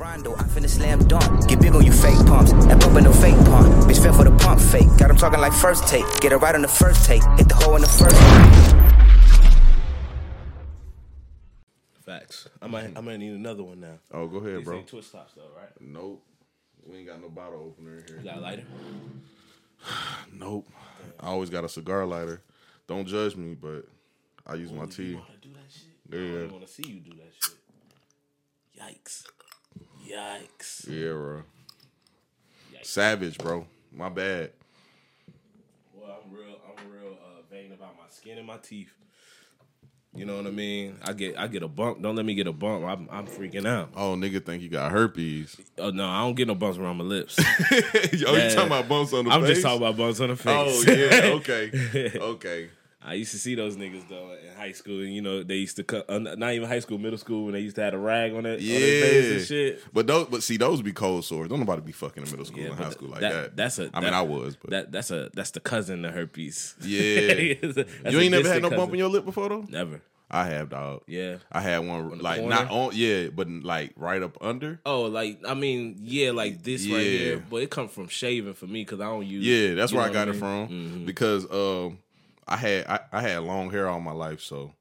Rondo, I finna slam dunk. Get big on you fake pumps. That pump no fake pump. Bitch fell for the pump fake. Got him talking like first take. Get it right on the first take. Hit the hole in the first. Facts. I might I might need another one now. Oh, go ahead, These bro. ain't twist tops though, right? Nope. We ain't got no bottle opener in You here. got a lighter? Nope. I always got a cigar lighter. Don't judge me, but I use my You tea. wanna do that shit? I Yeah. don't want to see you do that shit. Yikes. Yikes. Yeah, bro. Yikes. Savage, bro. My bad. Well, I'm real. I'm real uh, vain about my skin and my teeth. You know what I mean? I get I get a bump. Don't let me get a bump. I'm I'm freaking out. Oh, nigga think you got herpes. Oh no, I don't get no bumps around my lips. oh, you talking about bumps on the face? I'm just talking about bumps on the face. Oh, yeah. Okay. Okay. I used to see those niggas though in high school, and you know they used to cut. Not even high school, middle school, when they used to have a rag on it, on their face and Yeah. shit. But those, but see, those be cold sores. Don't nobody be fucking in middle school Yeah, and high school like that- that. that's a- I mean, I was, but That that's a that's the cousin of herpes. yeah. A- you ain't never had no bump in your lip before though. Never. I have, dog. Yeah. I had one the like corner? not on, yeah, but like right up under. Oh, like I mean, yeah, like this right here, but it comes from shaving for me because I don't use. Yeah, that's where I got it mean? from Mhm. because um, I had I, I had long hair all my life, so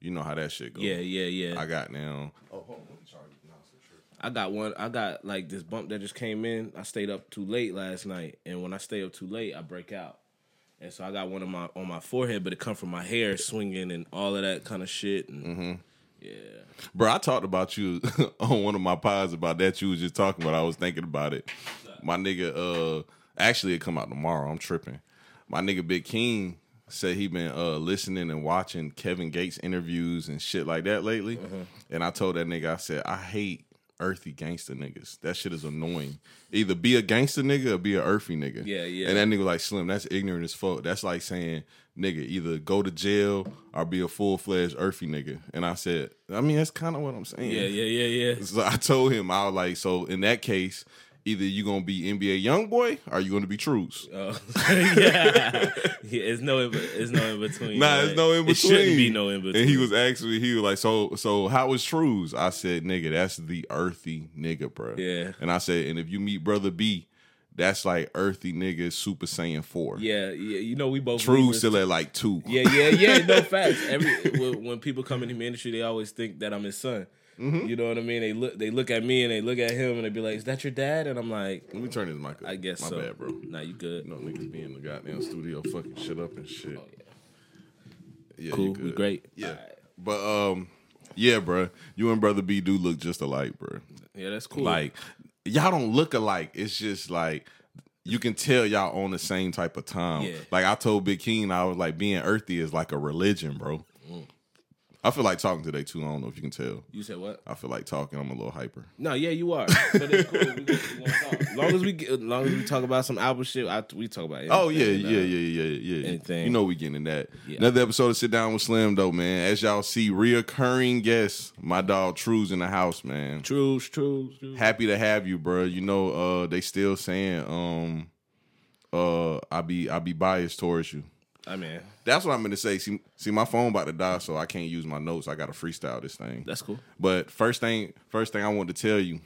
you know how that shit goes. Yeah, yeah, yeah. I got now. Oh, hold on. Sorry. No, I got one. I got like this bump that just came in. I stayed up too late last night, and when I stay up too late, I break out. And so I got one of my on my forehead, but it come from my hair swinging and all of that kind of shit. And Mm-hmm. yeah, Bro, I talked about you on one of my pods about that. You was just talking about. I was thinking about it. My nigga, uh, actually, it come out tomorrow. I'm tripping. My nigga Big King said he been uh listening and watching Kevin Gates interviews and shit like that lately. Uh-huh. And I told that nigga, I said, I hate earthy gangster niggas. That shit is annoying. Either be a gangster nigga or be a earthy nigga. Yeah, yeah. And that nigga like Slim, that's ignorant as fuck. That's like saying, nigga, either go to jail or be a full fledged earthy nigga. And I said, I mean, that's kind of what I'm saying. yeah, yeah, yeah, yeah. So I told him, I was like, so in that case, either you gonna be NBA YoungBoy or you gonna be Trues. Oh, yeah. yeah, it's no, in- it's no in between. Nah, there's no in between. It shouldn't be no in between. And he was actually, he was like, so, so how was Trues? I said, nigga, that's the earthy nigga, bro. Yeah. And I said, and if you meet brother B, that's like earthy nigga Super Saiyan four. Yeah, yeah. You know, we both Trues believers- still at like two. Yeah, yeah, yeah. No facts. Every when, when people come into the industry, they always think that I'm his son. Mm-hmm. You know what I mean? They look, they look at me and they look at him and they be like, "Is that your dad?" And I'm like, Let me turn this mic up. "I guess My so." bad, bro. Nah, you good? No niggas be in the goddamn studio fucking shit up and shit. Oh, yeah. Yeah, Cool. We great. Yeah. Alright. But um, yeah, bro. You and brother B do look just alike, bro. Yeah, that's cool. Like y'all don't look alike. It's just like you can tell y'all on the same type of time. Yeah. Like I told Big Keen, I was like being earthy is like a religion, bro. I feel like talking today too. I don't know if you can tell. you said what? I feel like talking. I'm a little hyper. No, yeah, you are. But it's cool. We, we talk. As long as we, get, as long as we talk about some album shit, I, we talk about. Oh yeah, anything, yeah, uh, yeah, yeah, yeah. anything. You know we getting in that. Yeah. Another episode of Sit Down with Slim though, man. As y'all see, reoccurring guest, my dog True's in the house, man. True's, True's, true. Happy to have you, bro. You know, uh, they still saying, um, uh, I be I be biased towards you. I mean, That's what I'm gonna say. See, see, my phone about to die, so I can't use my notes. I gotta freestyle this thing. that's cool. But first thing, first thing I want to tell you,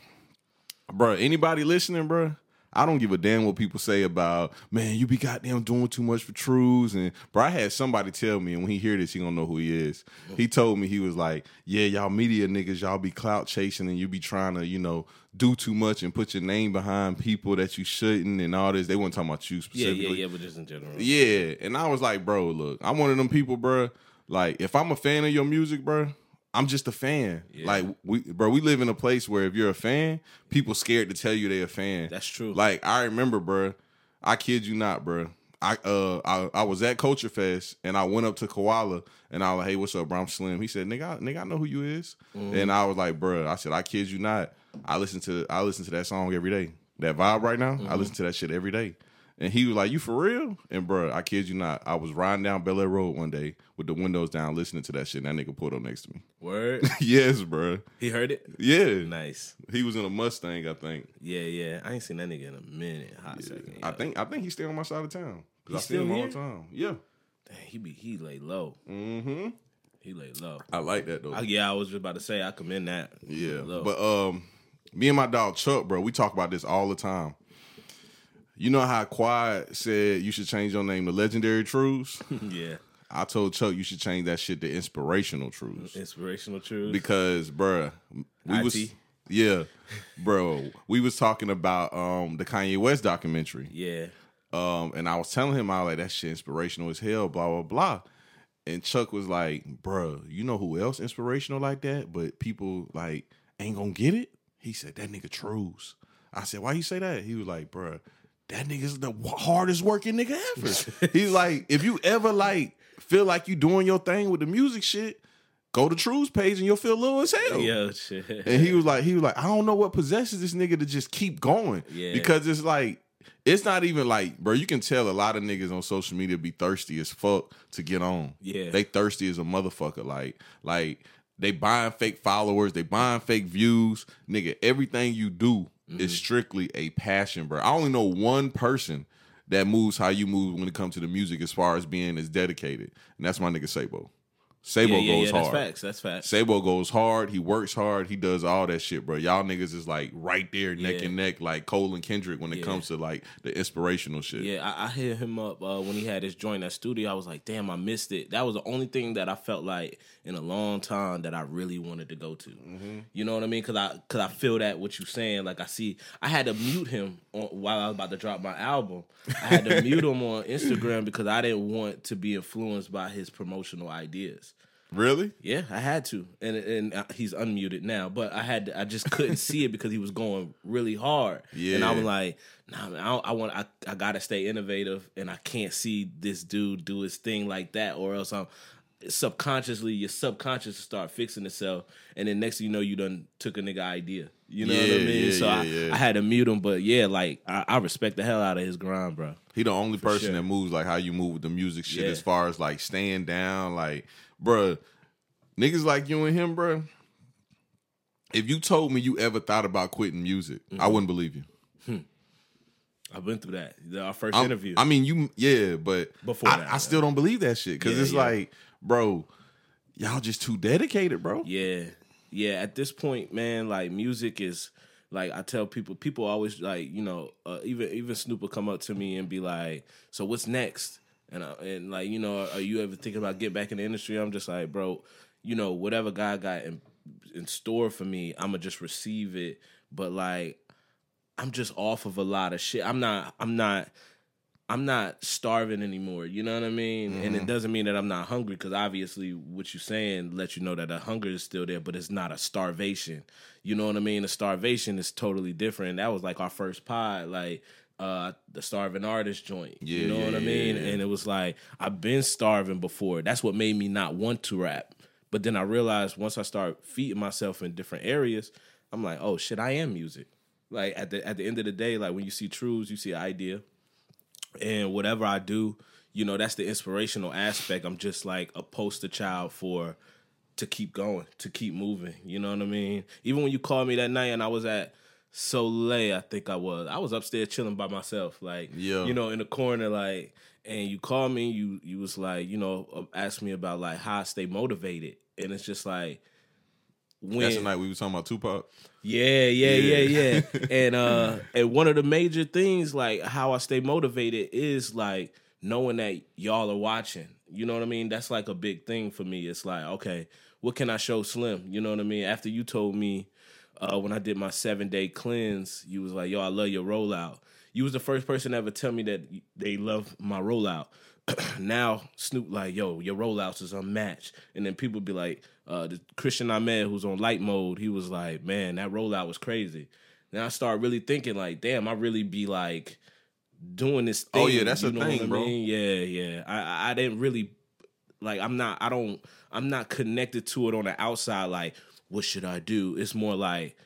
bro. Anybody listening, bro? I don't give a damn what people say about man. You be goddamn doing too much for truths, and bro. I had somebody tell me, and when he hear this, he gonna know who he is. He told me he was like, "Yeah, y'all media niggas, y'all be clout chasing, and you be trying to, you know, do too much and put your name behind people that you shouldn't, and all this." They weren't talking about you specifically. Yeah, yeah, yeah. But just in general. Yeah, and I was like, bro, look, I'm one of them people, bro. Like, if I'm a fan of your music, bro, I'm just a fan. Like, we, bro, we live in a place where if you're a fan, people scared to tell you they're a fan. That's true. Like, I remember, bro. I kid you not, bro. I uh I, I was at Culture Fest and I went up to Koala and I was like, hey, what's up, bro? I'm Slim. He said, nigga, I, nigga, I know who you is. And I was like, bro, I said, I kid you not. I listen to I listen to that song every day. That vibe right now, I listen to that shit every day. And he was like, "You for real?" And bro, I kid you not, I was riding down Bel Air Road one day with the windows down, listening to that shit. And that nigga pulled up next to me. Word. yes, bro. he heard it. Yeah, Nice. he was in a Mustang, I think. Yeah, yeah. I ain't seen that nigga in a minute. Hot second. I think I think he's still on my side of town. 'Cause He's I see him still all here? the time. Yeah. Dang, he be he lay low. Mm-hmm. He lay low. I like that though. I, yeah, I was just about to say I commend that. yeah. But um, Me and my dog Chuck, bro, we talk about this all the time. You know how Quiet said you should change your name to Legendary Truths? yeah. I told Chuck you should change that shit to Inspirational Truths. Inspirational truth. Because, bruh, we was yeah, bro. We was talking about um the Kanye West documentary. yeah. Um, and I was telling him I was like that shit inspirational as hell, blah blah blah. And Chuck was like, "Bruh, you know who else inspirational like that? But people like ain't gonna get it." He said, "That nigga Trues." I said, "Why you say that?" He was like, "Bruh, that nigga's the hardest working nigga ever." He's like, "If you ever like feel like you doing your thing with the music shit, go to Trues page and you'll feel low as hell." Yo, shit. And he was like, he was like, I don't know what possesses this nigga to just keep going. Yeah. Because it's like, it's not even like, bro, you can tell a lot of niggas on social media be thirsty as fuck to get on. Yeah. They thirsty as a motherfucker. Like, like they buying fake followers, they buying fake views. Nigga, everything you do Mm-hmm. is strictly a passion, bro. I only know one person that moves how you move when it comes to the music as far as being as dedicated. And that's my nigga Sabo. Sabo yeah, yeah, goes yeah, hard. That's facts. That's facts. Sabo goes hard. He works hard. He does all that shit, bro. Y'all niggas is like right there, neck and neck, like Cole and Kendrick when it comes to like the inspirational shit. Yeah, I, I hit him up uh, when he had his joint at studio. I was like, damn, I missed it. That was the only thing that I felt like in a long time that I really wanted to go to. Mm-hmm. You know what I mean? Because I because I feel that what you're saying. Like I see, I had to mute him on, while I was about to drop my album. I had to mute him on Instagram because I didn't want to be influenced by his promotional ideas. Really? Yeah, I had to, and and uh, he's unmuted now. But I had to, I just couldn't see it because he was going really hard. Yeah, and I Yeah. was like, Nah, man, I, don't- I want, I, I gotta stay innovative, and I can't see this dude do his thing like that, or else I'm subconsciously, your subconscious will start fixing itself, and then next thing you know, you done took a nigga idea. You know what I mean? yeah, so yeah, I, yeah. I had to mute him, but yeah, like I, I respect the hell out of his grind, bro. He the only person sure. that moves like how you move with the music shit Yeah. as far as like staying down, like, bruh, niggas like you and him, bruh. If you told me you ever thought about quitting music, Mm-hmm. I wouldn't believe you. I've been through that. Our 1st I'm- interview. I mean, you, yeah, but Before I, that, I still don't believe that shit because Yeah, it's yeah. like, bro, y'all just too dedicated, bro. Yeah. Yeah, at this point, man, like music is like I tell people people always like, you know, uh, even even Snoop will come up to me and be like, "So what's next?" And I, and like, you know, are you ever thinking about getting back in the industry? I'm just like, "Bro, you know, whatever God got in in store for me, I'm gonna just receive it." But like I'm just off of a lot of shit. I'm not I'm not I'm not starving anymore. You know what I mean? And it mm-hmm. doesn't mean that I'm not hungry because obviously what you're saying lets you know that the hunger is still there, but it's not a starvation. You know what I mean? The starvation is totally different. That was like our first pod, like uh the starving artist joint. Yeah, you know yeah, what I mean? yeah. And it was like I've been starving before. That's what made me not want to rap. But then I realized once I start feeding myself in different areas, I'm like, oh shit, I am music. Like at the at the end of the day, like when you see truths, you see idea and whatever I do, you know, that's the inspirational aspect. I'm just like a poster child for to keep going, to keep moving. You know what I mean? Even when you called me that night and I was at Soleil, I think I was. I was upstairs chilling by myself, like Yeah. you know, in the corner, like. And you called me, you you was like, you know, uh, asked me about like how I stay motivated, and it's just like when That's the night we were talking about Tupac. yeah, yeah, Yeah. yeah, yeah. and uh and one of the major things like how I stay motivated is like knowing that y'all are watching. You know what I mean? That's like a big thing for me. It's like, okay, what can I show Slim? You know what I mean? After you told me uh when I did my 7-day cleanse, you was like, "Yo, I love your rollout." You was the first person to ever tell me that they love my rollout. now Snoop like, yo, your rollouts is unmatched. And then people be like, uh, the Christian Ahmed who's on light mode, he was like, man, that rollout was crazy. Then I start really thinking like, damn, I really be like doing this thing. Oh, yeah, that's you a thing, I bro. mean? Yeah, yeah. I, I I didn't really like I'm not I don't I'm not connected to it on the outside like what should I do? It's more like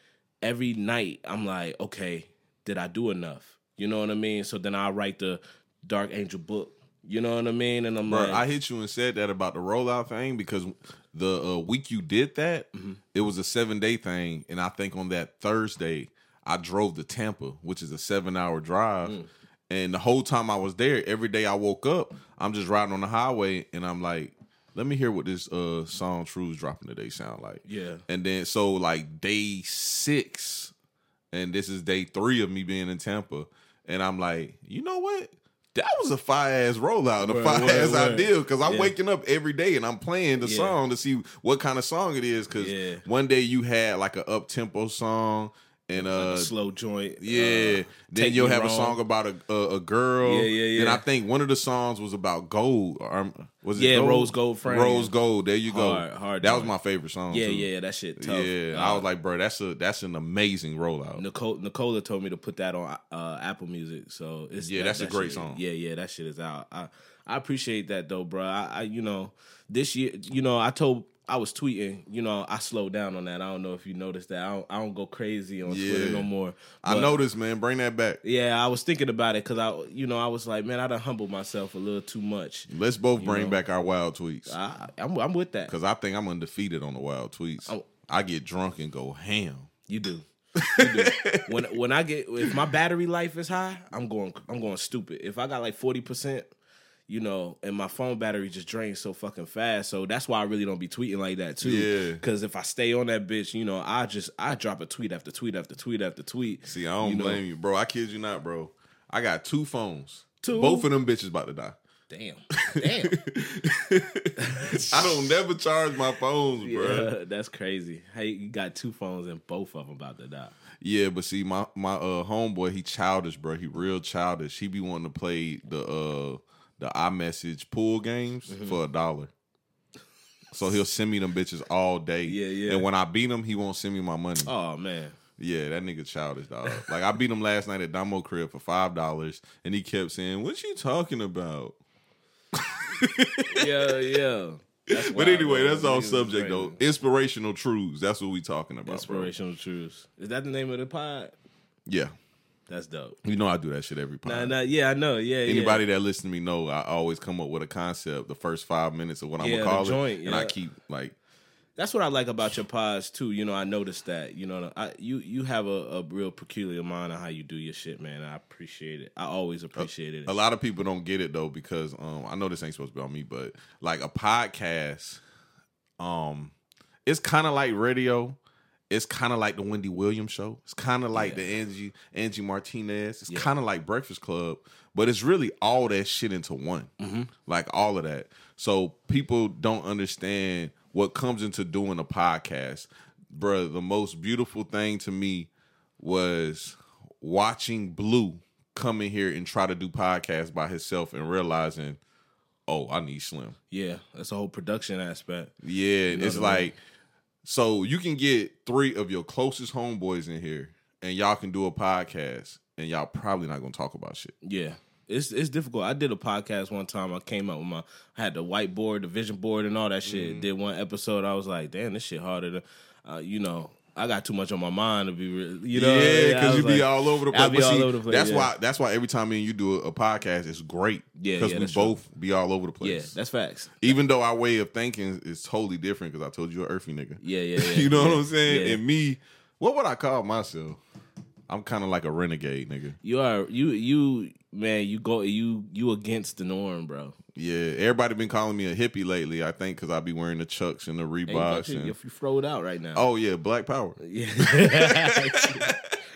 every night I'm like, okay, did I do enough? You know what I mean? So then I write the Dark Angel book. You know what I mean? And I'm Bro, like I hit you and said that about the rollout thing because the uh, week you did that, Mm-hmm. it was a seven day thing, and I think on that Thursday I drove to Tampa, which is a seven hour drive. Mm. And the whole time I was there, every day I woke up, I'm just riding on the highway, and I'm like, let me hear what this uh song True's dropping today sound like. Yeah. And then so like day six, and this is day three of me being in Tampa, and I'm like, you know what? That was a fire ass rollout, and a fire ass idea because I'm Yeah. waking up every day and I'm playing the Yeah. song to see what kind of song it is. Because Yeah. one day you had like a up tempo song, and Like uh, a slow joint. yeah. uh, then you'll have a song about a a, a girl. Yeah, yeah, yeah. I think one of the songs was about gold. Or, was it Yeah, gold? Rose Gold Frame. Rose gold. There you go. Hard- hard that was my favorite song. Yeah, too. yeah, that shit tough. Yeah, Uh, I was like, bro, that's a that's an amazing rollout. Nicole Nicola told me to put that on uh, Apple Music, so it's Yeah, that- that's a great shit- song. Yeah, yeah, that shit is out. I I appreciate that though, bro. I, I you know this year, you know, I told I was tweeting, you know, I slowed down on that. I don't know if you noticed that. I don't, I don't go crazy on Yeah. Twitter no more. I noticed, man. Bring that back. Yeah, I was thinking about it because I, you know, I was like, man, I done humbled myself a little too much. Let's both bring know. back our wild tweets I, I'm, I'm with that. because I think I'm undefeated on the wild tweets. Oh. I get drunk and go ham. You do. You do. when when I get if my battery life is high, I'm going I'm going stupid. If I got like forty percent, you know, and my phone battery just drains so fucking fast, so that's why I really don't be tweeting like that too. Yeah. Because if I stay on that bitch, you know, I just I drop a tweet after tweet after tweet after tweet. See, I don't You know. blame you, bro. I kid you not, bro. I got two phones. Two? Both of them bitches about to die. Damn, damn, I don't never charge my phones, bro. yeah, that's crazy. Hey, you got two phones and both of them about to die. Yeah, but see, my my uh homeboy, he childish, bro. He real childish. He be wanting to play the uh the iMessage pool games Mm-hmm. for a dollar. So he'll send me them bitches all day. Yeah, yeah. And when I beat him, he won't send me my money. Oh man, Yeah, that nigga childish, dog. like I beat him last night at Damo crib for five dollars, and he kept saying, "What you talking about?" yeah, yeah. But anyway, that's all subject though. Inspirational truths. That's what we talking about, bro. Inspirational truths. Is that the name of the pod? Yeah, That's dope. you know I do that shit every Nah, time. nah, yeah, I know. Yeah, Anybody that listens to me know I always come up with a concept the first five minutes of what I'm Yeah, gonna call joint, it, and I keep like, That's what I like about your pods too. You know, I noticed that. You know, I, you you have a, a real peculiar mind on how you do your shit, man. I appreciate it. I always appreciate a it. A lot of people don't get it though because um I know this ain't supposed to be on me, but like a podcast, um, it's kind of like radio. It's kind of like the Wendy Williams show. It's kind of like Yeah. the Angie Angie Martinez. It's Yeah. kind of like Breakfast Club, but it's really all that shit into one. Mm-hmm. Like all of that. So people don't understand what comes into doing a podcast. Bruh, the most beautiful thing to me was watching Blue come in here and try to do podcasts by himself and realizing, oh, I need Slim. Yeah, that's a whole production aspect. Yeah, know it's like I mean? So you can get three of your closest homeboys in here and y'all can do a podcast and y'all probably not gonna talk about shit. Yeah. It's it's difficult. I did a podcast one time. I came up with my I had the whiteboard, the vision board, and all that shit. Mm-hmm. Did one episode. I was like, damn, this shit harder to, uh, you know. I got too much on my mind to be real. You know, yeah, because you was be all over the place. I'll be But all see, over the place, That's yeah. why. That's why every time me and you do a, a podcast, it's great. Yeah, because yeah, we that's true. both be all over the place. Yeah, that's facts. Even though our way of thinking is totally different, because I told you a earthy nigga. Yeah, yeah, yeah. you know what I'm saying? And me, what would I call myself? I'm kind of like a renegade, nigga. You are you you man. You go you you against the norm, bro. Yeah, everybody been calling me a hippie lately. I think because I be wearing the chucks and the you Reeboks. your, and, you throwed out right now. oh yeah, Black Power. yeah.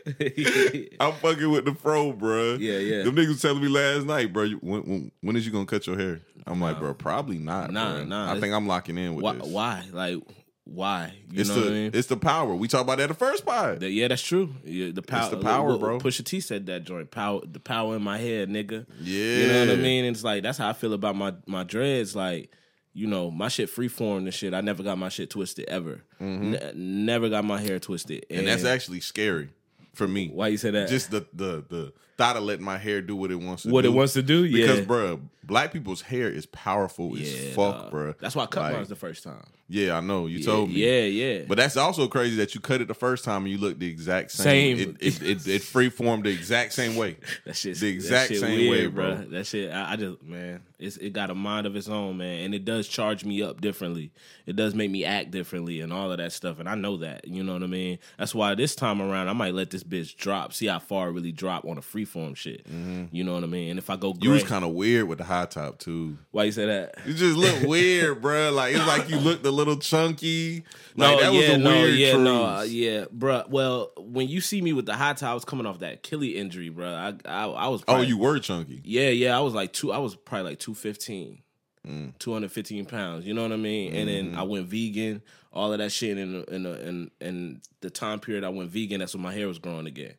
I'm fucking with the fro, bro. Yeah, yeah. Them niggas telling me last night, bro. When, when, when is you gonna cut your hair? I'm like, bro, probably not. Nah, bruh. nah, I think I'm locking in with why, this. why? Like why? You It's know the what I mean? it's the power. We talked about that the first pod. The- yeah, that's true. Yeah, the power, the power, what- bro. Pusha T said that joint. Power, the power in my head, nigga. Yeah, You know what I mean? And it's like that's how I feel about my my dreads. Like, you know, my shit freeform and shit. I never got my shit twisted ever. Ne- never got my hair twisted. Mm-hmm. and that's actually scary for me. why you say that. Just the the the thought of letting my hair do what it wants to do. what do. it wants to do. Yeah, Because, bruh, black people's hair is powerful yeah, as fuck, bruh. That's why I cut Like, mine the first time. Yeah, I know. You Yeah, told me. Yeah, yeah. But that's also crazy that you cut it the first time and you look the exact same. Same. It, it, it, it free formed the exact same way. That shit, The exact shit same way, weird, bro. bruh. That shit, I, I just man, it's it got a mind of its own, man, and it does charge me up differently. It does make me act differently and all of that stuff, and I know that. You know what I mean? That's why this time around, I might let this bitch drop, see how far it really drop on a freeform shit. You know what I mean? And if I go, Mm-hmm. You gray, was kind of weird with the high top too. why you say that? You just look weird, bruh. Like it's like you looked a little chunky. No, Like, that was yeah, a no, weird yeah, truce. no, uh, yeah, bruh. Well, when you see me with the high top, I was coming off that Achilles injury, bruh. I, I, I was. oh, you were chunky. Yeah, yeah. I was like two. I was probably like two fifteen. Mm. 215 pounds, you know what I mean? And then Mm-hmm. I went vegan, all of that shit. In the, in the, in in the time period I went vegan, that's when my hair was growing again.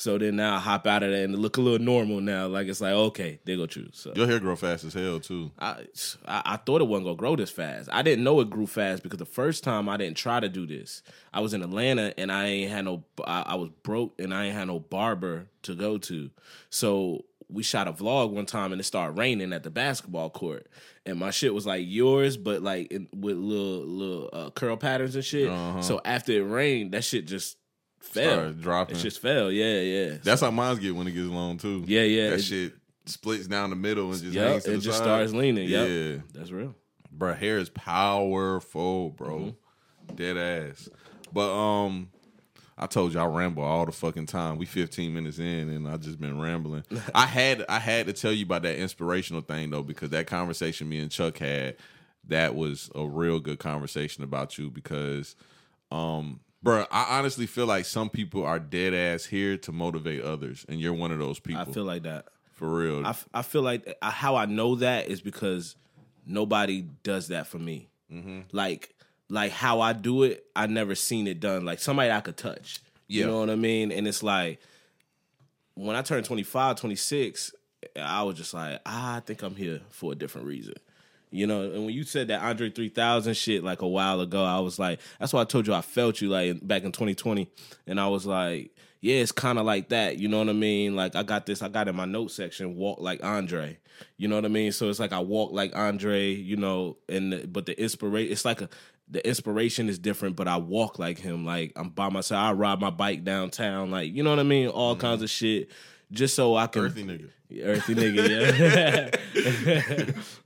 So then now I hop out of that and look a little normal now. Like it's like okay, they go choose. So Your hair grow fast as hell too. I, I I thought it wasn't gonna grow this fast. I didn't know it grew fast because the first time I didn't try to do this. I was in Atlanta and I ain't had no. I, I was broke and I ain't had no barber to go to. So we shot a vlog one time and it started raining at the basketball court, and my shit was like yours, but like in, with little little uh, curl patterns and shit. So after it rained, that shit just fell. Dropping. It just fell. Yeah, yeah. That's how mines get when it gets long too. Yeah, yeah. That It- shit splits down the middle and just Yep, hangs to it the just side. starts leaning. Yep. Yeah, That's real. bro, hair is powerful, bro. Mm-hmm. Dead ass. But um, I told you I ramble all the fucking time. We 15 minutes in, and I just been rambling. I had I had to tell you about that inspirational thing though, because that conversation me and Chuck had, that was a real good conversation about you because um Bro, I honestly feel like some people are dead ass here to motivate others, and you're one of those people. I feel like that. for real. I feel like I, how I know that is because nobody does that for me. Mm-hmm. Like like how I do it, I never seen it done. Like somebody I could touch. Yeah. You know what I mean? And it's like when I turned 25, 26, I was just like, ah, I think I'm here for a different reason. You know, and when you said that Andre 3000 shit like a while ago, I was like, that's why I told you I felt you like back in 2020. And I was like, yeah, it's kind of like that. You know what I mean? Like I got this, I got in my note section, walk like Andre. You know what I mean? So it's like I walk like Andre, you know, and the, but the inspiration, it's like a, the inspiration is different, but I walk like him. Like I'm by myself. I ride my bike downtown. Like, you know what I mean? All mm-hmm. kinds of shit. Just so I can Earthy nigga. Earthy nigga,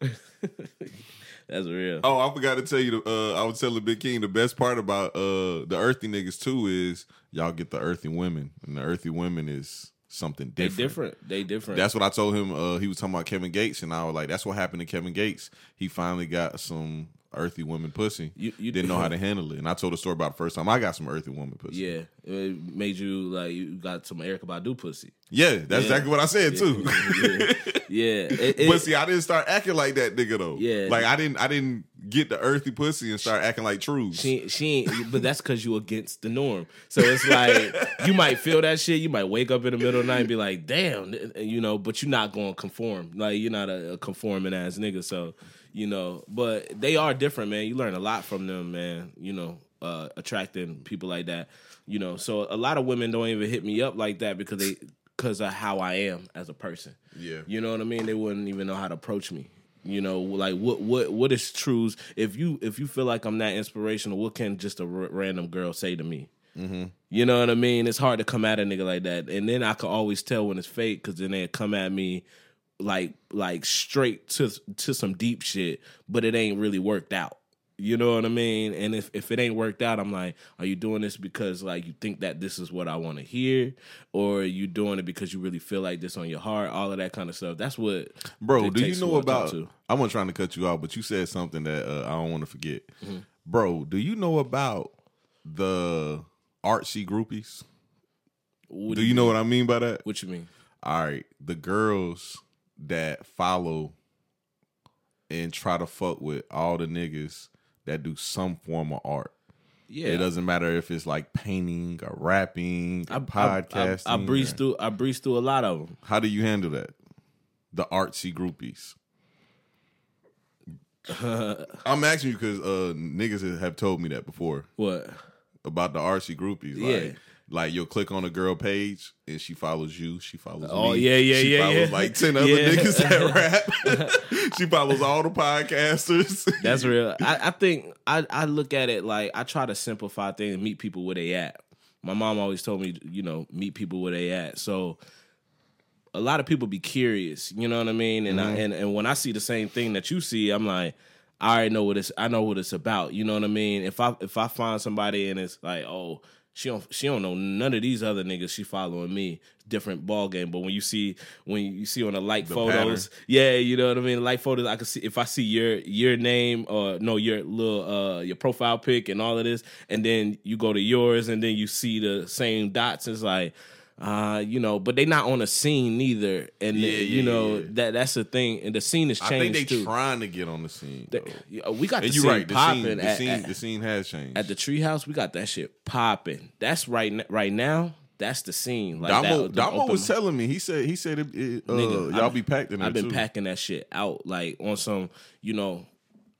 yeah. That's real. Oh, I forgot to tell you. The, uh, I was telling Big King the best part about uh, the earthy niggas too is y'all get the earthy women, and the earthy women is something different. they different. different. They different. That's what I told him. Uh, he was talking about Kevin Gates, and I was like, "That's what happened to Kevin Gates. He finally got some earthy woman pussy. You- you- didn't know how to handle it." And I told a story about the first time I got some earthy woman pussy. yeah. It made you like you got some Erykah Badu pussy. Yeah, that's Yeah. exactly what I said too. yeah. yeah. It- it- but see, I didn't start acting like that nigga though. Yeah. like I didn't. I didn't get the earthy pussy and start acting like truths. She she ain't, but that's because you against the norm. So it's like you might feel that shit. You might wake up in the middle of the night and be like, "Damn," you know. But you're not going to conform. Like you're not a, a conforming ass nigga. So you know. But they are different, man. You learn a lot from them, man. You know, uh, attracting people like that. You know. So a lot of women don't even hit me up like that because they because of how I am as a person. Yeah. You know what I mean? They wouldn't even know how to approach me. You know, like what what what is truths? If you if you feel like I'm that inspirational, what can just a r- random girl say to me? Mm-hmm. You know what I mean? It's hard to come at a nigga like that, and then I can always tell when it's fake because then they come at me like like straight to to some deep shit, but it ain't really worked out. You know what I mean? And if, if it ain't worked out, I'm like, are you doing this because like you think that this is what I want to hear, or are you doing it because you really feel like this on your heart? All of that kind of stuff. That's what, Bro, do you know who I talk about? to. I wasn't trying to cut you off, but you said something that uh, I don't want to forget. Mm-hmm. Bro, do you know about the artsy groupies? What Do you know what I mean by that? What you mean? All right, the girls that follow and try to fuck with all the niggas that do some form of art. Yeah, It doesn't matter if it's like painting or rapping or I, podcasting. I, I, I breeze or- through. I breeze through a lot of them. How do you handle that? The artsy groupies. I'm asking you because uh, niggas have told me that before What? about the artsy groupies. Like, Yeah. Like you'll click on a girl page and she follows you. She follows Oh, me. yeah, yeah, she yeah, follows yeah. like ten other Yeah. niggas that rap. she follows all the podcasters. That's real. I, I think I, I look at it like I try to simplify things and meet people where they at. My mom always told me, you know, meet people where they at. So a lot of people be curious, you know what I mean? And I, mm-hmm. and and when I see the same thing that you see, I'm like, I already know what it's I know what it's about. You know what I mean? If I if I find somebody and it's like, oh, She don't she don't know none of these other niggas. She following me. Different ball game. But when you see when you see on the like The photos, yeah, you know what I mean. Like photos, I can see if I see your your name or no your little uh your profile pic and all of this, and then you go to yours and then you see the same dots. It's like. Uh, you know, but they not on a scene neither, and Yeah, you yeah, know yeah. that that's the thing, and the scene has I changed think they too. trying to get on the scene. Yeah, we got And the scene right. The popping scene, the scene, at, the scene has changed. at the treehouse. We got that shit popping. That's right right now. That's the scene. Like Damo, that, the Damo was telling me. He said he said it, it, uh, Nigga, y'all I've- be packed in I've been too. packing that shit out like on some, you know,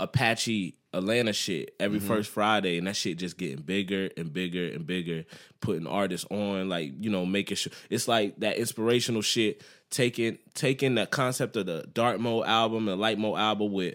Apache Atlanta shit every Mm-hmm. first Friday, and that shit just getting bigger and bigger and bigger. Putting artists on, like you know, making sure it's like that inspirational shit. Taking taking the concept of the dark mode album and light mode album with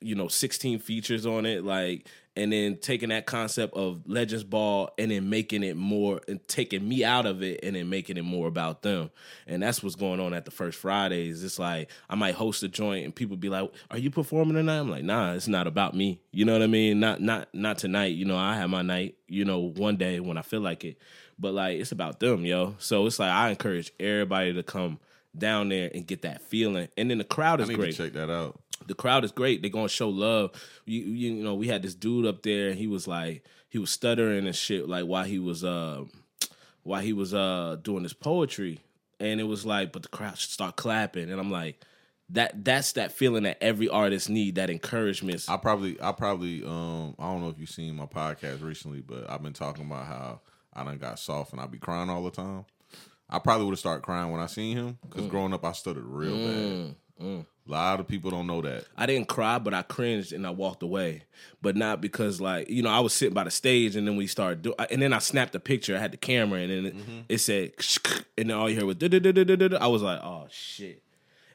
you know 16 features on it, like and then taking that concept of Legends Ball and then making it more and taking me out of it and then making it more about them. And that's what's going on at the first Fridays. It's like I might host a joint and people be like, Are you performing tonight? I'm like, nah, it's not about me. You know what I mean? Not not not tonight. You know, I have my night, you know, one day when I feel like it. But like it's about them, yo. So it's like I encourage everybody to come down there and get that feeling. And then the crowd I is need great to check that out. The crowd is great. They're gonna show love. You, you know, we had this dude up there, and he was like, he was stuttering and shit, like while he was uh, while he was uh doing his poetry, and it was like, but the crowd should start clapping, and I'm like, that that's that feeling that every artist need, that encouragement. I probably, I probably, um, I don't know if you've seen my podcast recently, but I've been talking about how I done got soft and I be crying all the time. I probably would have started crying when I seen him Mm. because growing up I stuttered real bad. A lot of people don't know that. I didn't cry, but I cringed and I walked away. But not because like you know I was sitting by the stage and then we started do and then I snapped a picture. I had the camera and then it, it said and then all you heard was I was like oh shit.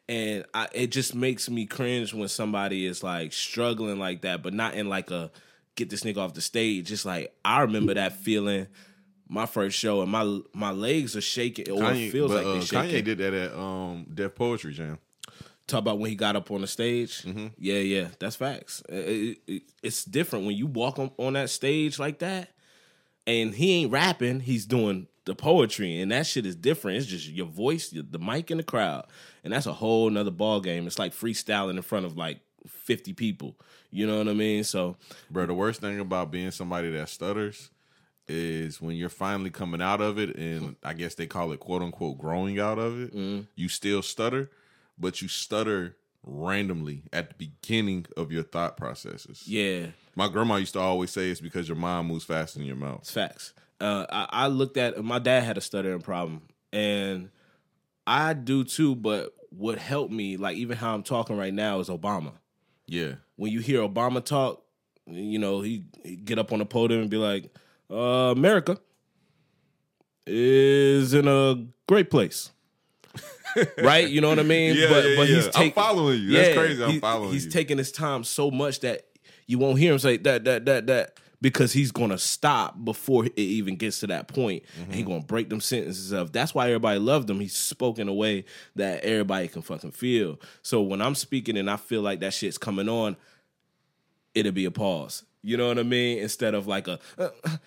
And I, it just makes me cringe when somebody is like struggling like that, but not in like a get this nigga off the stage. Just like I remember that feeling, my first show, and my my legs are shaking, or Kanye, feels but, like uh, shaking. Kanye did that at um, Def Poetry Jam. Talk about when he got up on the stage. Mm-hmm. Yeah, yeah, that's facts. It- it- it- it's different when you walk on, on that stage like that, and he ain't rapping. He's doing the poetry, and that shit is different. It's just your voice, your- the mic, and the crowd, and that's a whole nother ball game. It's like freestyling in front of like fifty people. You know what I mean? So Bro, the worst thing about being somebody that stutters is when you're finally coming out of it, and I guess they call it quote unquote growing out of it. Mm-hmm. You still stutter, but you stutter randomly at the beginning of your thought processes. yeah, My grandma used to always say it's because your mind moves faster than your mouth. It's facts. Uh, I, I looked at my dad had a stuttering problem, and I do too. But what helped me, like even how I'm talking right now, is Obama. Yeah. When you hear Obama talk, you know he, he get up on the podium and be like, uh, "America is in a great place." Right? You know what I mean? Yeah, but yeah, but yeah. he's I'm following you. That's crazy. I'm following he's you. He's taking his time so much that you won't hear him say that that that that because he's gonna stop before it even gets to that point. And Mm-hmm. he gonna break them sentences up. That's why everybody loved him. He's spoken in a way that everybody can fucking feel. So when I'm speaking and I feel like that shit's coming on, it'll be a pause. You know what I mean? Instead of like a uh, uh,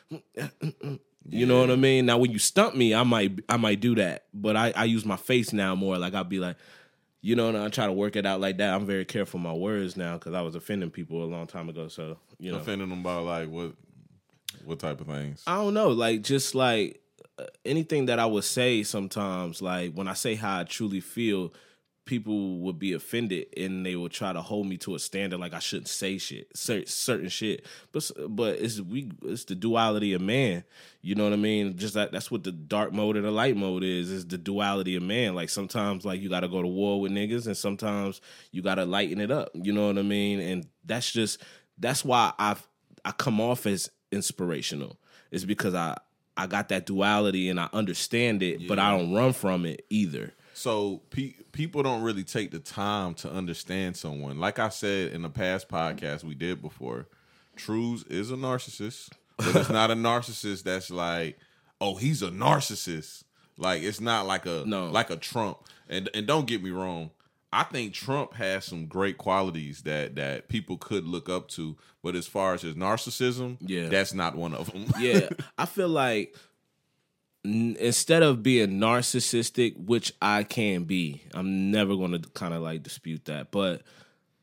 uh, you know what I mean? Now when you stump me, I might I might do that. But I, I use my face now more. Like I'll be like, you know, and I try to work it out like that. I'm very careful with my words now because I was offending people a long time ago. So, you know. Offending them about like what what type of things? I don't know, like just like uh, anything that I would say sometimes, like when I say how I truly feel, people would be offended and they would try to hold me to a standard like I shouldn't say shit, cer- certain shit. But but it's we it's the duality of man. You know what I mean? Just that that's what the dark mode and the light mode is. Is the duality of man. Like sometimes like you got to go to war with niggas, and sometimes you got to lighten it up. You know what I mean? And that's just that's why I've I come off as inspirational. It's because I I got that duality and I understand it, but I don't run from it either. So pe- people don't really take the time to understand someone. Like I said in the past podcast we did before, Trues is a narcissist, but it's not a narcissist that's like, oh, he's a narcissist. Like it's not like a No. like a Trump. And and don't get me wrong, I think Trump has some great qualities that that people could look up to, but as far as his narcissism, Yeah. that's not one of them. yeah, I feel like instead of being narcissistic, which I can be, I'm never going to kind of like dispute that, but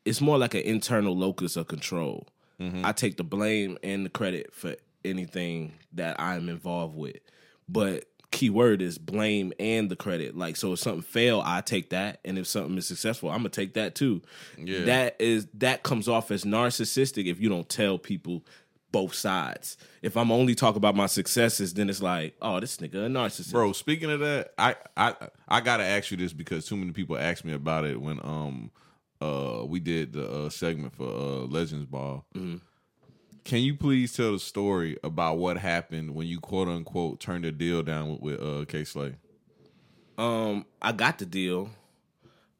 it's more like an internal locus of control. Mm-hmm. I take the blame and the credit for anything that I'm involved with, but key word is blame and the credit. Like, so if something fail, I take that, and if something is successful, I'm gonna take that too. Yeah. That is that comes off as narcissistic if you don't tell people both sides. If I'm only talking about my successes, then it's like, oh, this nigga a narcissist. Bro, speaking of that, I I I gotta ask you this because too many people asked me about it when um uh we did the uh, segment for uh Legends Ball. Can you please tell the story about what happened when you quote unquote turned a deal down with, with uh Kay Slay? Um, I got the deal.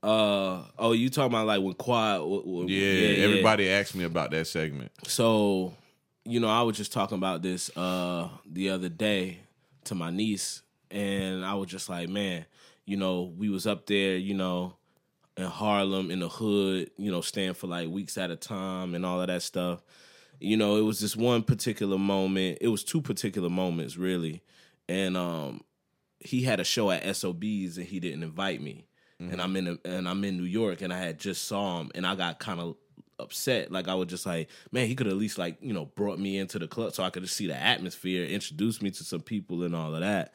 Uh oh, you talking about like when Quad? w- w- Yeah, everybody asked me about that segment. So, you know, I was just talking about this uh the other day to my niece, and I was just like, man, you know, we was up there, you know, in Harlem in the hood, you know, staying for like weeks at a time and all of that stuff. You know, it was this one particular moment. It was two particular moments really, and um, he had a show at SOBs and he didn't invite me. And I'm in a, and I'm in New York and I had just saw him and I got kind of upset. Like I was just like, man, he could at least like you know brought me into the club so I could just see the atmosphere, introduce me to some people and all of that.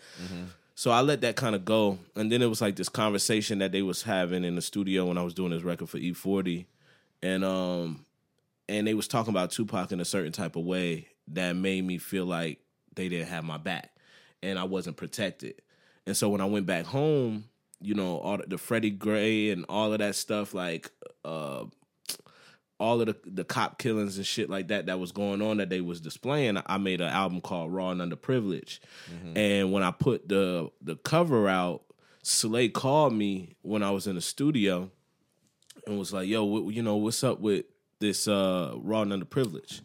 So I let that kind of go, and then it was like this conversation that they was having in the studio when I was doing this record for E-40, and um, and they was talking about Tupac in a certain type of way that made me feel like they didn't have my back, and I wasn't protected. And so when I went back home, you know, all the, the Freddie Gray and all of that stuff, like uh, all of the the cop killings and shit like that that was going on that they was displaying, I made an album called Raw and Underprivileged. And when I put the the cover out, Slay called me when I was in the studio and was like, "Yo, what, you know, what's up with this uh Raw and Underprivileged?"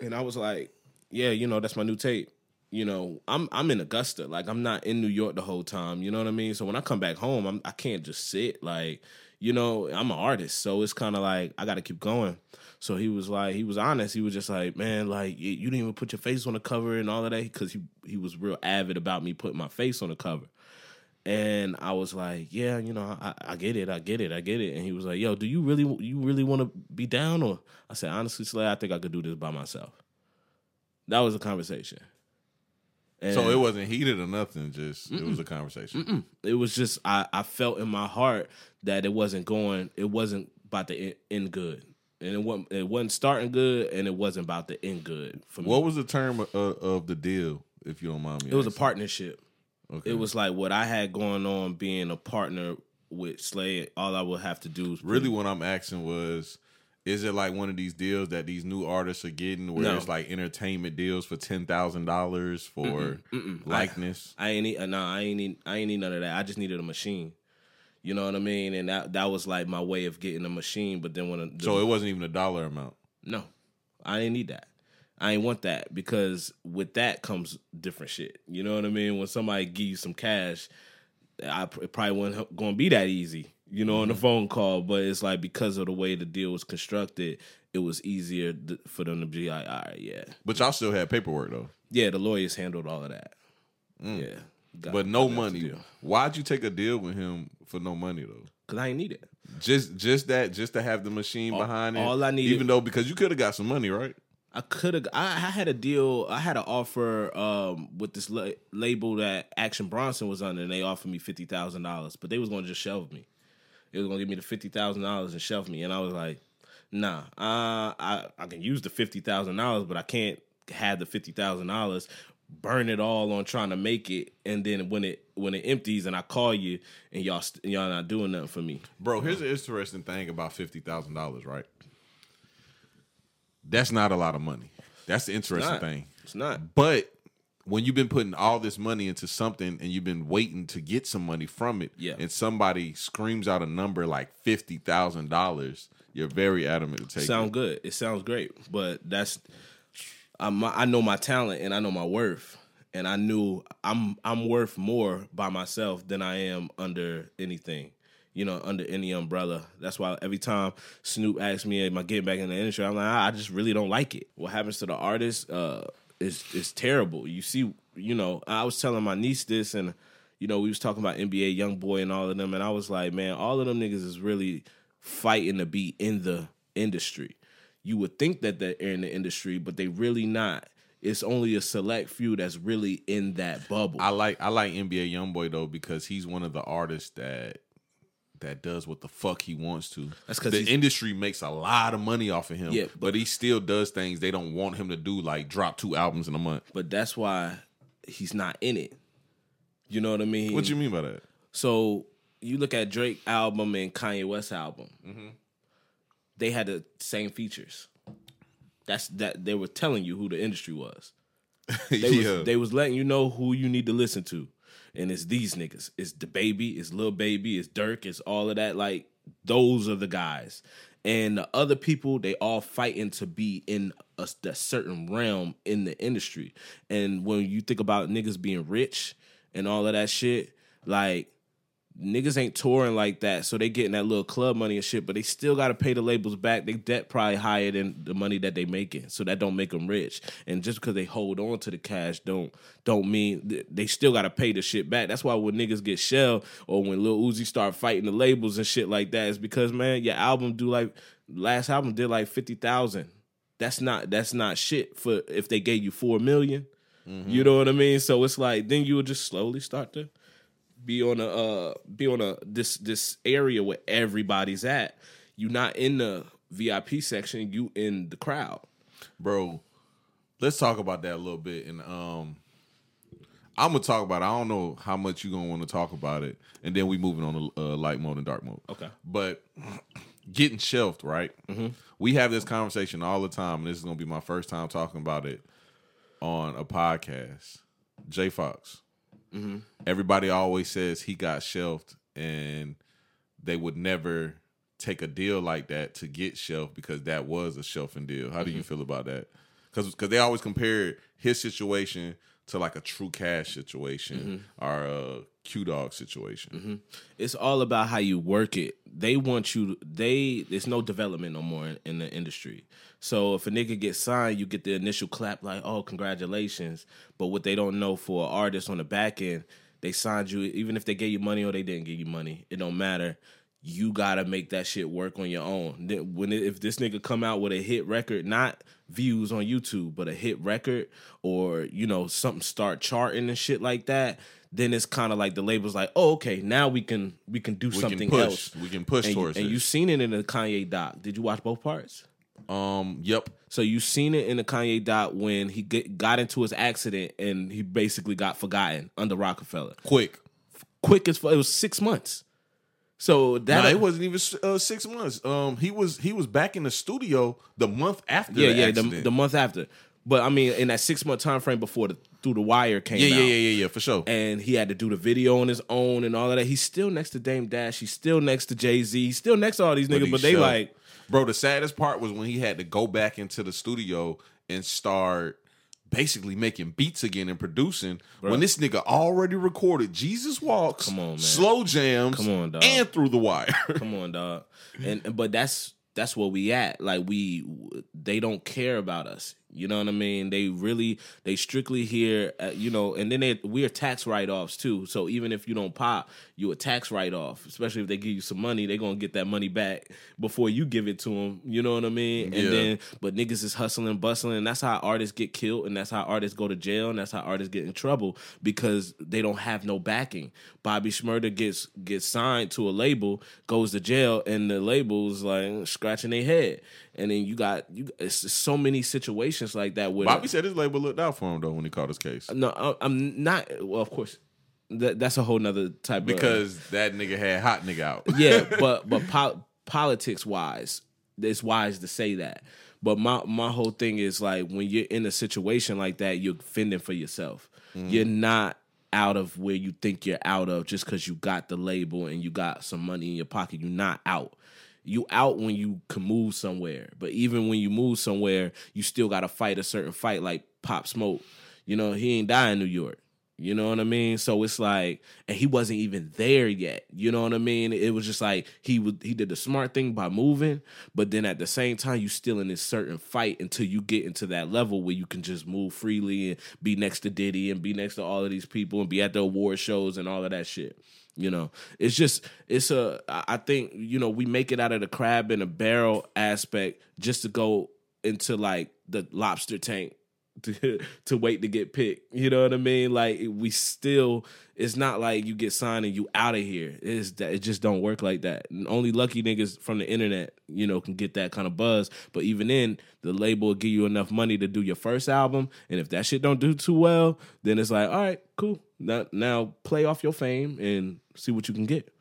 And I was like, "Yeah, you know, that's my new tape." You know, I'm I'm in Augusta, like I'm not in New York the whole time. You know what I mean? So when I come back home, I'm I can't just sit like, you know, I'm an artist, so it's kind of like I got to keep going. So he was like, he was honest. He was just like, man, like you didn't even put your face on the cover and all of that because he he was real avid about me putting my face on the cover. And I was like, yeah, you know, I, I get it, I get it, I get it. And he was like, yo, do you really you really want to be down? Or I said, honestly, Slay, I think I could do this by myself. That was a conversation. And So it wasn't heated or nothing, just it was a conversation. it was just I, I felt in my heart that it wasn't going, it wasn't about to end, good, and it wasn't it wasn't starting good, and it wasn't about to end good for me. What was the term of, of the deal, if you don't mind me? it was a partnership. Okay. It was like what I had going on being a partner with Slay. All I would have to do is really what I'm asking was is it like one of these deals that these new artists are getting where No. it's like entertainment deals for ten thousand dollars for likeness? I ain't need uh, no, I ain't need I ain't need none of that. I just needed a machine. You know what I mean? And that that was like my way of getting a machine. But then when the, so it wasn't even a dollar amount. No, I didn't need that. I ain't want that because with that comes different shit. You know what I mean? When somebody give you some cash, I it probably wasn't going to be that easy. You know, on the phone call, but it's like because of the way the deal was constructed, it was easier th- for them to be like, all right, yeah, But y'all still had paperwork though. yeah. The lawyers handled all of that. Yeah, Got- But no money. Why'd you take a deal with him for no money though? Cause I ain't need it. Just just that just to have the machine All- behind it. all I needed- even though because you could have got some money, right? I could have. I, I had a deal. I had an offer um, with this la- label that Action Bronson was under, and they offered me fifty thousand dollars, but they was going to just shelve me. They was going to give me the fifty thousand dollars and shelf me, and I was like, Nah, uh, I I can use the fifty thousand dollars, but I can't have the fifty thousand dollars burn it all on trying to make it, and then when it when it empties and I call you and y'all st- y'all not doing nothing for me. Bro, here's an interesting thing about fifty thousand dollars, right? That's not a lot of money. That's the interesting not. thing. It's not. But when you've been putting all this money into something and you've been waiting to get some money from it, Yeah. and somebody screams out a number like fifty thousand dollars, you're very adamant to take it. sound it. good. It sounds great, but that's I'm, I know my talent and I know my worth, and I knew I'm I'm worth more by myself than I am under anything. you know, under any umbrella. That's why every time Snoop asks me, "Am I getting back in the industry?" I'm like, I just really don't like it. What happens to the artist uh, is is terrible. You see, you know, I was telling my niece this, and you know, we was talking about NBA Young Boy and all of them, and I was like, man, all of them niggas is really fighting to be in the industry. You would think that they're in the industry, but they really not. It's only a select few that's really in that bubble. I like I like NBA YoungBoy though because he's one of the artists that that does what the fuck he wants to. That's because the industry makes a lot of money off of him. Yeah, but, he still does things they don't want him to do, like drop two albums in a month. but that's why he's not in it. You know what I mean? What do you mean by that? So you look at Drake album and Kanye West album. Mm-hmm. They had the same features. That's that they were telling you who the industry was. They yeah, was they was letting you know who you need to listen to. And it's these niggas. It's the baby, it's little Baby, it's Dirk, it's all of that. Like those are the guys. And the other people, they all fighting to be in a, a certain realm in the industry. And when you think about niggas being rich and all of that shit, like niggas ain't touring like that, so they getting that little club money and shit, but they still got to pay the labels back. They debt probably higher than the money that they making, so that don't make them rich. And just because they hold on to the cash, don't don't mean they still got to pay the shit back. That's why when niggas get shell or when Lil Uzi start fighting the labels and shit like that, is because man, your album do like last album did like fifty thousand. That's not that's not shit for if they gave you four million. Mm-hmm. You know what I mean? So it's like then you would just slowly start to be on a uh be on a this this area where everybody's at. You're not in the VIP section, you in the crowd. bro. Let's talk about that a little bit, and um, I'm gonna talk about. It. I don't know how much you are gonna want to talk about it, and then we moving on to uh, light mode and dark mode. Okay. but getting shelved, right? We have this conversation all the time, and this is gonna be my first time talking about it on a podcast. Jay Fox. Mm-hmm. Everybody always says he got shelved, and they would never take a deal like that to get shelved because that was a shelving deal. How do you mm-hmm. feel about that? Because they always compare his situation to like a true cash situation mm-hmm. or a Q dog situation. Mm-hmm. It's all about how you work it. They want you. They there's no development no more in, in the industry. So if a nigga gets signed, you get the initial clap like, "Oh, congratulations." But what they don't know for an artist on the back end, they signed you. Even if they gave you money or they didn't give you money, it don't matter. You gotta make that shit work on your own. When if this nigga come out with a hit record, not views on YouTube, but a hit record, or you know something start charting and shit like that, then it's kind of like the label's like, oh, okay, now we can we can do We something can push. else. We can push and, towards and this. you seen it in the Kanye doc. Did you watch both parts? Um. Yep. So you've seen it in the Kanye doc when he get, got into his accident and he basically got forgotten under Roc-A-Fella. Quick. Quick as it was six months. So that Nah, it wasn't even uh, six months. Um. He was he was back in the studio the month after. yeah the yeah the, the month after. But I mean, in that six month time frame before the through the wire came yeah, out. yeah, yeah, yeah, yeah, for sure. and he had to do the video on his own and all of that. He's still next to Dame Dash. He's still next to Jay Z. He's still next to all these niggas. he But, they like, bro. The saddest part was when he had to go back into the studio and start basically making beats again and producing. When this nigga already recorded Jesus Walks, Come on, man. slow jams, Come on, dog. and through the wire. come on, dog. And and- but that's that's where we at. Like we, they don't care about us. You know what I mean? They really, they strictly here, uh, you know, and then they, we're tax write offs too. So even if you don't pop, you a tax write off. Especially if they give you some money, they gonna get that money back before you give it to them. You know what I mean? And Yeah. then, but niggas is hustling, bustling, and that's how artists get killed, and that's how artists go to jail, and that's how artists get in trouble because they don't have no backing. Bobby Shmurda gets gets signed to a label, goes to jail, and the label's like scratching their head. And then you got you. It's so many situations like that where Bobby said his label looked out for him though when he caught his case no, I'm not. Well, of course, that, that's a whole nother type of because that nigga had hot nigga out. yeah, but but po- politics wise, it's wise to say that. But my my whole thing is like when you're in a situation like that, you're fending for yourself. Mm-hmm. You're not out of where you think you're out of just because you got the label and you got some money in your pocket. You're not out. You out when you can move somewhere. But even when you move somewhere, you still got to fight a certain fight like Pop Smoke. You know, he ain't die in New York. You know what I mean? So it's like, and he wasn't even there yet. You know what I mean? It was just like he would he did the smart thing by moving, but then at the same time, you still in this certain fight until you get into that level where you can just move freely and be next to Diddy and be next to all of these people and be at the award shows and all of that shit. You know, it's just it's a. I think you know we make it out of the crab in a barrel aspect just to go into like the lobster tank to to wait to get picked. You know what I mean? Like we still, it's not like you get signed and you out of here. It's that it just don't work like that. And only lucky niggas from the internet, you know, can get that kind of buzz. But even then, the label will give you enough money to do your first album, and if that shit don't do too well, then it's like, all right, cool. Now now play off your fame and see what you can get.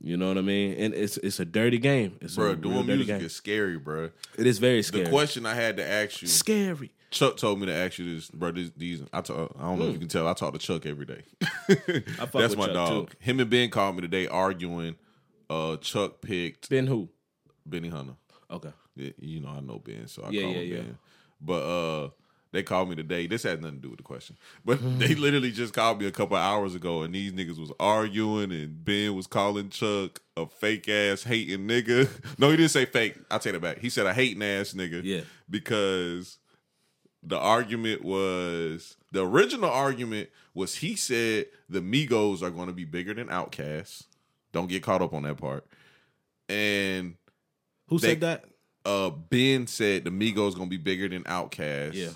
You know what I mean? And it's it's a dirty game. It's bro. Doing music game. is scary, bro. It is very scary. The question I had to ask you, scary. Chuck told me to ask you this, bro. These, these I, talk, I don't know if Hmm. you can tell. I talk to Chuck every day. fuck That's with my Chuck, dog. too. Him and Ben called me today arguing. Uh, Chuck picked Ben who? Benny Hunter. Okay. Yeah, You know I know Ben, so I Yeah, call yeah, him yeah. Ben. But uh, they called me today. This has nothing to do with the question, but Mm-hmm. they literally just called me a couple hours ago, and these niggas was arguing, and Ben was calling Chuck a fake ass hating nigga. No, he didn't say fake. I take it back. He said a hating ass nigga. Yeah. because the argument was the original argument was he said the Migos are going to be bigger than Outkast. Don't get caught up on that part. And Who They- said that? uh Ben said the Migos gonna be bigger than Outkast. Yeah.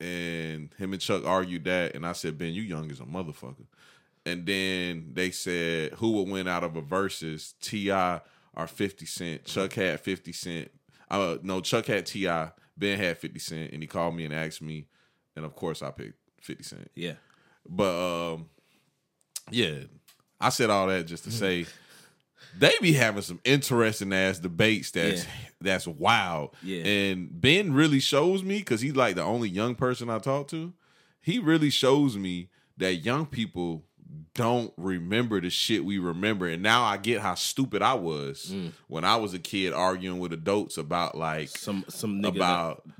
And him and Chuck argued that, and I said, Ben, you young as a motherfucker. And then they said who would win out of a versus T.I. or Fifty Cent. Chuck had Fifty Cent. Uh, no, Chuck had Ti. Ben had Fifty Cent, and he called me and asked me, and of course I picked Fifty Cent. Yeah. But um, yeah, I said all that just to say they be having some interesting ass debates that's Yeah. that's wild. Yeah. And Ben really shows me because he's like the only young person I talk to. He really shows me that young people don't remember the shit we remember. And now I get how stupid I was Mm. when I was a kid arguing with adults about like Some some nigga about that,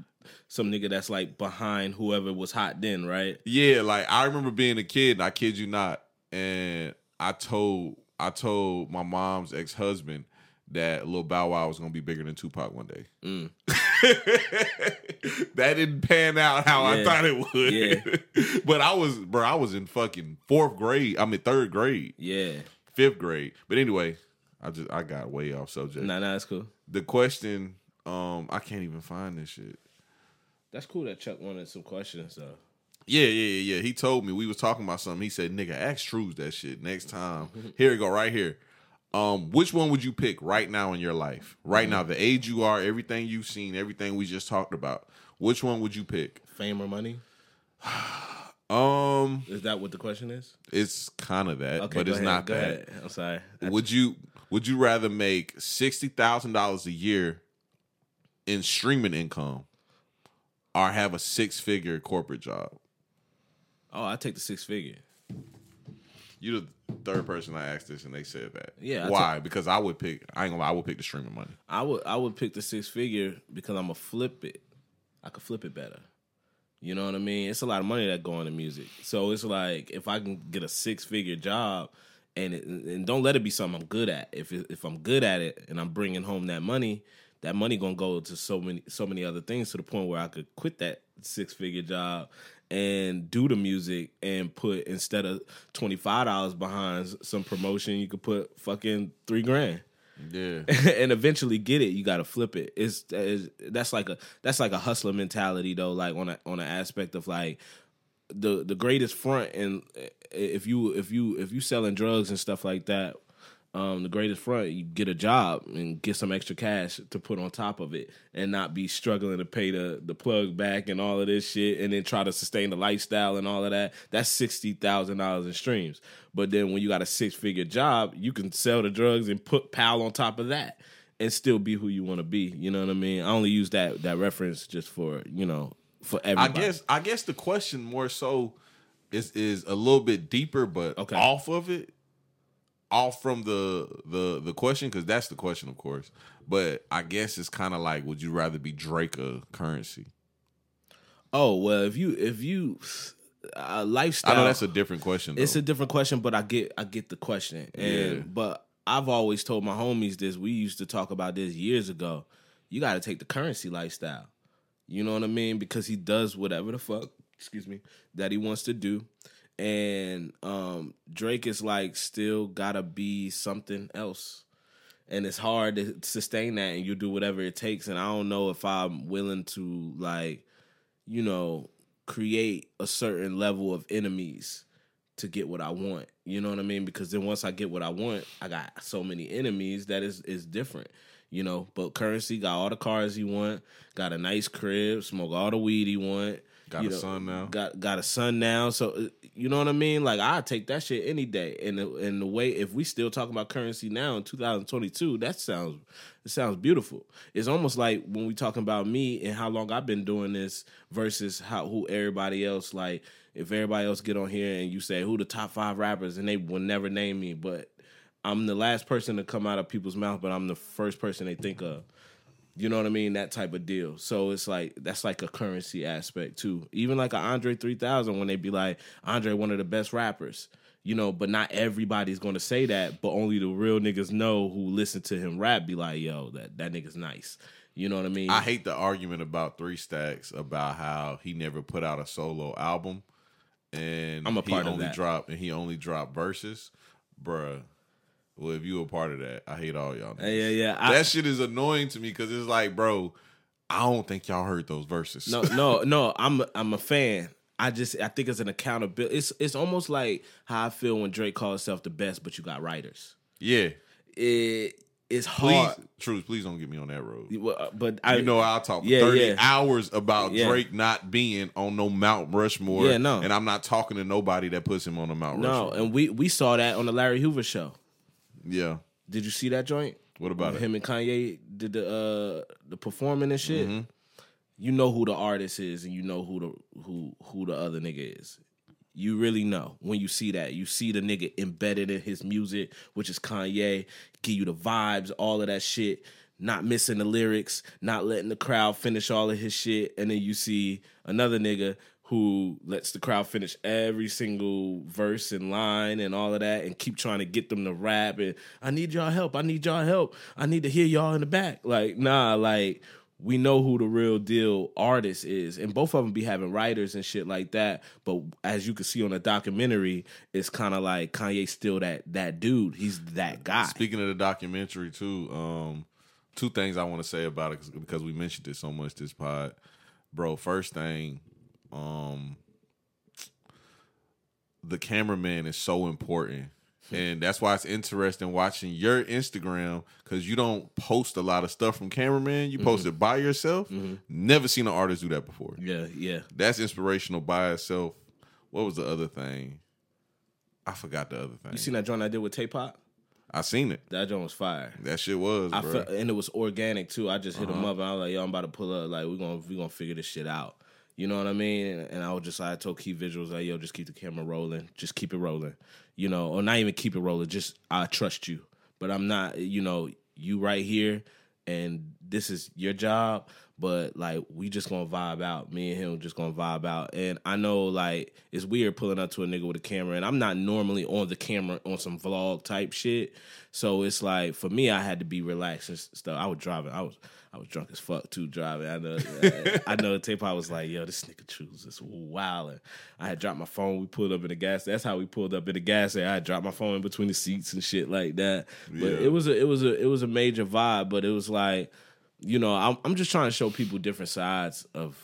some nigga that's like behind whoever was hot then, right? Yeah, like I remember being a kid, and I kid you not, and I told I told my mom's ex husband that Lil Bow Wow was gonna be bigger than Tupac one day. Mm. that didn't pan out how I thought it would. but I was, bro, I was in fucking fourth grade. I mean third grade, Yeah. fifth grade. But anyway, I just I got way off subject. Nah, nah, that's cool. The question, um, I can't even find this shit. That's cool that Chuck wanted some questions though. Yeah, yeah, yeah, yeah. He told me we was talking about something. He said, "Nigga, ask Trues that shit next time." Here we go, right here. Um, which one would you pick right now in your life? Right now, Mm-hmm. the age you are, everything you've seen, everything we just talked about. Which one would you pick? Fame or money? Um, Is that what the question is? it's kind of that, Okay, but it's ahead, not that. ahead. I'm sorry. Would you Would you rather make sixty thousand dollars a year in streaming income, or have a six figure corporate job? Oh, I take the six figure. You the third person I asked this, and they said that. Yeah, I Why? because I would pick. I ain't gonna lie. I would pick the streaming money. I would I would pick the six figure because I'm gonna flip it. I could flip it better. You know what I mean? It's a lot of money that go into music. So it's like if I can get a six figure job and it, and don't let it be something I'm good at. If it, if I'm good at it and I'm bringing home that money, that money gonna go to so many so many other things to the point where I could quit that six figure job and do the music and put instead of twenty five dollars behind some promotion, you could put fucking three grand Yeah. and eventually get it, you got to flip it. It's, it's that's like a that's like a hustler mentality though. Like on a on an aspect of like the the greatest front and if you if you if you selling drugs and stuff like that. Um, the greatest front, you get a job and get some extra cash to put on top of it, and not be struggling to pay the the plug back and all of this shit, and then try to sustain the lifestyle and all of that. That's sixty thousand dollars in streams. But then when you got a six figure job, you can sell the drugs and put pal on top of that, and still be who you want to be. You know what I mean? I only use that that reference just for you know for everybody. I guess. I guess the question more so is is a little bit deeper, but Okay. off of it, off from the the the question because that's the question, of course. But I guess it's kind of like, would you rather be Drake or Currency? Oh well, if you if you uh, lifestyle. I know that's a different question. Though. It's a different question, but I get I get the question. And Yeah. but I've always told my homies this. We used to talk about this years ago. You got to take the currency lifestyle. You know what I mean? Because he does whatever the fuck, excuse me, that he wants to do. And um Drake is like still gotta be something else. And it's hard to sustain that and you do whatever it takes. And I don't know if I'm willing to like, you know, create a certain level of enemies to get what I want. You know what I mean? Because then once I get what I want, I got so many enemies that is is different. You know, but currency got all the cars he want, got a nice crib, smoke all the weed he want. Got you a son now. Got got a son now. So uh, you know what I mean? Like I take that shit any day. And the, and the way if we still talking about currency now in 2022, that sounds it sounds beautiful. It's almost like when we talking about me and how long I've been doing this versus how who everybody else like if everybody else get on here and you say who the top five rappers and they will never name me, but I'm the last person to come out of people's mouth, but I'm the first person they think of. You know what I mean? That type of deal. So it's like that's like a currency aspect too. Even like a Andre 3000 when they be like Andre one of the best rappers. You know, but not everybody's going to say that, but only the real niggas know who listen to him rap be like, "Yo, that that nigga's nice." You know what I mean? I hate the argument about Three Stacks about how he never put out a solo album, and I'm a part he of only that. dropped and he only dropped verses, bruh. Well, if you a part of that, I hate all y'all. yeah, niggas. yeah, yeah. I, that shit is annoying to me because it's like, bro, I don't think y'all heard those verses. no, no, no. I'm I'm a fan. I just I think it's an accountability. It's it's almost like how I feel when Drake calls himself the best, but you got writers. yeah, It it's please, hard. truth, please don't get me on that road. Well, uh, But I you know, I'll talk Yeah, 30 yeah. hours about Yeah. Drake not being on no Mount Rushmore. Yeah, no. And I'm not talking to nobody that puts him on the Mount no, Rushmore. No, and we we saw that on the Larry Hoover show. Yeah. Did you see that joint? What about When it? Him and Kanye did the uh the performing and shit. Mm-hmm. You know who the artist is, and you know who the who who the other nigga is. You really know when you see that. You see the nigga embedded in his music, which is Kanye, give you the vibes, all of that shit, not missing the lyrics, not letting the crowd finish all of his shit. And then you see another nigga who lets the crowd finish every single verse and line and all of that and keep trying to get them to rap and I need y'all help. I need y'all help. I need to hear y'all in the back. Like, nah, like we know who the real deal artist is. And both of them be having writers and shit like that. But as you can see on the documentary, it's kind of like Kanye's still that that dude. He's that guy. Speaking of the documentary, too, um, two things I want to say about it because we mentioned it so much this pod. Bro, first thing, um, the cameraman is so important. And that's why it's interesting watching your Instagram because you don't post a lot of stuff from cameraman. You post it by yourself. Never seen an artist do that before. Yeah, yeah. That's inspirational by itself. What was the other thing? I forgot the other thing. You seen that joint I did with Tay Pop? I seen it. That joint was fire. That shit was, I felt, and it was organic too. I just hit Uh-huh. him up and I was like, "Yo, I'm about to pull up. Like, we're gonna we gonna figure this shit out." You know what I mean? And I was just I told Key Visuals like, "Yo, just keep the camera rolling. Just keep it rolling." You know, or not even keep it rolling. Just I trust you, but I'm not. You know, you right here, and this is your job. But like, we just gonna vibe out. Me and him just gonna vibe out. And I know like it's weird pulling up to a nigga with a camera, and I'm not normally on the camera on some vlog type shit. So it's like for me, I had to be relaxed and stuff. I was driving. I was I was drunk as fuck too driving. I know. I know. Tape. I was like, yo, this nigga choose is wild. I had dropped my phone. We pulled up in the gas. That's how we pulled up in the gas. station. I had dropped my phone in between the seats and shit like that. But Yeah. it was a it was a it was a major vibe. But it was like, you know, I'm I'm just trying to show people different sides of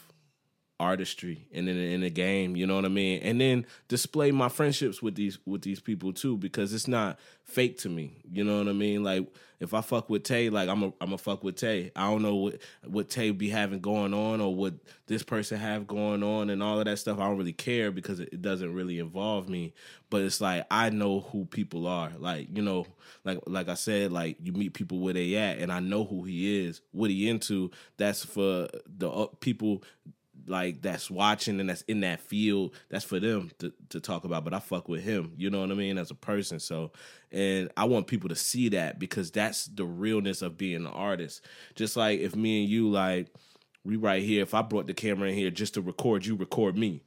artistry and in in the game, you know what I mean? And then display my friendships with these with these people too because it's not fake to me. You know what I mean? Like if I fuck with Tay, like I'm a I'm a fuck with Tay. I don't know what what Tay be having going on or what this person have going on and all of that stuff. I don't really care because it, it doesn't really involve me. But it's like I know who people are. Like, you know, like like I said, like you meet people where they at and I know who he is, what he into. That's for the uh, people like that's watching and that's in that field that's for them to, to talk about but i fuck with him you know what i mean as a person so and i want people to see that because that's the realness of being an artist. Just like if me and you like we right here if i brought the camera in here just to record you record me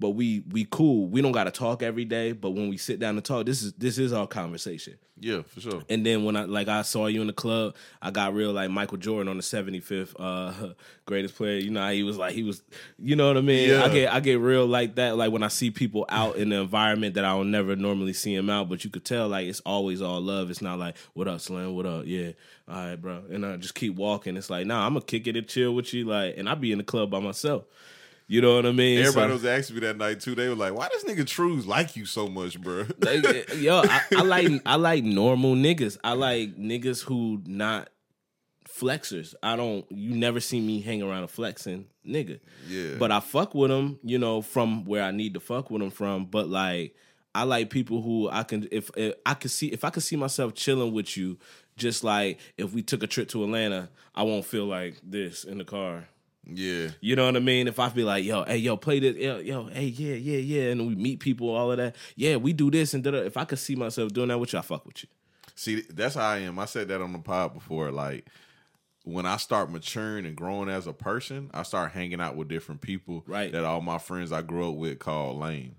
but we we cool. We don't got to talk every day, but when we sit down to talk, this is this is our conversation. Yeah, for sure. And then when I like I saw you in the club, I got real like Michael Jordan on the seventy fifth uh greatest player. You know he was like he was you know what I mean? Yeah. I get I get real like that. Like when I see people out in the environment that I will never normally see them out, but you could tell like it's always all love. It's not like, what up, Slim? What up? Yeah. All right, bro. And I just keep walking. It's like, nah, I'm gonna kick it and chill with you. Like, and I be in the club by myself. You know what I mean? Everybody So- was asking me that night too. They were like, "Why does nigga Trues like you so much, bro?" Yo, I, I like I like normal niggas. I like niggas who not flexers. I don't. You never see me hang around a flexing nigga. Yeah. But I fuck with them, you know, from where I need to fuck with them from. But like, I like people who I can if, if I could see if I could see myself chilling with you. Just like if we took a trip to Atlanta, I won't feel like this in the car. Yeah, You know what I mean? If I be like, yo, hey, yo, play this, yo, yo, hey, yeah, yeah, yeah, and we meet people, all of that. Yeah, we do this and da If I could see myself doing that with you, I fuck with you. See, that's how I am. I said that on the pod before. Like when I start maturing and growing as a person, I start hanging out with different people. Right. That all my friends I grew up with called lame.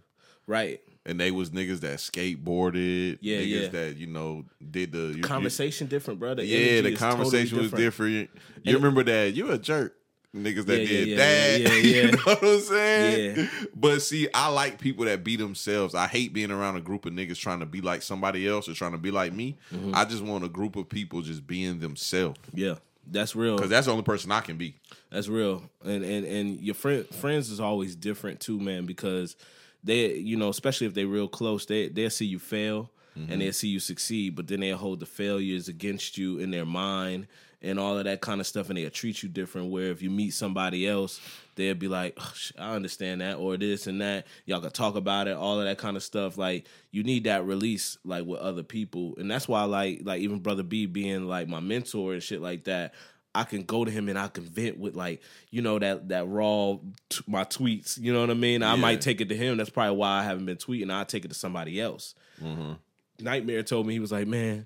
Right. And they was niggas that skateboarded. Yeah, niggas yeah. that, you know, did the you- Conversation different, brother. Yeah, the is totally conversation was different. You And- remember that? You a jerk. Niggas that Yeah, did yeah, that. yeah, yeah, you know what I'm saying? But see, I like people that be themselves. I hate being around a group of niggas trying to be like somebody else or trying to be like me. Mm-hmm. I just want a group of people just being themselves. Yeah, that's real. Because that's the only person I can be. That's real. And and and your friend friends is always different too, man, because they you know, especially if they're real close, they they'll see you fail and they'll see you succeed, but then they'll hold the failures against you in their mind and all of that kind of stuff and they'll treat you different where if you meet somebody else, they'll be like, oh, I understand that or this and that. Y'all can talk about it, all of that kind of stuff. Like you need that release like with other people. And that's why like like even Brother B being like my mentor and shit like that. I can go to him and I can vent with like you know that that raw t- my tweets. You know what I mean? I Yeah. might take it to him. That's probably why I haven't been tweeting. I take it to somebody else. Mm-hmm. Nightmare told me he was like, man,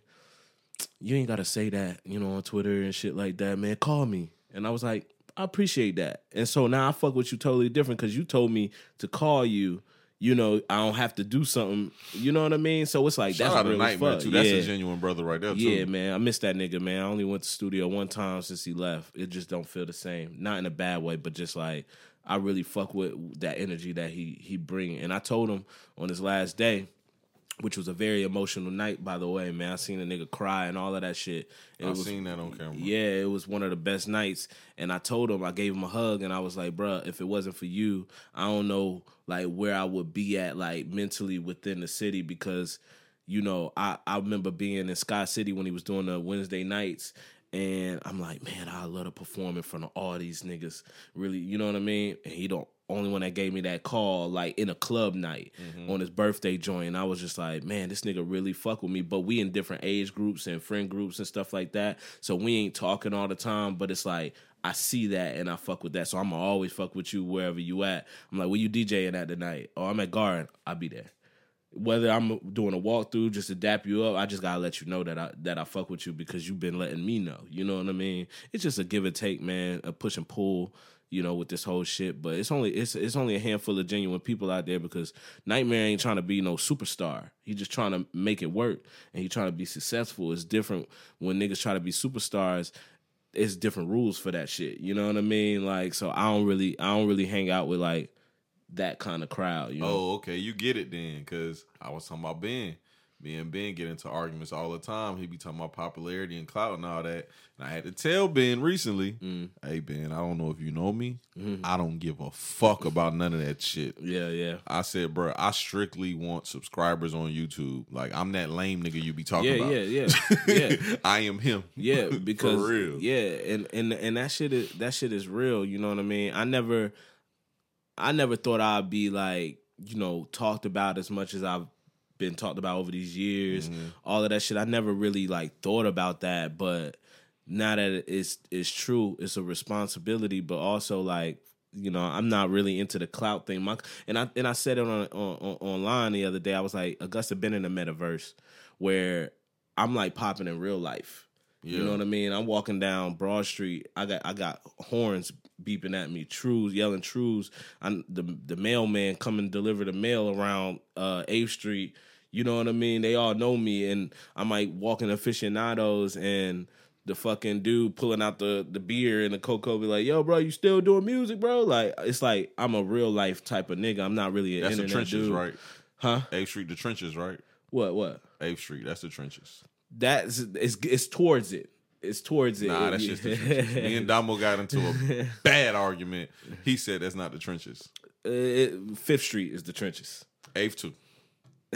you ain't gotta say that, you know, on Twitter and shit like that, man. Call me, and I was like, I appreciate that. And so now I fuck with you totally different because you told me to call you. You know, I don't have to do something. You know what I mean? So it's like Shout that's out to real Nightmare fuck. too. That's yeah. a genuine brother right there too. Yeah, man, I miss that nigga, man. I only went to studio one time since he left. It just don't feel the same. Not in a bad way, but just like I really fuck with that energy that he he bring. And I told him on his last day, which was a very emotional night, by the way, man. I seen a nigga cry and all of that shit. And I was, seen that on camera. yeah, it was one of the best nights. And I told him, I gave him a hug, and I was like, bruh, if it wasn't for you, I don't know like where I would be at like mentally within the city because, you know, I, I remember being in Sky City when he was doing the Wednesday nights. And I'm like, man, I love to perform in front of all these niggas. Really, you know what I mean? And he don't only one that gave me that call, like in a club night mm-hmm. on his birthday joint. And I was just like, man, this nigga really fuck with me. But we in different age groups and friend groups and stuff like that. So we ain't talking all the time, but it's like I see that and I fuck with that. So I'm gonna always fuck with you wherever you at. I'm like, where you DJing at tonight? Oh, I'm at Garden. I'll be there. Whether I'm doing a walkthrough just to dap you up, I just gotta let you know that I that I fuck with you because you've been letting me know. You know what I mean? It's just a give and take, man, a push and pull. You know, with this whole shit, but it's only it's it's only a handful of genuine people out there because Nightmare ain't trying to be no superstar. He just trying to make it work and he trying to be successful. It's different when niggas try to be superstars it's different rules for that shit. You know what I mean? Like, so I don't really, I don't really hang out with like that kind of crowd. You know? Oh, okay, you get it then, because I was talking about Ben. Me and Ben get into arguments all the time. He be talking about popularity and clout and all that. And I had to tell Ben recently, Mm. "Hey Ben, I don't know if you know me. Mm-hmm. I don't give a fuck about none of that shit." yeah, yeah, I said, "Bro, I strictly want subscribers on YouTube. Like I'm that lame nigga you be talking yeah, about. yeah, yeah, yeah. I am him. Yeah, because for real. yeah, and and and that shit is that shit is real. You know what I mean? I never, I never thought I'd be like you know talked about as much as I've been talked about over these years. Mm-hmm. All of that shit, I never really like thought about that, but now that it's it's true, it's a responsibility, but also like. You know, I'm not really into the clout thing. My and I and I said it on, on, on online the other day. I was like, Augusta been in the metaverse where I'm like popping in real life. You know what I mean? I'm walking down Broad Street. I got I got horns beeping at me, trues, yelling trues. I, the the mailman come and deliver the mail around uh 8th Street. You know what I mean? They all know me, and I'm like walking aficionados and the fucking dude pulling out the the beer and the cocoa be like, "Yo, bro, you still doing music, bro?" Like it's like I'm a real life type of nigga. I'm not really an That's the trenches, dude. right? Huh? Eighth Street, the trenches, right? What? What? Eighth Street, that's the trenches. That's it's it's towards it. It's towards it. Nah, that's just the trenches. Me and Damo got into a bad argument. He said that's not the trenches. Uh, it- Fifth Street is the trenches. Eighth too.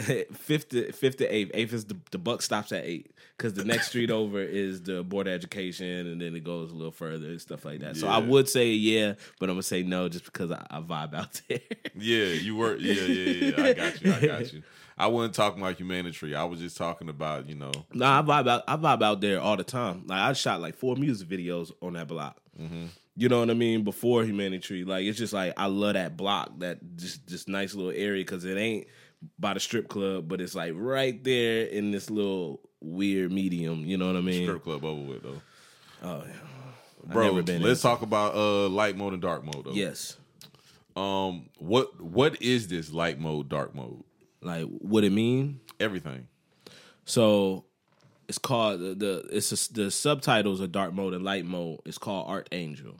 fifth to fifth to eighth. Eighth is the the buck stops at eight because the next street over is the board of education, and then it goes a little further and stuff like that. So I would say yeah, but I'm gonna say no just because I, I vibe out there. Yeah, you were. Yeah, yeah, yeah. I got you. I got you. I wasn't talking about humanity. I was just talking about you know. no, I vibe out. I vibe out there all the time. Like I shot like four music videos on that block. Mm-hmm. You know what I mean? Before Humanity, like it's just like I love that block, that just just nice little area because it ain't by the strip club, but it's like right there in this little weird medium. You know what I mean? Strip club over with though. Oh, yeah. Bro, never been let's in. talk about uh light mode and dark mode though. Yes. Um, what what is this light mode, dark mode? Like what it mean? Everything. So it's called the, the it's a, the subtitles of dark mode and light mode. It's called Archangel,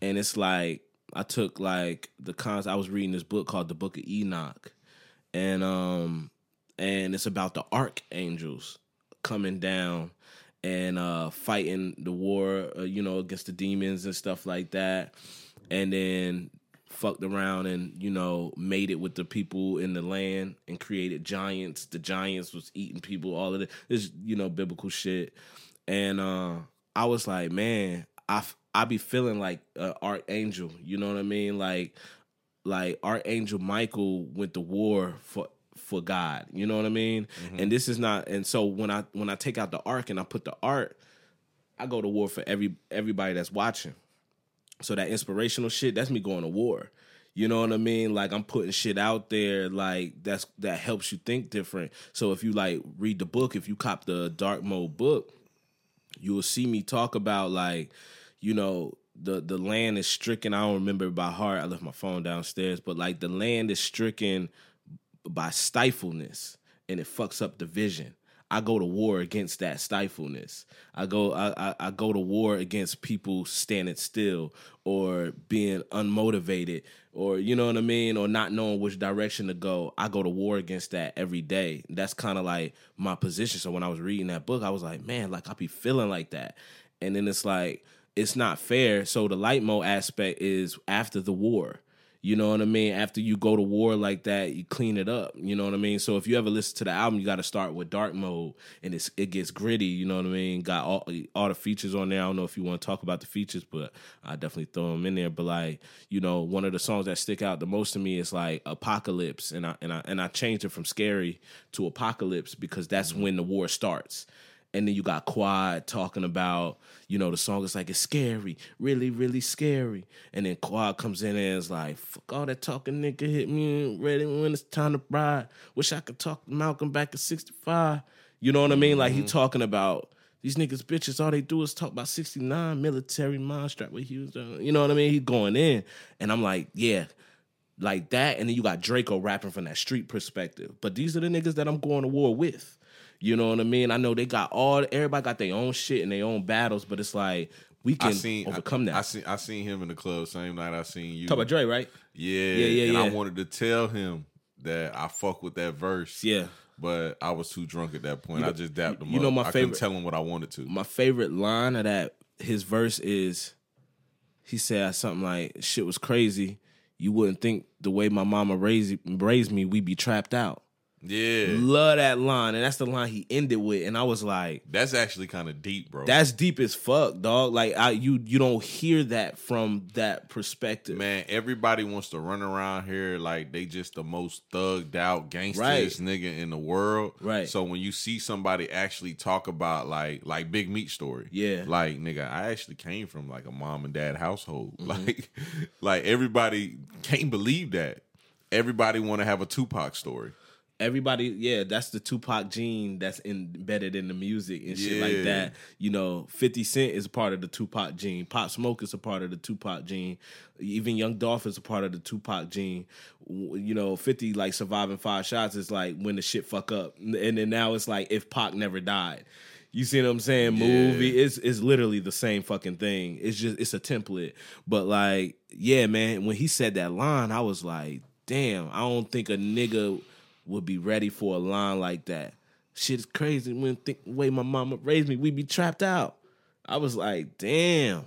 and it's like I took like the cons. I was reading this book called the Book of Enoch, and um and it's about the archangels coming down and uh fighting the war, uh, you know, against the demons and stuff like that, and then fucked around and you know made it with the people in the land and created giants. The giants was eating people all of it. This you know biblical shit. And uh i was like man i i be feeling like an archangel. You know what i mean? Like like archangel michael went to war for for god you know what i mean mm-hmm. and this is not and so when i when i take out the ark and i put the art i go to war for every everybody that's watching so that inspirational shit, that's me going to war. You know what I mean? Like I'm putting shit out there like that's that helps you think different. So if you like read the book, if you cop the dark mode book, you will see me talk about like, you know, the the land is stricken. I don't remember by heart. I left my phone downstairs, but like the land is stricken by stifleness and it fucks up the vision. I go to war against that stifleness. I go I, I, I go to war against people standing still or being unmotivated or you know what I mean or not knowing which direction to go. I go to war against that every day. That's kind of like my position. So when I was reading that book, I was like, man, like I be feeling like that. And then it's like it's not fair. So the light mode aspect is after the war. You know what I mean? After you go to war like that, you clean it up. You know what I mean? So if you ever listen to the album, you got to start with dark mode, and it's it gets gritty. You know what I mean? Got all all the features on there. I don't know if you want to talk about the features, but I definitely throw them in there. But like, you know, one of the songs that stick out the most to me is like Apocalypse, and I and I and I changed it from Scary to Apocalypse because that's when the war starts and then you got Quad talking about, you know, the song is like it's scary, really, really scary. And then Quad comes in and is like, fuck all that talking nigga hit me ready when it's time to ride. Wish I could talk to Malcolm back at 65. You know what I mean? Like he mm-hmm. talking about these niggas bitches, all they do is talk about 69 military mind strap with Hughes. You know what I mean? He going in. And I'm like, yeah, like that. And then you got Draco rapping from that street perspective. But these are the niggas that I'm going to war with. You know what I mean? I know they got all everybody got their own shit and their own battles, but it's like we I can seen overcome I, that. I seen I seen him in the club same night I seen you. Talk about Dre, right? yeah, Yeah, yeah, and I wanted to tell him that I fuck with that verse. Yeah. But I was too drunk at that point. I just dapped him you up. know my I favorite- couldn't tell him what I wanted to. My favorite line of that his verse is he said something like shit was crazy. You wouldn't think the way my mama raised raised me, we'd be trapped out. Yeah. Love that line. And that's the line he ended with. And I was like, That's actually kind of deep, bro. that's deep as fuck, dog. Like I you you don't hear that from that perspective. Man, everybody wants to run around here like they just the most thugged out gangsterest Right. nigga in the world. Right. So when you see somebody actually talk about like like Big Meech story, Yeah. like nigga, I actually came from like a mom and dad household. Mm-hmm. Like, like everybody can't believe that. Everybody want to have a Tupac story. Everybody yeah that's the tupac gene that's embedded in the music and shit like that you know 50 cent is part of the tupac gene pop smoke is a part of the tupac gene even young dolph is a part of the tupac gene you know 50 like surviving five shots is like when the shit fuck up and then now it's like if pac never died you see what I'm saying? Yeah. Movie it's it's literally the same fucking thing. It's just it's a template. But like, yeah, man, when he said that line, I was like, damn, I don't think a nigga would be ready for a line like that. Shit is crazy. When think way my mama raised me, we'd be trapped out. I was like, damn.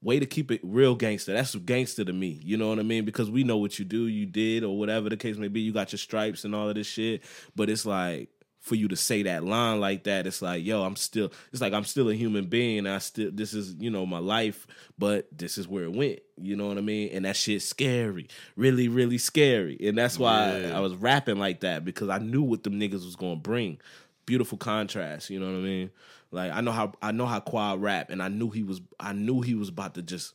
Way to keep it real gangster. That's gangster to me. You know what I mean? Because we know what you do, you did, or whatever the case may be. You got your stripes and all of this shit. But it's like for you to say that line like that, it's like, yo, I'm still. It's like I'm still a human being. I still. This is you know my life, but this is where it went. You know what I mean? And that shit's scary, really, really scary. And that's why Yeah. I was rapping like that because I knew what them niggas was gonna bring. Beautiful contrast. You know what I mean? Like I know how I know how Quad rap, and I knew he was. I knew he was about to just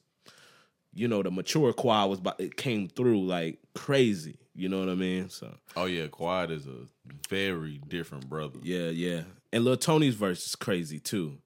you know, the mature Quad was about it came through like crazy. You know what I mean? So Oh yeah, Quad is a very different brother. yeah, yeah. And Lil Tony's verse is crazy too.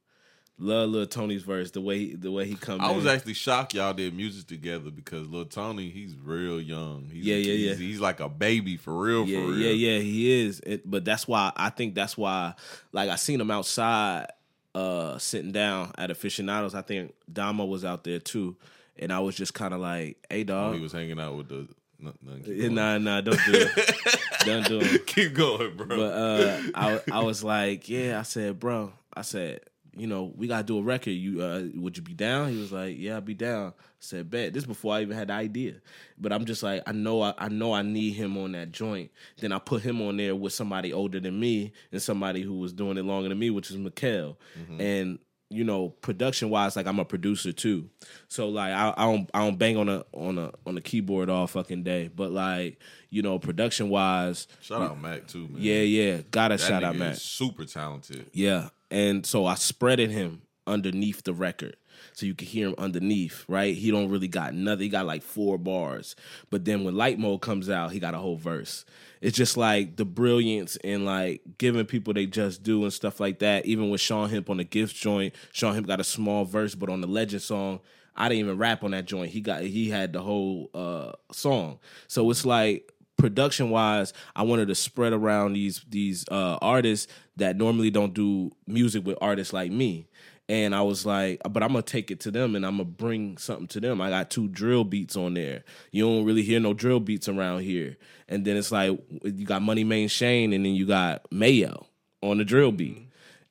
Love Lil Tony's verse, the way the way he comes. I in. was actually shocked y'all did music together because Lil Tony, he's real young. He's, Yeah, yeah, he's, yeah. He's like a baby for real, yeah, for real. yeah, yeah, he is. It, but that's why I think that's why like I seen him outside uh sitting down at aficionados. I think Dama was out there too. And I was just kind of like, hey Oh, dog. he was hanging out with the. No, no, keep Yeah, going. nah, nah, don't do it. don't do it. keep going, bro. But uh, I I was like, yeah. I said, bro. I said, you know, we gotta do a record. You uh, would you be down? He was like, yeah, I'd be down. I said, bet. This before I even had the idea. But I'm just like, I know, I, I know, I need him on that joint. Then I put him on there with somebody older than me and somebody who was doing it longer than me, which is Mikkel. And you know, production wise, like I'm a producer too. So like I, I don't I don't bang on a on a on a keyboard all fucking day. But like you know, production wise, Shout out Mac too, man. yeah, yeah, gotta that shout out Mac. super talented. Yeah. And so I spreaded him underneath the record. So you could hear him underneath, right? He don't really got nothing. He got like four bars. But then when light mode comes out, he got a whole verse. It's just like the brilliance and like giving people they just do and stuff like that. Even with Sean Hemp on the gift joint, Sean Hemp got a small verse, but on the legend song, I didn't even rap on that joint. He got he had the whole uh song. So it's like production wise, I wanted to spread around these these uh, artists that normally don't do music with artists like me. And I was like, but I'm gonna take it to them and I'm gonna bring something to them. I got two drill beats on there. You don't really hear no drill beats around here. And then it's like you got Money Main Shane and then you got Mayo on the drill beat. Mm-hmm.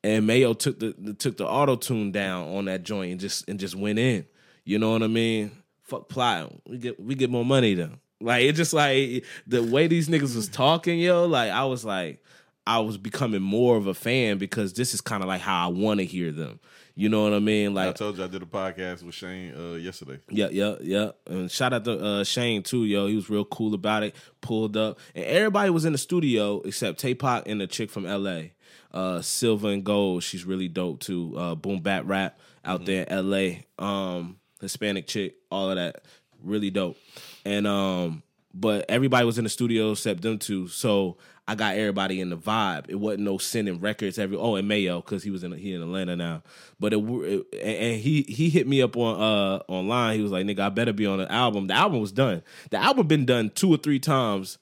And Mayo took the, the took the auto tune down on that joint and just and just went in. You know what I mean? Fuck plot. We get we get more money though. Like it just like the way these niggas was talking, yo. Like I was like, I was becoming more of a fan because this is kind of like how I want to hear them. You know what I mean? Like I told you I did a podcast with Shane uh, yesterday. yeah, yeah, yeah. And shout out to uh, Shane too, yo. He was real cool about it. Pulled up, and everybody was in the studio except Tapak and the chick from L.A. Uh, Silver and Gold. She's really dope too. Uh, boom bap rap out there in L.A. Um, Hispanic chick, all of that, really dope. And um, but everybody was in the studio except them two. So I got everybody in the vibe. It wasn't no sending records every. Oh, and Mayo because he was in he in Atlanta now. But it, it and he he hit me up on uh online. He was like, "Nigga, I better be on the album." The album was done. The album been done two or three times,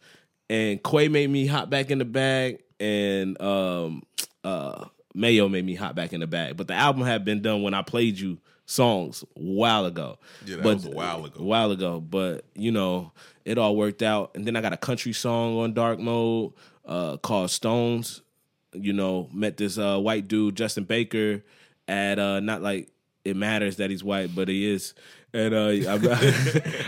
and Quay made me hop back in the bag, and um uh Mayo made me hop back in the bag. But the album had been done when I played you songs a while ago. Yeah, that but, was a while ago. A while ago, but you know, it all worked out. And then I got a country song on dark mode uh, called Stones. You know, met this uh, white dude, Justin Baker, at uh, not like it matters that he's white, but he is. And uh,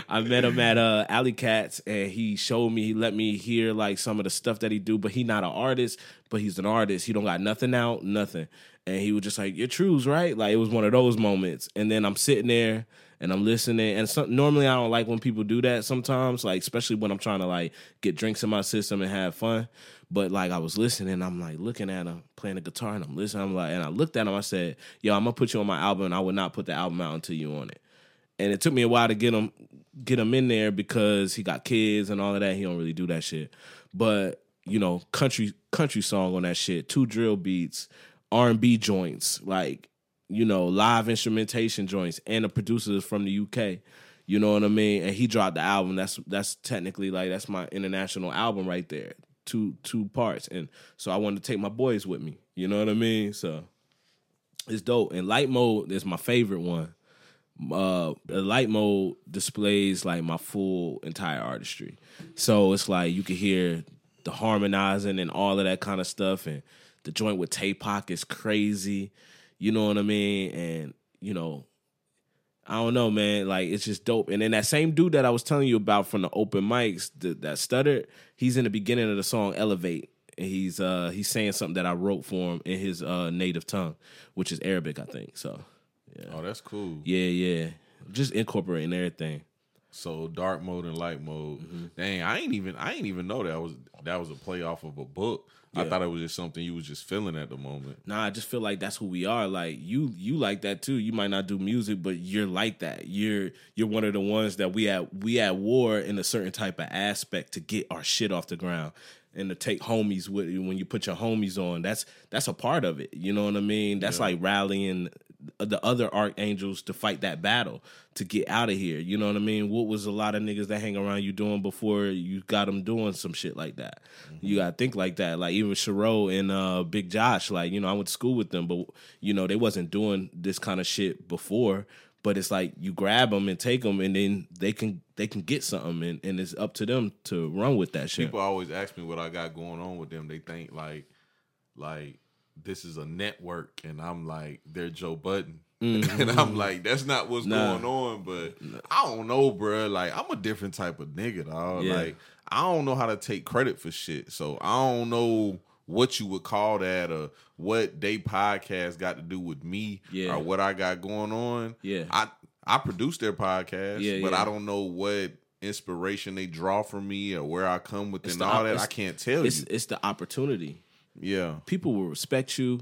I, met him at uh, Alley Cats, and he showed me, he let me hear like some of the stuff that he do. But he not an artist, but he's an artist. He don't got nothing out, nothing. And he was just like, "Your truths, right?" Like it was one of those moments. And then I'm sitting there and I'm listening. And normally I don't like when people do that. Sometimes, like especially when I'm trying to like get drinks in my system and have fun. But like I was listening, I'm like looking at him playing the guitar, and I'm listening. I'm like, and I looked at him. I said, "Yo, I'm gonna put you on my album, and I would not put the album out until you on it." And it took me a while to get him get him in there because he got kids and all of that. He don't really do that shit. But you know, country country song on that shit, two drill beats, R and B joints, like you know, live instrumentation joints, and the producer is from the UK. You know what I mean? And he dropped the album. That's that's technically like that's my international album right there. Two two parts. And so I wanted to take my boys with me. You know what I mean? So it's dope. And light mode is my favorite one. Uh the light mode displays like my full entire artistry. So it's like you can hear the harmonizing and all of that kind of stuff and the joint with Tay-Pac is crazy. You know what I mean? And you know, I don't know, man. Like it's just dope. And then that same dude that I was telling you about from the open mics the, that stuttered, he's in the beginning of the song "Elevate." And he's uh he's saying something that I wrote for him in his uh native tongue, which is Arabic, I think. So yeah, Oh, that's cool. yeah, yeah. Just incorporating everything. So dark mode and light mode. Mm-hmm. Dang, I ain't even I ain't even know that was that was a play off of a book. I thought it was just something you was just feeling at the moment. Nah, I just feel like that's who we are. Like you, you like that too. You might not do music, but you're like that. You're you're one of the ones that we at we at war in a certain type of aspect to get our shit off the ground and to take homies with you when you put your homies on. That's that's a part of it. You know what I mean? That's like rallying the other archangels to fight that battle to get out of here. You know what I mean? What was a lot of niggas that hang around you doing before you got them doing some shit like that? You gotta think like that. Like even Shiro and uh, Big Josh, like you know, I went to school with them, but you know they wasn't doing this kind of shit before. But it's like you grab them and take them, and then they can they can get something, and, and it's up to them to run with that shit. People always ask me what I got going on with them. They think like like this is a network and I'm like they're Joe Budden. and I'm like, that's not what's Mm-hmm. Nah. going on. But I don't know, bruh. Like, I'm a different type of nigga, dog. Yeah. Like, I don't know how to take credit for shit. So I don't know what you would call that or what they podcast got to do with me Yeah. or what I got going on. Yeah. I I produce their podcast, Yeah, but yeah. I don't know what inspiration they draw from me or where I come with It's the all that. I can't tell it's you. it's the opportunity. Yeah. people will respect you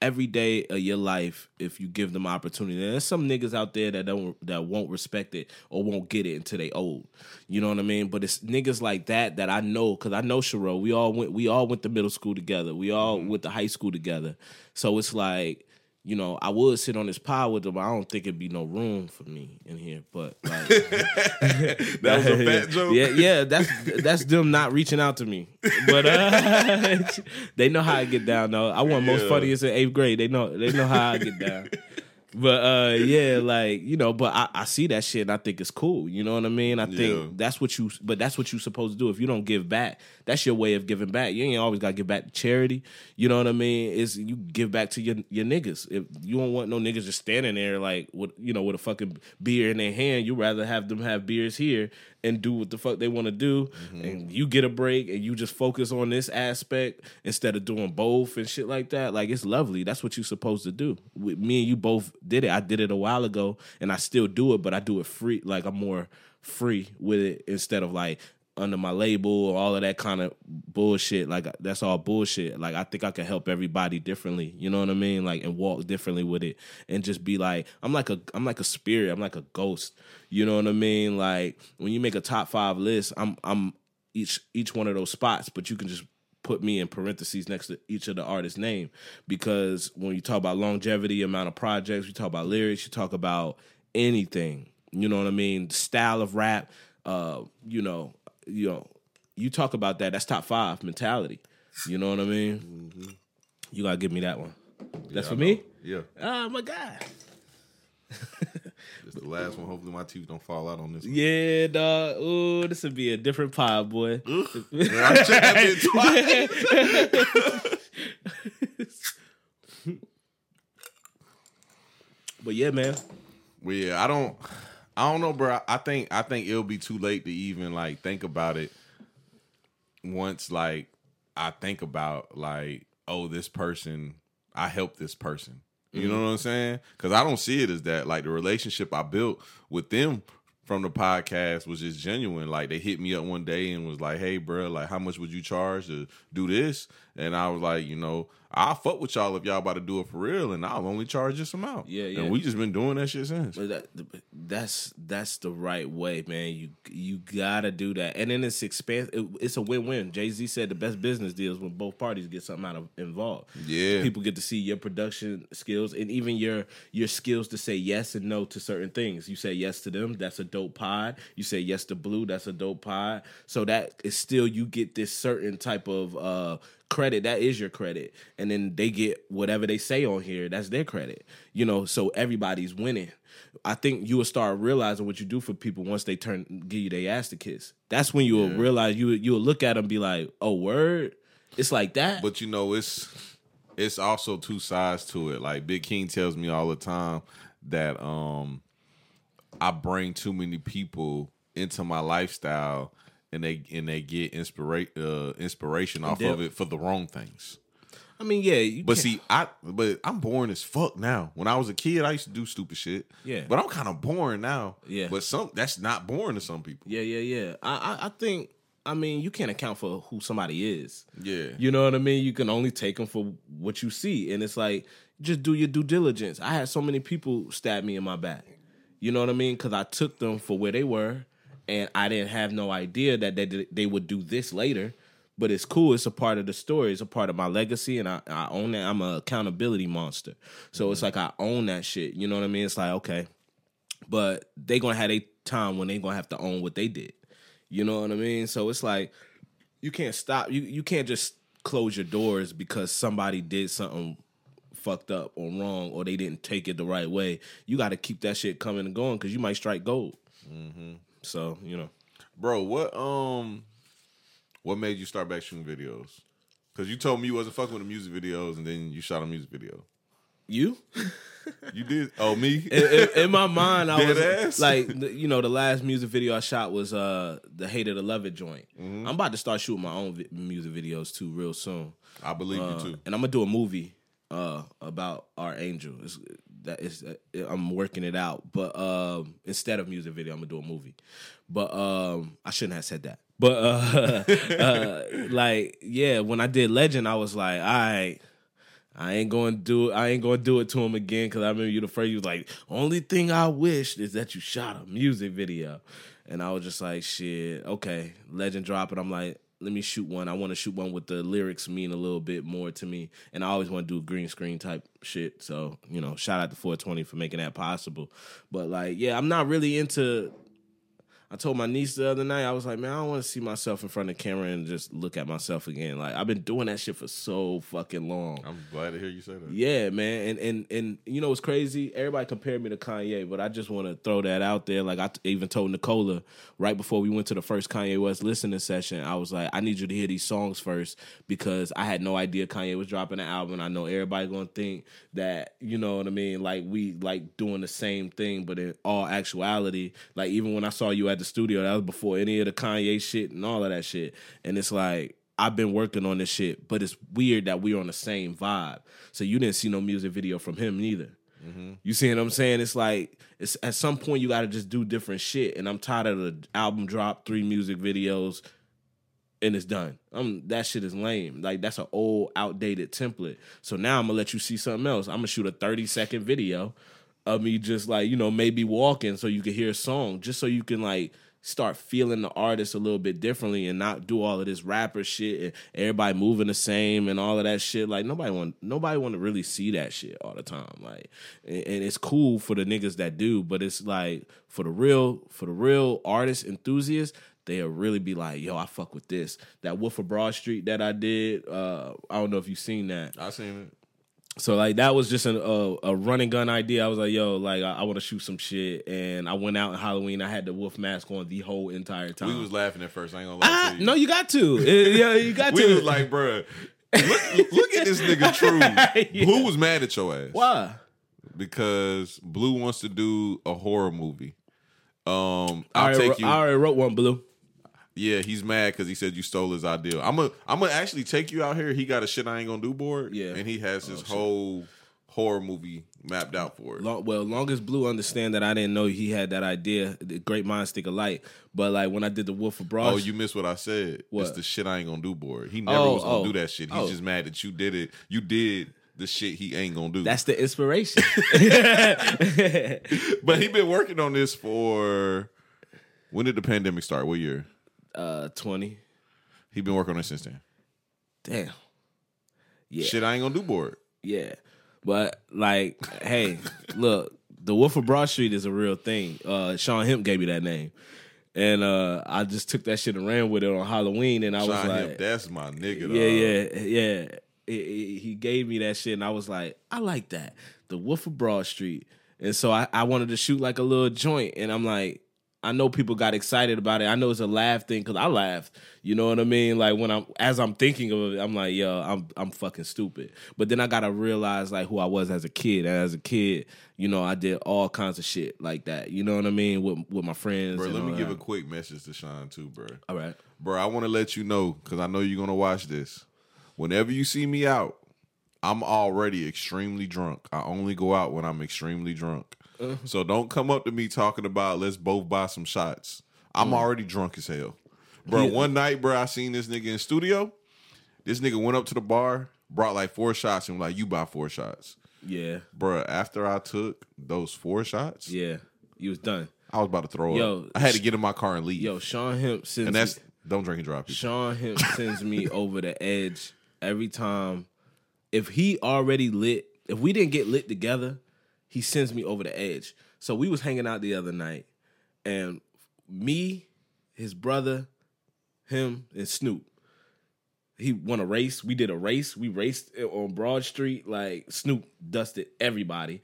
every day of your life if you give them opportunity. And there's some niggas out there that don't that won't respect it or won't get it until they old. You know what I mean? But it's niggas like that that I know because I know Shiro. We all went we all went to middle school together. We all mm-hmm. went to high school together. So it's like. You know, I would sit on this pod with them, but I don't think it'd be no room for me in here. But like, That was a fat joke. yeah, yeah, that's that's them not reaching out to me. But uh, they know how I get down though. I want most Yeah. funniest in eighth grade. They know they know how I get down. But uh yeah, like, you know, but I, I see that shit and I think it's cool. You know what I mean? I think Yeah. that's what you but that's what you supposed to do. If you don't give back, that's your way of giving back. You ain't always gotta give back to charity. You know what I mean? Is you give back to your your niggas. If you don't want no niggas just standing there like with you know with a fucking beer in their hand, you rather have them have beers here and do what the fuck they want to do, mm-hmm. and you get a break and you just focus on this aspect instead of doing both and shit like that. Like it's lovely. That's what you're supposed to do. With me and you both did it. I did it a while ago, and I still do it, but I do it free. Like I'm more free with it instead of like under my label or all of that kind of bullshit. Like that's all bullshit. Like I think I can help everybody differently. You know what I mean? Like and walk differently with it and just be like I'm like a I'm like a spirit. I'm like a ghost. You know what I mean? Like when you make a top five list, I'm I'm each each one of those spots, but you can just put me in parentheses next to each of the artist's name because when you talk about longevity, amount of projects, you talk about lyrics, you talk about anything. You know what I mean? Style of rap, uh, you know, you know, you talk about that. That's top five mentality. You know what I mean? Mm-hmm. You gotta give me that one. That's I for me. Yeah. Oh my god. It's the last one. Hopefully my teeth don't fall out on this one. Yeah, dog. Ooh, this would be a different pod, boy. I checked that bitch twice. But yeah, man. Well, yeah, I don't, I don't know, bro. I think, I think it'll be too late to even like think about it. Once like I think about like, oh, this person, I helped this person. You know mm-hmm. what I'm saying? Because I don't see it as that. Like the relationship I built with them from the podcast was just genuine. Like they hit me up one day and was like, "Hey, bro, like how much would you charge to do this?" And I was like, you know, I'll fuck with y'all if y'all about to do it for real, and I'll only charge this amount. Yeah, yeah. And we just been doing that shit since. But that, that's that's the right way, man. You you gotta do that, and then it's expand. It, it's a win win. Jay Z said the best business deals when both parties get something out of involved. Yeah. people get to see your production skills and even your your skills to say yes and no to certain things. You say yes to them, that's a dope pod. You say yes to Blue, that's a dope pod. So that is still you get this certain type of uh credit that is your credit. And then they get whatever they say on here that's their credit you know so everybody's winning. I think you will start realizing what you do for people once they turn give you their ass to kiss. That's when you will realize you you will look at them and be like oh word? It's like that. But you know, it's it's also two sides to it. Like Big King tells me all the time that um I bring too many people into my lifestyle and they and they get inspira- uh, inspiration off dip. of it for the wrong things. i mean yeah you But can't- see, I but I'm boring as fuck now. When I was a kid, I used to do stupid shit. Yeah. But I'm kind of boring now. Yeah. But some that's not boring to some people. Yeah, yeah, yeah. I, I, I think. I mean, you can't account for who somebody is. Yeah. You know what I mean? You can only take them for what you see, and it's like just do your due diligence. I had so many people stab me in my back. You know what I mean? Because I took them for where they were, and I didn't have no idea that they they would do this later. But it's cool. It's a part of the story. It's a part of my legacy, and I, I own that. I'm an accountability monster. So it's like I own that shit. You know what I mean? It's like okay, but they gonna have a time when they gonna have to own what they did. You know what I mean? So it's like you can't stop. You you can't just close your doors because somebody did something fucked up or wrong or they didn't take it the right way. You got to keep that shit coming and going because you might strike gold. Mm-hmm. So you know, Bro, what um what made you start back shooting videos? Cause you told me you wasn't fucking with the music videos and then you shot a music video. you You did? Oh, me? in, in- in my mind, I Dead was ass? like, you know, the last music video I shot was uh the Hate It or Love It joint. Mm-hmm. I'm about to start shooting my own vi- music videos too, real soon. I believe Uh, you too. And I'm gonna do a movie uh, about our angel. It's, that is, uh, I'm working it out. But um, instead of music video, I'm gonna do a movie. But um, I shouldn't have said that. But uh, uh, like, yeah, when I did Legend, I was like, all right. I ain't to do it. I ain't to do it to him again because I remember you the first. You was like, only thing I wish is that you shot a music video, and I was just like, shit, okay. Legend drop it. I'm like, let me shoot one. I want to shoot one with the lyrics mean a little bit more to me, and I always want to do green screen type shit. So you know, shout out to 420 for making that possible. But like, yeah, I'm not really into I told my niece the other night, I was like, man, I don't want to see myself in front of the camera and just look at myself again. Like I've been doing that shit for so fucking long. I'm glad to hear you say that. Yeah, man, and and and you know what's crazy? Everybody compared me to Kanye, but I just want to throw that out there. Like I t- even told Nicola right before we went to the first Kanye West listening session, I was like, I need you to hear these songs first because I had no idea Kanye was dropping an album. I know everybody gonna think that you know what I mean, like we like doing the same thing, but in all actuality, like even when I saw you at the studio, that was before any of the Kanye shit and all of that shit, and it's like. I've been working on this shit, but it's weird that we're on the same vibe. So you didn't see no music video from him neither. You see what I'm saying? It's like it's at some point you got to just do different shit, and I'm tired of the album drop, three music videos, and it's done. Um, that shit is lame. Like that's an old, outdated template. So now I'm gonna let you see something else. I'm gonna shoot a 30 second video of me just like you know maybe walking so you can hear a song, just so you can like start feeling the artist a little bit differently and not do all of this rapper shit and everybody moving the same and all of that shit. Like nobody want nobody want to really see that shit all the time. Like and, it's cool for the niggas that do, but it's like for the real for the real artist enthusiasts, they'll really be like, yo, I fuck with this. That Wolf of Broad Street that I did, uh, I don't know if you've seen that. I've seen it. So like that was just an, a a running gun idea. I was like, yo, like I, I want to shoot some shit, and I went out in Halloween. I had the wolf mask on the whole entire time. We was laughing at first. I ain't gonna lie ah, to you. no, you got to. Yeah, you got we to. We was like, bruh, look, look at this nigga True. Yeah. Blue was mad at your ass why? because Blue wants to do a horror movie. Um, I I'll already, take you. I already wrote one blue. Yeah, he's mad because he said you stole his idea. I'm gonna I'm gonna actually take you out here. He got a shit I ain't gonna do board. Yeah. and he has his oh, shit. whole horror movie mapped out for it. Long, well, longest blue understand that I didn't know he had that idea. The great minds think alike. But like when I did the Wolf of Broad, Oh, you missed what I said. What? It's the shit I ain't gonna do board. He never Oh, was gonna oh, do that shit. He's oh. just mad that you did it. You did the shit he ain't gonna do. that's the inspiration. but he been working on this for when did the pandemic start? What year? Uh, twenty. He been working on it since then. Damn. Yeah. Shit I ain't gonna do board. Yeah. But like, hey, look, the Wolf of Broad Street is a real thing. Uh Sean Hemp gave me that name. And uh I just took that shit and ran with it on Halloween and I was like Hemp, that's my nigga. dog. Yeah, yeah, yeah. He gave me that shit and I was like, I like that. The Wolf of Broad Street. And so I, I wanted to shoot like a little joint and I'm like, I know people got excited about it. I know it's a laugh thing because I laughed. You know what I mean? Like when I'm as I'm thinking of it, I'm like, yo, I'm I'm fucking stupid. But then I gotta realize like who I was as a kid. And as a kid, you know, I did all kinds of shit like that. You know what I mean? With with my friends. Bro, let me give that. a quick message to Sean too, bro. All right. Bro, I want to let you know because I know you're gonna watch this. Whenever you see me out, I'm already extremely drunk. I only go out when I'm extremely drunk. So don't come up to me talking about let's both buy some shots. I'm mm. already drunk as hell. Bro, Yeah. one night, bro, I seen this nigga in studio. This nigga went up to the bar, brought like four shots, and was like, you buy four shots. Yeah. Bro, after I took those four shots, Yeah. You was done. I was about to throw Yo, up. I had to get in my car and leave. Yo, Sean Hemp sends and that's me- don't drink and drive. People. Sean Hemp sends me over the edge every time. If he already lit, if we didn't get lit together, he sends me over the edge. So we was hanging out the other night, and me, his brother, him, and Snoop. He won a race. We did a race. We raced on Broad Street. Like Snoop dusted everybody.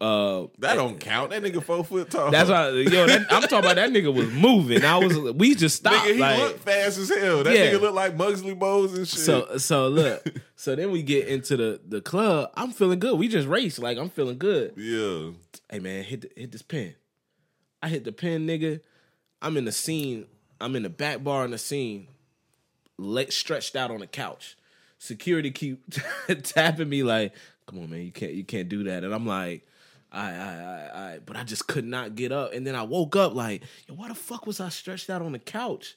Uh, That don't count. That nigga four foot tall. that's why, yo. That, I'm talking about that nigga was moving. I was. We just stopped. Nigga, he like, look fast as hell. That Yeah. nigga look like Muggsy Bogues and shit. So so look, so then we get into the the club. I'm feeling good. We just raced. Like I'm feeling good. yeah, Hey man, hit the, hit this pin. I hit the pin, nigga. I'm in the scene. I'm in the back bar in the scene, leg stretched out on the couch. Security keep tapping me like, "Come on, man, you can't you can't do that." And I'm like, "I I I I," but I just could not get up. And then I woke up like, "Yo, why the fuck was I stretched out on the couch?"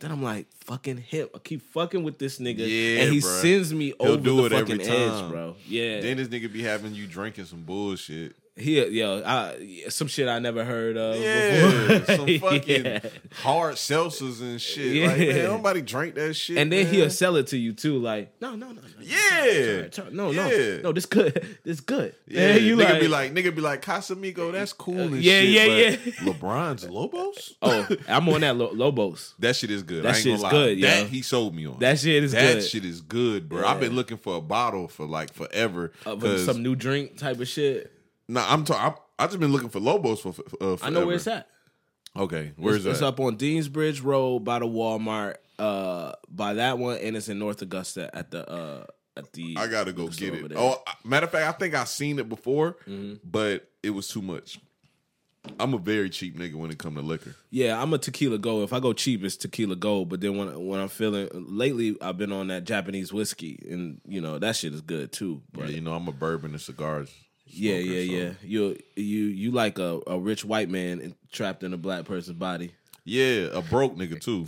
Then I'm like, "Fucking hip." I keep fucking with this nigga, Yeah, and he bruh. sends me He'll over do the it every fucking edge, bro. Yeah, then this nigga be having you drinking some bullshit. He, yo, I, some shit I never heard of. Yeah, before. some fucking Yeah. hard seltzers and shit. Yeah. Like man, nobody drink that shit. And then man. he'll sell it to you too. Like, no, no, no, no. Yeah. Sorry, sorry. no, no, Yeah. no. This good. This good. Yeah, you nigga like, be like, nigga be like, Casamigo, that's cool and yeah, shit. yeah, but LeBron's Lobos? oh, I'm on that Lo- Lobos. That shit is good. That I ain't shit's gonna lie. good, yo. That he sold me on. That shit is that good. shit is good, bro. I've been looking for a bottle for like forever. Uh, some new drink type of shit. Nah, I'm talking. I just been looking for Lobos for. Uh, I know where it's at. Okay, where's it's, that? it's up on Deans Bridge Road by the Walmart. Uh, by that one, and it's in North Augusta at the uh at the. I gotta go get it. Oh, matter of fact, I think I've seen it before, Mm-hmm. but it was too much. I'm a very cheap nigga when it come to liquor. Yeah, I'm a tequila go. If I go cheap, it's tequila go. But then when when I'm feeling lately, I've been on that Japanese whiskey, and you know that shit is good too. But But you know, I'm a bourbon and cigars. Yeah, yeah, yeah. You you you like a, a rich white man in- trapped in a black person's body. Yeah, a broke nigga too.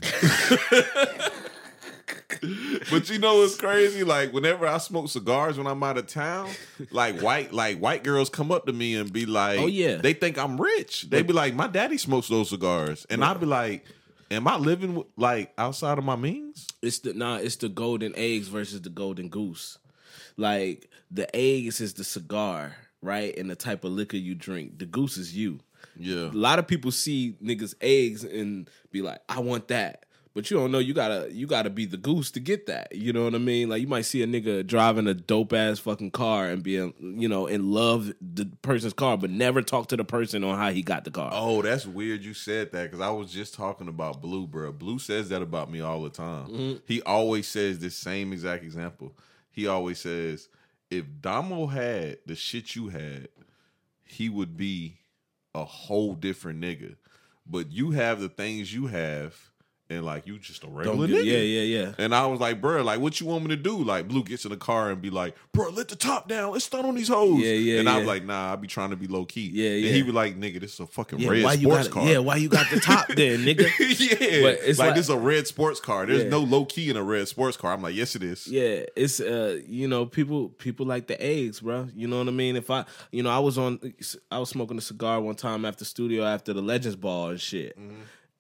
but you know what's crazy? Like whenever I smoke cigars when I'm out of town, like white like white girls come up to me and be like, Oh, yeah. they think I'm rich. They be like, my daddy smokes those cigars, and I'd be like, am I living like outside of my means? It's the nah, it's the golden eggs versus the golden goose. Like the eggs is the cigar, right? And the type of liquor you drink. The goose is you. Yeah, A lot of people see niggas eggs and be like, I want that. But you don't know you gotta you gotta be the goose to get that. You know what I mean? Like you might see a nigga driving a dope ass fucking car and being you know in love the person's car, but never talk to the person on how he got the car. Oh, that's weird you said that because I was just talking about Blue, bro. Blue says that about me all the time. Mm-hmm. He always says this same exact example. He always says, if Damo had the shit you had, he would be a whole different nigga. But you have the things you have, and like you just a regular get- nigga. yeah, yeah, yeah. And I was like, bro, like, what you want me to do? Like, Blue gets in the car and be like, bro, let the top down. Let's stun on these hoes. Yeah, yeah, And I was like, nah, I be trying to be low key. Yeah, yeah. And he was like, nigga, this is a fucking Yeah, red sports got car. yeah, why you got the top then, nigga? yeah. But it's like, like- this is a red sports car. There's Yeah. no low key in a red sports car. I'm like, yes, it is. Yeah, it's uh, you know, people people like the eggs, bro. You know what I mean? If I, you know, I was on, I was smoking a cigar one time after studio after the Legends Ball and shit,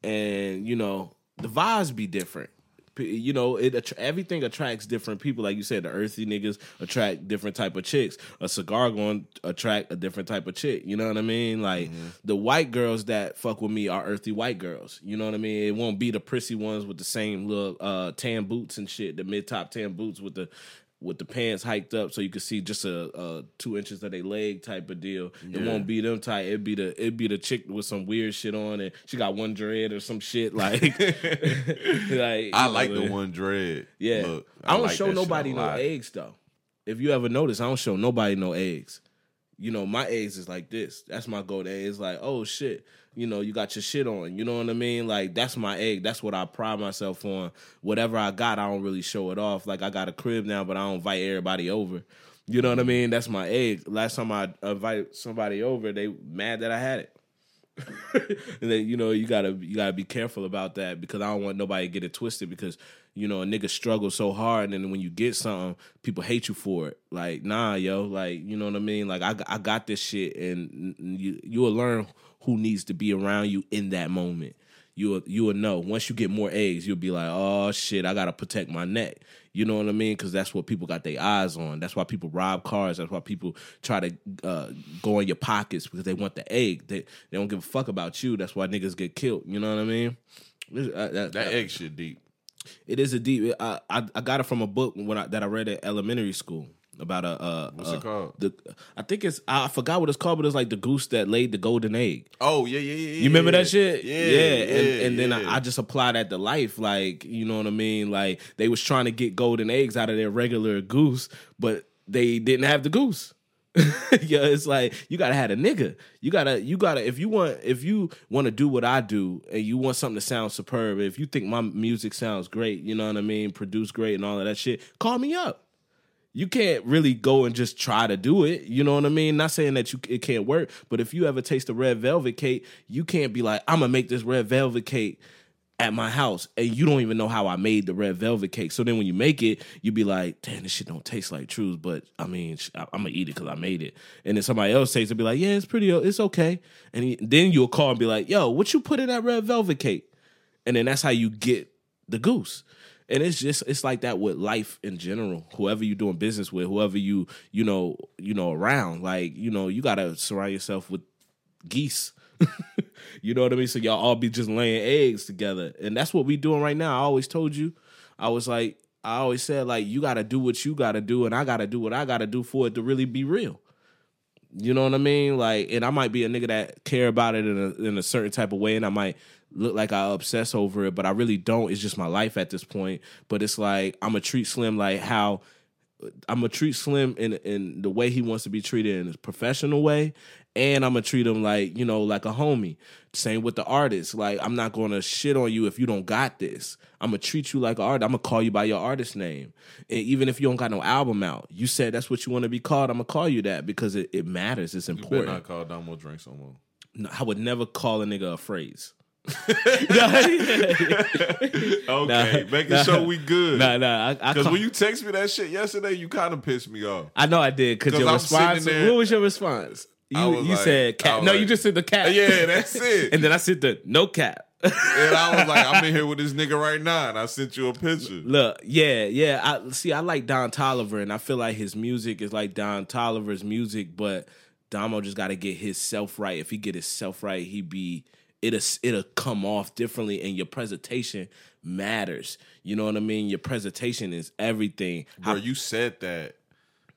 and you know, the vibes be different. You know, it attra- everything attracts different people. Like you said, the earthy niggas attract different type of chicks. A cigar going attract a different type of chick. You know what I mean? Like the white girls that fuck with me are earthy white girls. You know what I mean? It won't be the prissy ones with the same little uh, tan boots and shit. The mid top tan boots with the with the pants hiked up so you can see just a, a two inches of their leg type of deal. It won't be them tight. It'd be the it'd be the chick with some weird shit on and she got one dread or some shit like. like I like know, the one dread. yeah, Look, I, don't like show nobody no eggs though. If you ever notice, I don't show nobody no eggs. You know, my eggs is like this. That's my gold egg. It's like, oh shit, you know, you got your shit on. You know what I mean? Like that's my egg. That's what I pride myself on. Whatever I got, I don't really show it off. Like I got a crib now, but I don't invite everybody over. You know what I mean? That's my egg. Last time I invited somebody over, they mad that I had it. and then you know you gotta you gotta be careful about that because I don't want nobody to get it twisted because you know a nigga struggle so hard and then when you get something people hate you for it. Like nah yo like you know what I mean? Like I, I got this shit and you you will learn who needs to be around you in that moment. You will you will know. Once you get more eggs you'll be like oh shit I gotta protect my neck you know what I mean? Because that's what people got their eyes on. That's why people rob cars. That's why people try to uh, go in your pockets because they want the egg. They, they don't give a fuck about you. That's why niggas get killed. You know what I mean? This- uh, that- That egg shit deep. it is a deep. I, I I got it from a book when I, that I read at elementary school about a. Uh, What's uh, it called? The I think it's I forgot what it's called, but it's like the goose that laid the golden egg. Oh yeah, yeah, yeah. You remember yeah. that shit? Yeah, and, and then. I, I just applied that to life. Like, you know what I mean? Like they was trying to get golden eggs out of their regular goose, but they didn't have the goose. yeah, it's like you gotta have a nigga. You gotta, you gotta. If you want, if you want to do what I do, and you want something to sound superb, if you think my music sounds great, you know what I mean, produce great and all of that shit, call me up you can't really go and just try to do it. You know what I mean? Not saying that you it can't work, but if you ever taste a red velvet cake, you can't be like, I'm gonna make this red velvet cake at my house, and you don't even know how I made the red velvet cake. So then when you make it, you be like, damn, this shit don't taste like truth, but I mean, I- I'm gonna eat it because I made it. And then somebody else tastes it, be like, yeah, it's pretty, it's okay. And he, then you'll call and be like, yo, what you put in that red velvet cake? And then that's how you get the goose. And it's just it's like that with life in general. Whoever you're doing business with, whoever you you know you know around, like you know you gotta surround yourself with geese. you know what I mean? So y'all all be just laying eggs together, and that's what we doing right now. I always told you, I was like, I always said like you gotta do what you gotta do, and I gotta do what I gotta do for it to really be real. You know what I mean? Like, and I might be a nigga that care about it in a in a certain type of way, and I might look like I obsess over it, but I really don't. It's just my life at this point. But it's like I'm a treat Slim like how I'm gonna treat Slim in in the way he wants to be treated in a professional way, and I'm gonna treat him like you know like a homie. Same with the artist. Like I'm not gonna shit on you if you don't got this. I'm gonna treat you like an artist. I'm gonna call you by your artist name, and even if you don't got no album out, you said that's what you want to be called. I'm gonna call you that because it, it matters. It's You better important. not call Damo drinks no more. No, I would never call a nigga a phrase. Okay, making nah. sure we good. Nah, nah. I, I, Because when you text me that shit yesterday, you kind of pissed me off. I know I did because 'Cause your I'm response. there- What was your response? You you like- said I cat. No, like- you just said the cat. Yeah, that's it. and then I said the no cap. And I was like, I'm in here with this nigga right now, and I sent you a picture. Look, yeah, yeah. I see. I like Don Toliver, and I feel like his music is like Don Toliver's music, but Damo just got to get his self right. If he get his self right, he be it'll it'll come off differently, and your presentation matters. You know what I mean? Your presentation is everything. Bro, you said that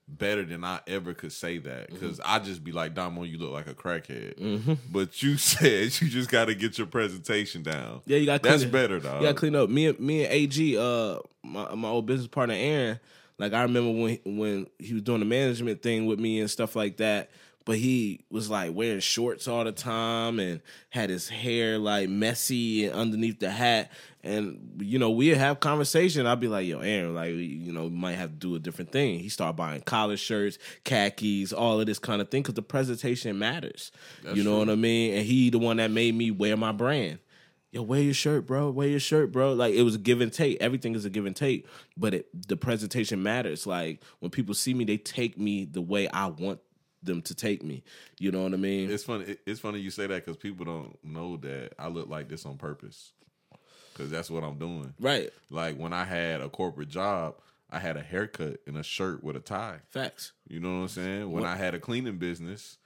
better than I ever could say that. Mm-hmm. Because I just be like, Damo, you look like a crackhead. But you said you just got to get your presentation down. Yeah, you got That's clean, better, dog. You got to clean up. Me and me and AG, uh, my my old business partner Aaron. Like I remember when when he was doing the management thing with me and stuff like that. But he was like wearing shorts all the time and had his hair like messy and underneath the hat. And you know, we'd have conversation. I'd be like, "Yo, Aaron, like, you know, we might have to do a different thing." He started buying collar shirts, khakis, all of this kind of thing because the presentation matters. you know what I mean? And he the one that made me wear my brand yo, wear your shirt, bro. Wear your shirt, bro. Like it was a give and take. Everything is a give and take, but it, the presentation matters. Like when people see me, they take me the way I want them to take me. You know what I mean? It's funny. it- It's funny you say that because people don't know that I look like this on purpose. Because that's what I'm doing. right. Like when I had a corporate job, I had a haircut and a shirt with a tie. Facts. You know what I'm saying? When What- I had a cleaning business,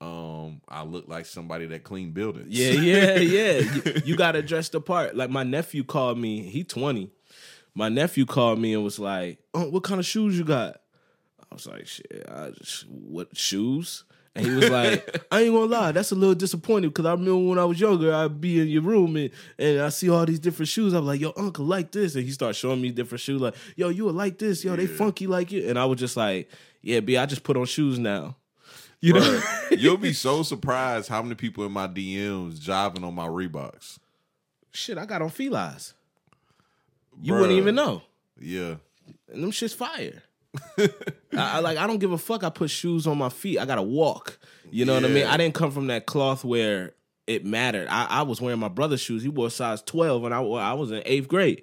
um, I looked like somebody that cleaned buildings. Yeah, yeah, yeah. you, you got to dress the part. Like my nephew called me. He twenty. My nephew called me and was like, "Oh, what kind of shoes you got?" I was like, "Shit, I just what shoes?" And he was like, "I ain't gonna lie, that's a little disappointing because I remember when I was younger, I'd be in your room and, and I see all these different shoes. I'm like, yo, uncle, like this," and he started showing me different shoes. Like, yo, you would like this, yo, they funky like you. And I was just like, "Yeah, b, I just put on shoes now." you know. You'll be so surprised how many people in my DMs jiving on my Reeboks. shit, I got on felines. You Bruh. wouldn't even know. Yeah. and them shit's fire. I, I like I don't give a fuck. I put shoes on my feet. I gotta walk. You know what I mean? I didn't come from that cloth where it mattered. I, I was wearing my brother's shoes. He wore size twelve, and I I was in eighth grade,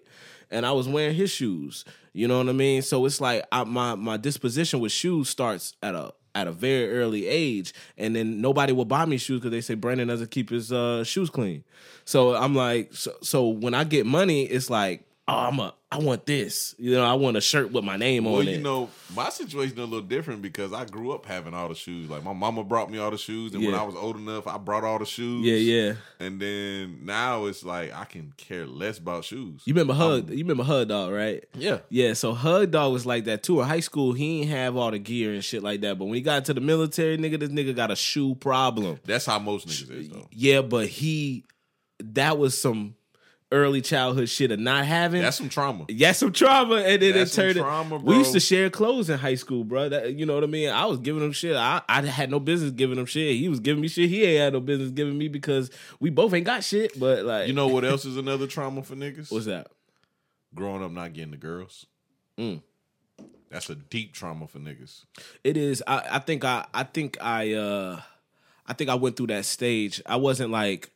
and I was wearing his shoes. You know what I mean? So it's like I, my my disposition with shoes starts at a at a very early age, and then nobody will buy me shoes because they say Brandon doesn't keep his uh, shoes clean. So I'm like, so, so when I get money, it's like, oh, I'm a, I want this. You know, I want a shirt with my name Well, on it. Well, you know, my situation a little different because I grew up having all the shoes. Like my mama brought me all the shoes, and when I was old enough, I brought all the shoes. yeah, yeah. And then now it's like I can care less about shoes. You remember Hug? Um, you remember Hug Dog, right? yeah. Yeah, so Hug Dog was like that too. In high school, he didn't have all the gear and shit like that. But when he got to the military, nigga, this nigga got a shoe problem. That's how most niggas is though. Yeah, but he that was some early childhood shit of not having. That's some trauma. yeah, some trauma, and then That's it turned. trauma, We used to share clothes in high school, bro. That, you know what I mean? I was giving him shit. I, I had no business giving him shit. He was giving me shit. He ain't had no business giving me because we both ain't got shit. But like, You know what else is another trauma for niggas? what's that? Growing up not getting the girls. Mm. That's a deep trauma for niggas. It is. I, I think I I think I uh I think I went through that stage. I wasn't like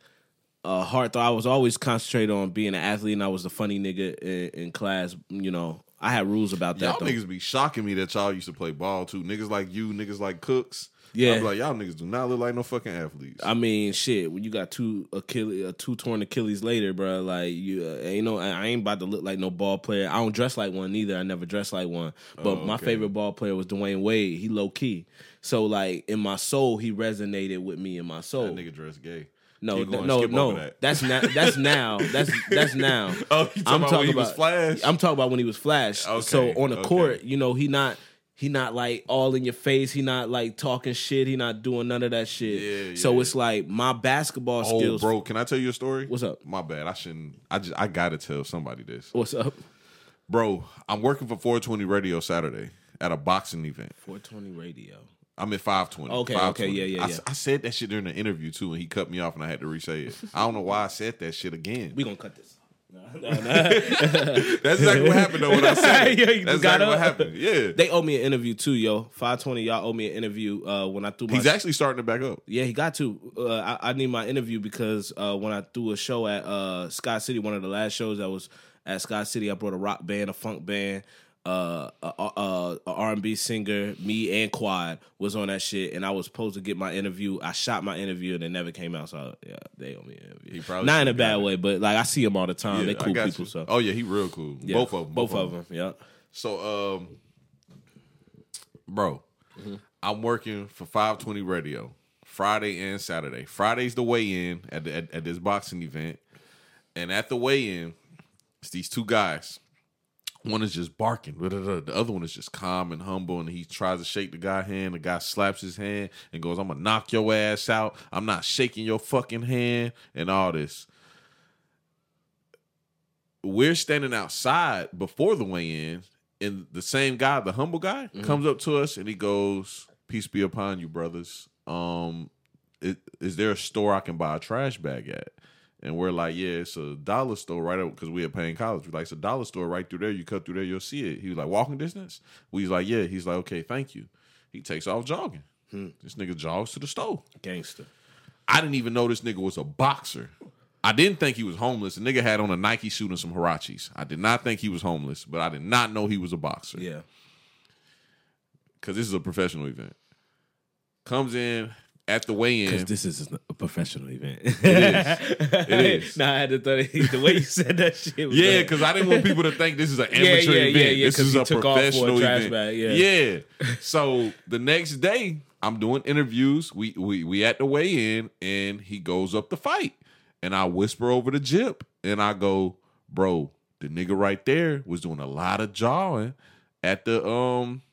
a hard thought. I was always concentrated on being an athlete and I was the funny nigga in, in class. You know, I had rules about that Y'all though. niggas be shocking me that y'all used to play ball too. Niggas like you, niggas like Cooks. Yeah. I be like, y'all niggas do not look like no fucking athletes. I mean, shit. When you got two Achilles, uh, two torn Achilles later, bro, like you uh, ain't no. I ain't about to look like no ball player. I don't dress like one either. I never dressed like one. But Oh, my favorite ball player was Dwyane Wade. He low key. So like in my soul, he resonated with me in my soul. that nigga dress gay. No, th- no, no. that. That's now. That's now. That's that's now. Oh, talking about when he was Flash? I'm talking about when he was Flash. Okay, so on the okay. court, you know, he not he not like all in your face. He not like talking shit. He not doing none of that shit. Yeah, So yeah. it's like my basketball Oh, skills. bro, can I tell you a story? What's up? My bad. I shouldn't. I just. I gotta tell somebody this, What's up? bro. I'm working for 420 Radio Saturday at a boxing event. 420 radio. I'm at 520. Okay, okay, 520. yeah, yeah, I, yeah. I said that shit during the interview too, and he cut me off, and I had to re-say it. I don't know why I said that shit again. We gonna cut this. No, no, no. That's exactly what happened though when I said. Yeah, you That's exactly what happened. Yeah, They owe me an interview too, yo. 520, y'all owe me an interview uh, when I threw my he's actually starting to back up. Yeah, he got to. Uh, I, I need my interview because uh, when I threw a show at uh, Scott City, one of the last shows that was at Scott City, I brought a rock band, a funk band, uh, a, a, a R&B singer, me and Quad was on that shit, and I was supposed to get my interview. I shot my interview and it never came out, so yeah, they owe me an interview. He probably Not in a bad way, but like I see them all the time. Yeah, they cool people. you. So oh yeah, he real cool. yeah, Both of them. both of them. Yeah. So, um, bro, Mm-hmm. I'm working for 520 Radio Friday and Saturday. Friday's the weigh in at, the, at at this boxing event, and at the weigh in, it's these two guys. One is just barking. The other one is just calm and humble, and he tries to shake the guy's hand. The guy slaps his hand and goes, "I'm gonna knock your ass out. I'm not shaking your fucking hand," and all this. We're standing outside before the weigh-in, and the same guy, the humble guy, comes up to us and he goes, "Peace be upon you, brothers. um, it, is there a store I can buy a trash bag at? And we're like, yeah, it's a dollar store right up because we at Paine College. We're like, it's a dollar store right through there. You cut through there, you'll see it. He was like, walking distance. We was like, yeah. He's like, okay, thank you. He takes off jogging. Hmm. This nigga jogs to the store. Gangster. I didn't even know this nigga was a boxer. I didn't think he was homeless. The nigga had on a Nike suit and some Huaraches. I did not think he was homeless, but I did not know he was a boxer. Yeah. Because this is a professional event. Comes in at the weigh-in. Because this is a professional event. It is. It is. nah, I had to thought the way you said that shit. Was Yeah, because I didn't want people to think this is an amateur yeah, event. yeah, yeah, this is a took off for a professional trash event. bag, yeah. yeah. So the next day, I'm doing interviews. We we we at the weigh in, and he goes up to fight, and I whisper over the jip, and I go, "Bro, the nigga right there was doing a lot of jawing at the um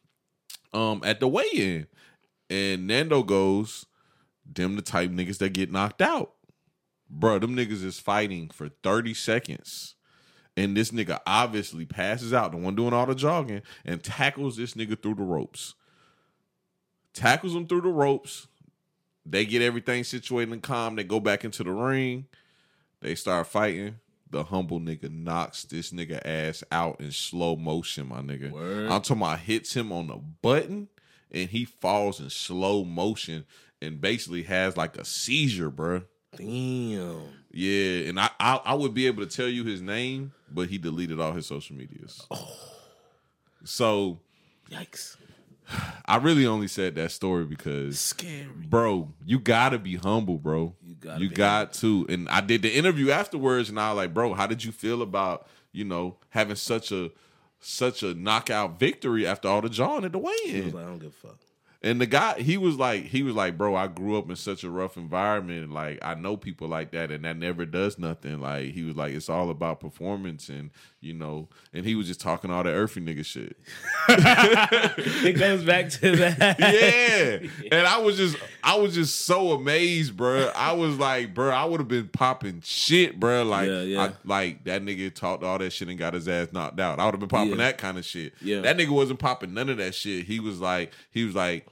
um at the weigh in," and Nando goes, "Them the type niggas that get knocked out." Bro, them niggas is fighting for 30 seconds. And this nigga obviously passes out, the one doing all the jogging, and tackles this nigga through the ropes. Tackles him through the ropes. They get everything situated and calm. They go back into the ring. They start fighting. The humble nigga knocks this nigga ass out in slow motion, my nigga. Word. I'm talking about hits him on the button and he falls in slow motion and basically has like a seizure, bruh. Damn. Yeah, and I, I I would be able to tell you his name, but he deleted all his social medias. Oh. So Yikes. I really only said that story because, Scary. bro, you gotta be humble, bro. You gotta you got to. And I did the interview afterwards, and I was like, bro, how did you feel about you know having such a such a knockout victory after all the jawing at the He was weigh-in? like, I don't give a fuck. And the guy, he was like, he was like, bro, I grew up in such a rough environment. Like, I know people like that, and that never does nothing. Like, he was like, it's all about performance, and you know, and he was just talking all that earthy nigga shit. It goes back to that. Yeah, and I was just, I was just so amazed, bro. I was like, bro, I would have been popping shit, bro. Like, Yeah, yeah. I, like that nigga talked all that shit and got his ass knocked out. I would have been popping Yeah. that kind of shit. Yeah. that nigga wasn't popping none of that shit. He was like, he was like,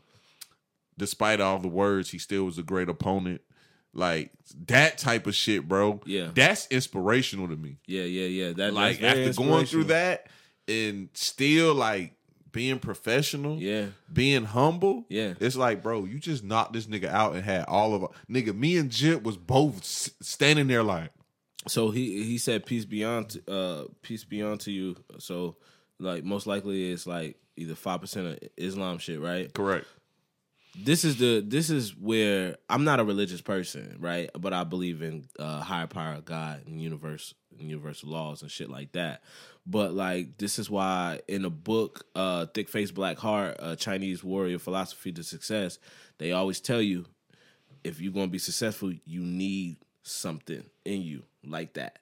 despite all the words, he still was a great opponent. Like that type of shit, bro. Yeah. that's inspirational to me. Yeah, yeah, yeah. That Like after going through that and still like being professional, Yeah. being humble. Yeah. It's like, bro, you just knocked this nigga out and had all of nigga. Me and Jip was both standing there like, So he he said peace beyond uh peace beyond to you. So like most likely it's like either five percent of Islam shit, right? correct. This is the this is where I'm not a religious person, right? But I believe in uh higher power God and universe and universal laws and shit like that. But like this is why in a book uh Thick Face Black Heart, uh Chinese warrior philosophy to success, they always tell you if you're gonna be successful, you need something in you like that.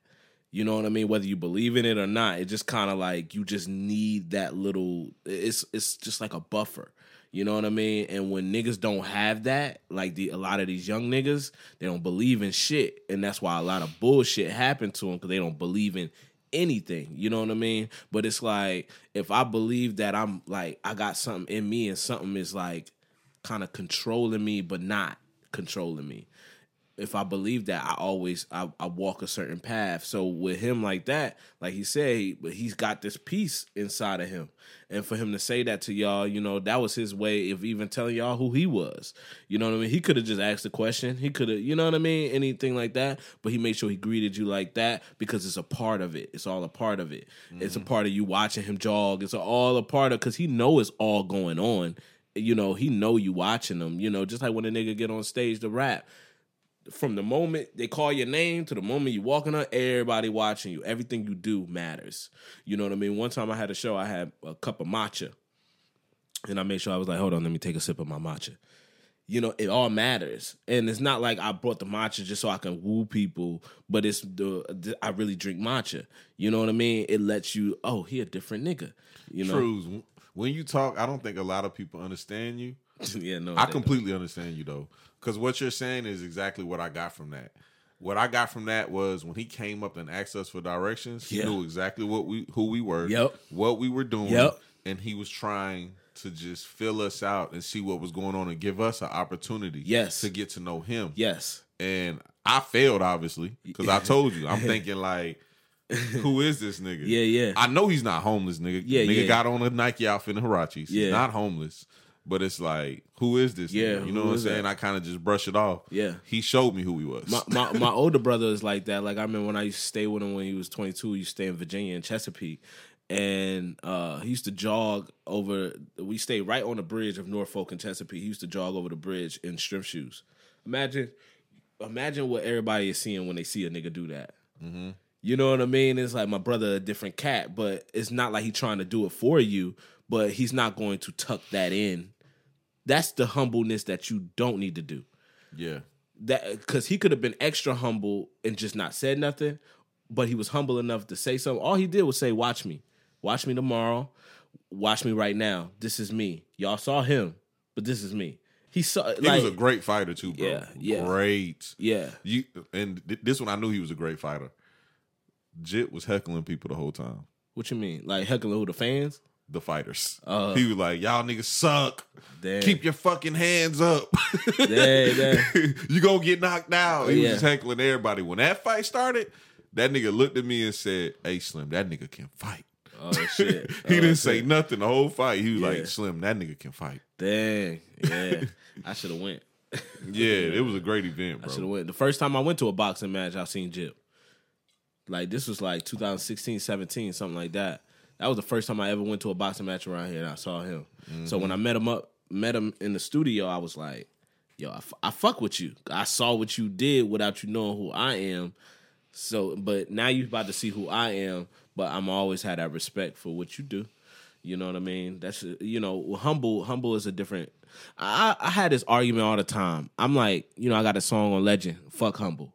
You know what I mean? Whether you believe in it or not, it just kind of like you just need that little. It's it's just like a buffer. You know what I mean? And when niggas don't have that, like the a lot of these young niggas, they don't believe in shit, and that's why a lot of bullshit happened to them because they don't believe in anything. You know what I mean? But it's like if I believe that I'm like I got something in me and something is like kind of controlling me, but not controlling me if I believe that, I always I, I walk a certain path. So with him like that, like he said, but he's got this peace inside of him, and for him to say that to y'all, you know, that was his way of even telling y'all who he was. You know what I mean? He could have just asked a question. He could have, you know what I mean, anything like that. But he made sure he greeted you like that because it's a part of it. It's all a part of it. It's a mm-hmm. part of you watching him jog. It's all a part of because he know it's all going on. You know, he know you watching him. You know, just like when a nigga get on stage to rap from the moment they call your name to the moment you walking up, everybody watching you. Everything you do matters. You know what I mean? One time I had a show, I had a cup of matcha. And I made sure I was like, hold on, let me take a sip of my matcha. You know, it all matters. And it's not like I brought the matcha just so I can woo people, but it's the, the I really drink matcha. You know what I mean? It lets you, oh, he a different nigga. You know? Trues. When you talk, I don't think a lot of people understand you. yeah, no. I completely understand you though, because what you're saying is exactly what I got from that. What I got from that was when he came up and asked us for directions, he Yeah. knew exactly what we who we were, Yep. what we were doing, Yep. and he was trying to just fill us out and see what was going on and give us an opportunity Yes. to get to know him. Yes. And I failed obviously because I told you I'm thinking like, who is this nigga? Yeah, yeah. I know he's not homeless, nigga. Yeah, nigga yeah. got on a Nike outfit and Huaraches. Yeah. He's not homeless. But it's like, who is this? Yeah, nigga? you know what I'm saying. that? I kind of just brush it off. Yeah. he showed me who he was. my, my my older brother is like that. Like I remember when I used to stay with him when he was 22. He used to stay in Virginia in Chesapeake, and uh, he used to jog over. We stayed right on the bridge of Norfolk and Chesapeake. He used to jog over the bridge in strip shoes. Imagine, imagine what everybody is seeing when they see a nigga do that. You know what I mean? It's like my brother a different cat, but it's not like he's trying to do it for you. But he's not going to tuck that in. That's the humbleness that you don't need to do yeah, that because he could have been extra humble and just not said nothing, but he was humble enough to say something. All he did was say, "Watch me, watch me tomorrow, watch me right now. This is me. Y'all saw him, but this is me." He saw he like was a great fighter too, bro. Yeah, yeah. great. yeah, You and th- this one I knew he was a great fighter. Jit was heckling people the whole time. what you mean? Like heckling who the fans? The fighters. Uh. he was like, "Y'all niggas suck. Damn. Keep your fucking hands up. Damn, damn. you gonna get knocked out." He Yeah. was just heckling everybody. When that fight started, that nigga looked at me and said, "Hey, Slim, that nigga can fight." Oh shit! he Oh, didn't say nothing the whole fight. He was Yeah. like, "Slim, that nigga can fight." Dang, yeah. I should have went. Yeah, it was a great event, I should have bro. went. The first time I went to a boxing match, I seen Jip. Like this was like 2016, 17, something like that. That was the first time I ever went to a boxing match around here, and I saw him. So mm-hmm. when I met him up, met him in the studio, I was like, "Yo, I, f- I fuck with you. I saw what you did without you knowing who I am. So, but now you about to see who I am. But I'm always had that respect for what you do. You know what I mean? That's you know, humble. Humble is a different. I I had this argument all the time. I'm like, you know, I got a song on Legend. Fuck humble.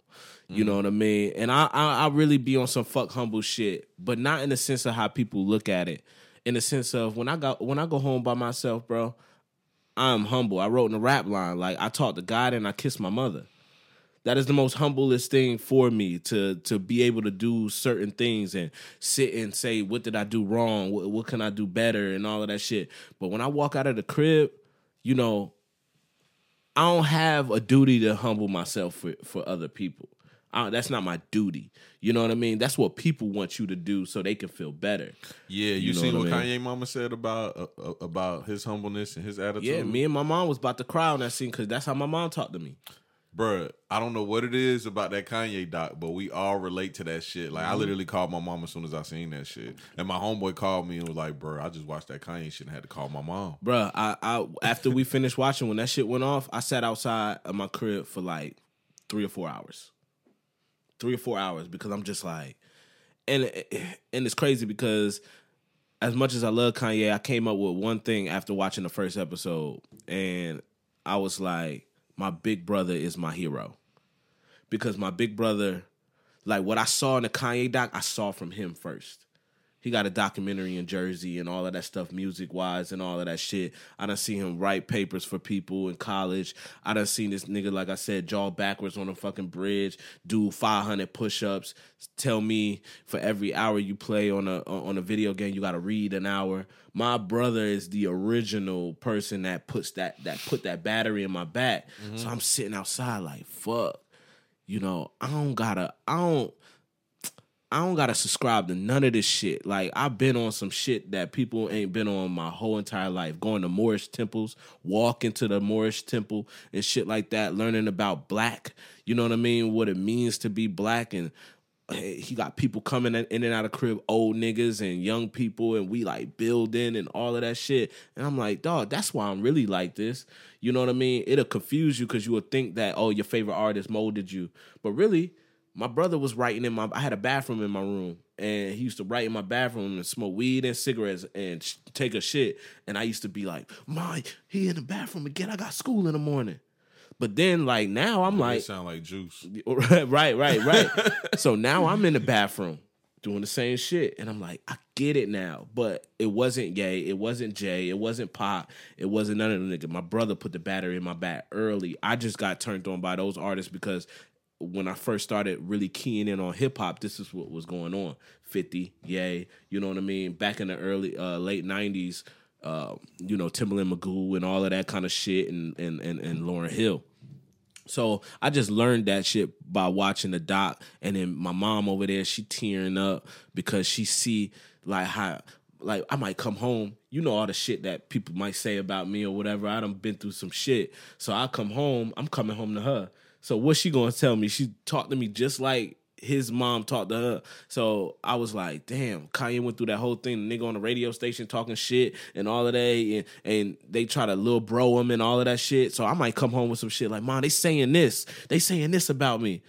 You mm. know what I mean? And I, I I really be on some fuck humble shit, but not in the sense of how people look at it. In the sense of when I got when I go home by myself, bro, I'm humble. I wrote in the rap line like I talked to God and I kissed my mother. That is the most humblest thing for me to to be able to do certain things and sit and say what did I do wrong, what, what can I do better, and all of that shit. But when I walk out of the crib, you know, I don't have a duty to humble myself for for other people. I, that's not my duty. You know what I mean? That's what people want you to do so they can feel better. Yeah, you, You know seen what what, I mean? Kanye Mama said about uh, uh, about his humbleness and his attitude. Yeah, me and my mom was about to cry on that scene because that's how my mom talked to me. Bruh, I don't know what it is about that Kanye doc, but we all relate to that shit. Like, I Mm-hmm. literally called my mom as soon as I seen that shit. And my homeboy called me and was like, bruh, I just watched that Kanye shit and had to call my mom. Bruh, I, I after we finished watching, when that shit went off, I sat outside of my crib for like three or four hours. Three or four hours because I'm just like, and and it's crazy because as much as I love Kanye, I came up with one thing after watching the first episode, and I was like, my big brother is my hero because my big brother, like what I saw in the Kanye doc, I saw from him first. He got a documentary in Jersey and all of that stuff, music wise and all of that shit. I done seen him write papers for people in college. I done seen this nigga, like I said, jaw backwards on a fucking bridge, do 500 push ups. Tell me for every hour you play on a on a video game, you got to read an hour. My brother is the original person that puts that that put that battery in my back. So mm-hmm. I'm sitting outside like fuck. You know, I don't gotta. I don't. I don't gotta subscribe to none of this shit. Like I've been on some shit that people ain't been on my whole entire life. Going to Moorish temples, walking to the Moorish temple and shit like that, learning about black. You know what I mean? What it means to be black and he got people coming in and out of crib, old niggas and young people, and we like building and all of that shit. And I'm like, dog, that's why I'm really like this. You know what I mean? It'll confuse you because you would think that, oh, your favorite artist molded you. But really, my brother was writing in my I had a bathroom in my room and he used to write in my bathroom and smoke weed and cigarettes and sh- take a shit and I used to be like, "My, he in the bathroom again. I got school in the morning." But then like now I'm like sound like juice. right, right, right. so now I'm in the bathroom doing the same shit, and I'm like, I get it now. But it wasn't gay, it wasn't Jay, it wasn't Pop, it wasn't none of the nigga. My brother put the battery in my back early. I just got turned on by those artists because when I first started really keying in on hip hop, this is what was going on. 50, yay, you know what I mean? Back in the early uh, late 90s, uh, you know, Timbaland Magoo and all of that kind of shit and and and, and Lauryn Hill. So I just learned that shit by watching the doc, and then my mom over there, she tearing up because she see like how like I might come home, you know all the shit that people might say about me or whatever. I done been through some shit, so I come home, I'm coming home to her. So what's she gonna tell me? She talked to me just like his mom talked to her. So I was like, damn, Kanye went through that whole thing. The nigga on the radio station talking shit and all of that. And, and they try to little bro him and all of that shit. So I might come home with some shit like, mom, they saying this. They saying this about me.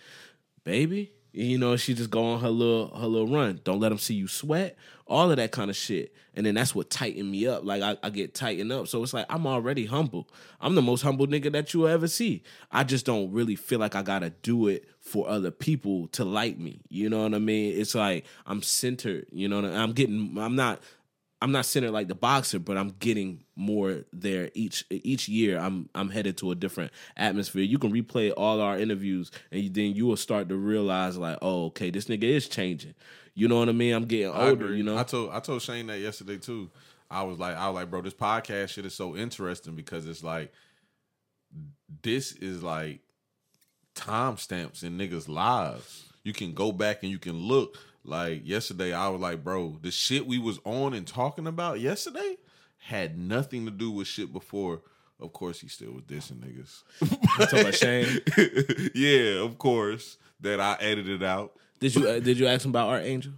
Baby. You know, she just go on her little her little run. Don't let them see you sweat. All of that kind of shit. And then that's what tightened me up. Like I, I get tightened up. So it's like I'm already humble. I'm the most humble nigga that you'll ever see. I just don't really feel like I gotta do it for other people to like me. You know what I mean? It's like I'm centered. You know, I'm getting. I'm not. I'm not centered like the boxer, but I'm getting more there each each year. I'm I'm headed to a different atmosphere. You can replay all our interviews, and then you will start to realize like, oh, okay, this nigga is changing. You know what I mean? I'm getting older. You know, I told I told Shane that yesterday too. I was like, I was like, bro, this podcast shit is so interesting because it's like, this is like timestamps in niggas' lives. You can go back and you can look. Like yesterday, I was like, bro, the shit we was on and talking about yesterday had nothing to do with shit before. Of course, he still was dissing niggas. You talking about Shane? yeah, of course. That I edited out. Did you uh, did you ask him about Art Angel?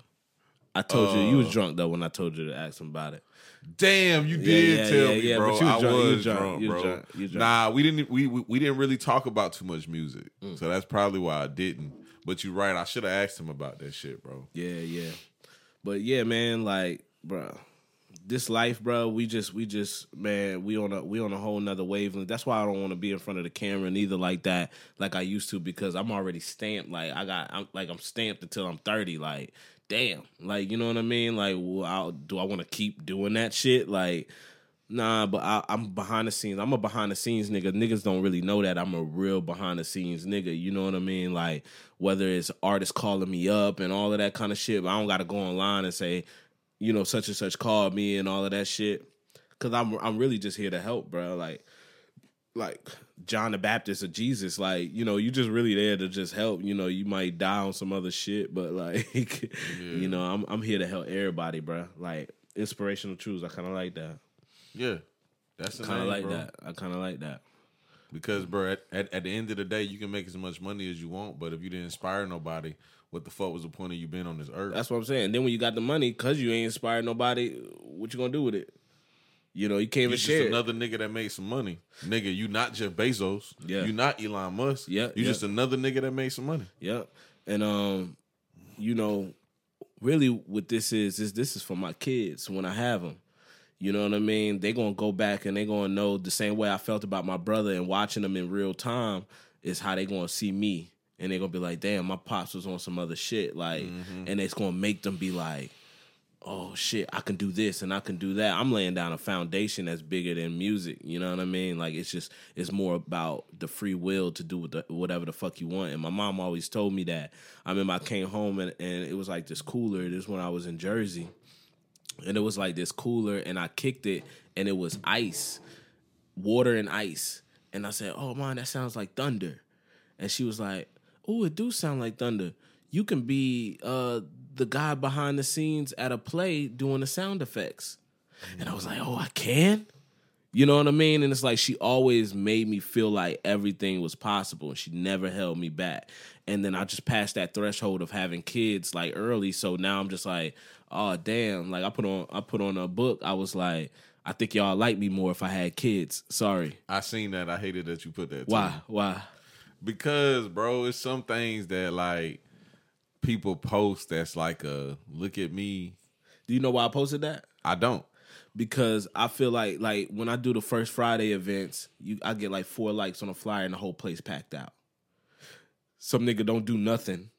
I told you you Uh, was drunk though when I told you to ask him about it. Damn, you did yeah, tell yeah, me, yeah, bro. but you was I drunk, you was drunk, drunk, you bro. you drunk. Nah, we didn't. We, we we didn't really talk about too much music, Mm. so that's probably why I didn't. But you're right. I should have asked him about that shit, bro. Yeah, yeah. But yeah, man, like, bro, this life, bro, we just we just man, we on a we on a whole nother wavelength. That's why I don't want to be in front of the camera neither like that, like I used to, because I'm already stamped. Like I got I'm like I'm stamped until I'm 30. Like, damn. Like, you know what I mean? Like, well, I'll, do I want to keep doing that shit? Like Nah, but I, I'm behind the scenes. I'm a behind the scenes nigga. Niggas don't really know that I'm a real behind the scenes nigga. You know what I mean? Like whether it's artists calling me up and all of that kind of shit. I don't got to go online and say, you know, such and such called me and all of that shit. Cause I'm I'm really just here to help, bro. Like like John the Baptist or Jesus. Like you know, you just really there to just help. You know, you might die on some other shit, but like you know, I'm I'm here to help everybody, bro. Like inspirational truths. I kind of like that. Yeah, that's the Kind of name, like bro. that. I kind of like that. Because, bro, at, at at the end of the day, you can make as much money as you want, but if you didn't inspire nobody, what the fuck was the point of you being on this earth? That's what I'm saying. Then when you got the money, cause you ain't inspired nobody, what you gonna do with it? You know, you can't even share. another nigga that made some money, nigga. You not Jeff Bezos. Yeah. You not Elon Musk. Yeah, You yeah. just another nigga that made some money. Yep. And um, you know, really, what this is is this is for my kids when I have them. You know what I mean? They gonna go back and they gonna know the same way I felt about my brother and watching them in real time is how they gonna see me, and they're gonna be like, "Damn, my pops was on some other shit," like, mm-hmm. and it's gonna make them be like. Oh shit! I can do this and I can do that. I'm laying down a foundation that's bigger than music. You know what I mean? Like it's just it's more about the free will to do what the, whatever the fuck you want. And my mom always told me that. I remember I came home and, and it was like this cooler. This when I was in Jersey, and it was like this cooler, and I kicked it, and it was ice, water and ice. And I said, "Oh man, that sounds like thunder." And she was like, "Oh, it do sound like thunder. You can be uh the guy behind the scenes at a play doing the sound effects." And I was like, "Oh, I can." You know what I mean? And it's like she always made me feel like everything was possible and she never held me back. And then I just passed that threshold of having kids like early. So now I'm just like, oh damn. Like I put on I put on a book. I was like, I think y'all like me more if I had kids. Sorry. I seen that. I hated that you put that. too. Why? Why? Because, bro, it's some things that like people post that's like a look at me. Do you know why I posted that? I don't. because I feel like like when I do the first Friday events, you I get like four likes on a flyer and the whole place packed out. Some nigga don't do nothing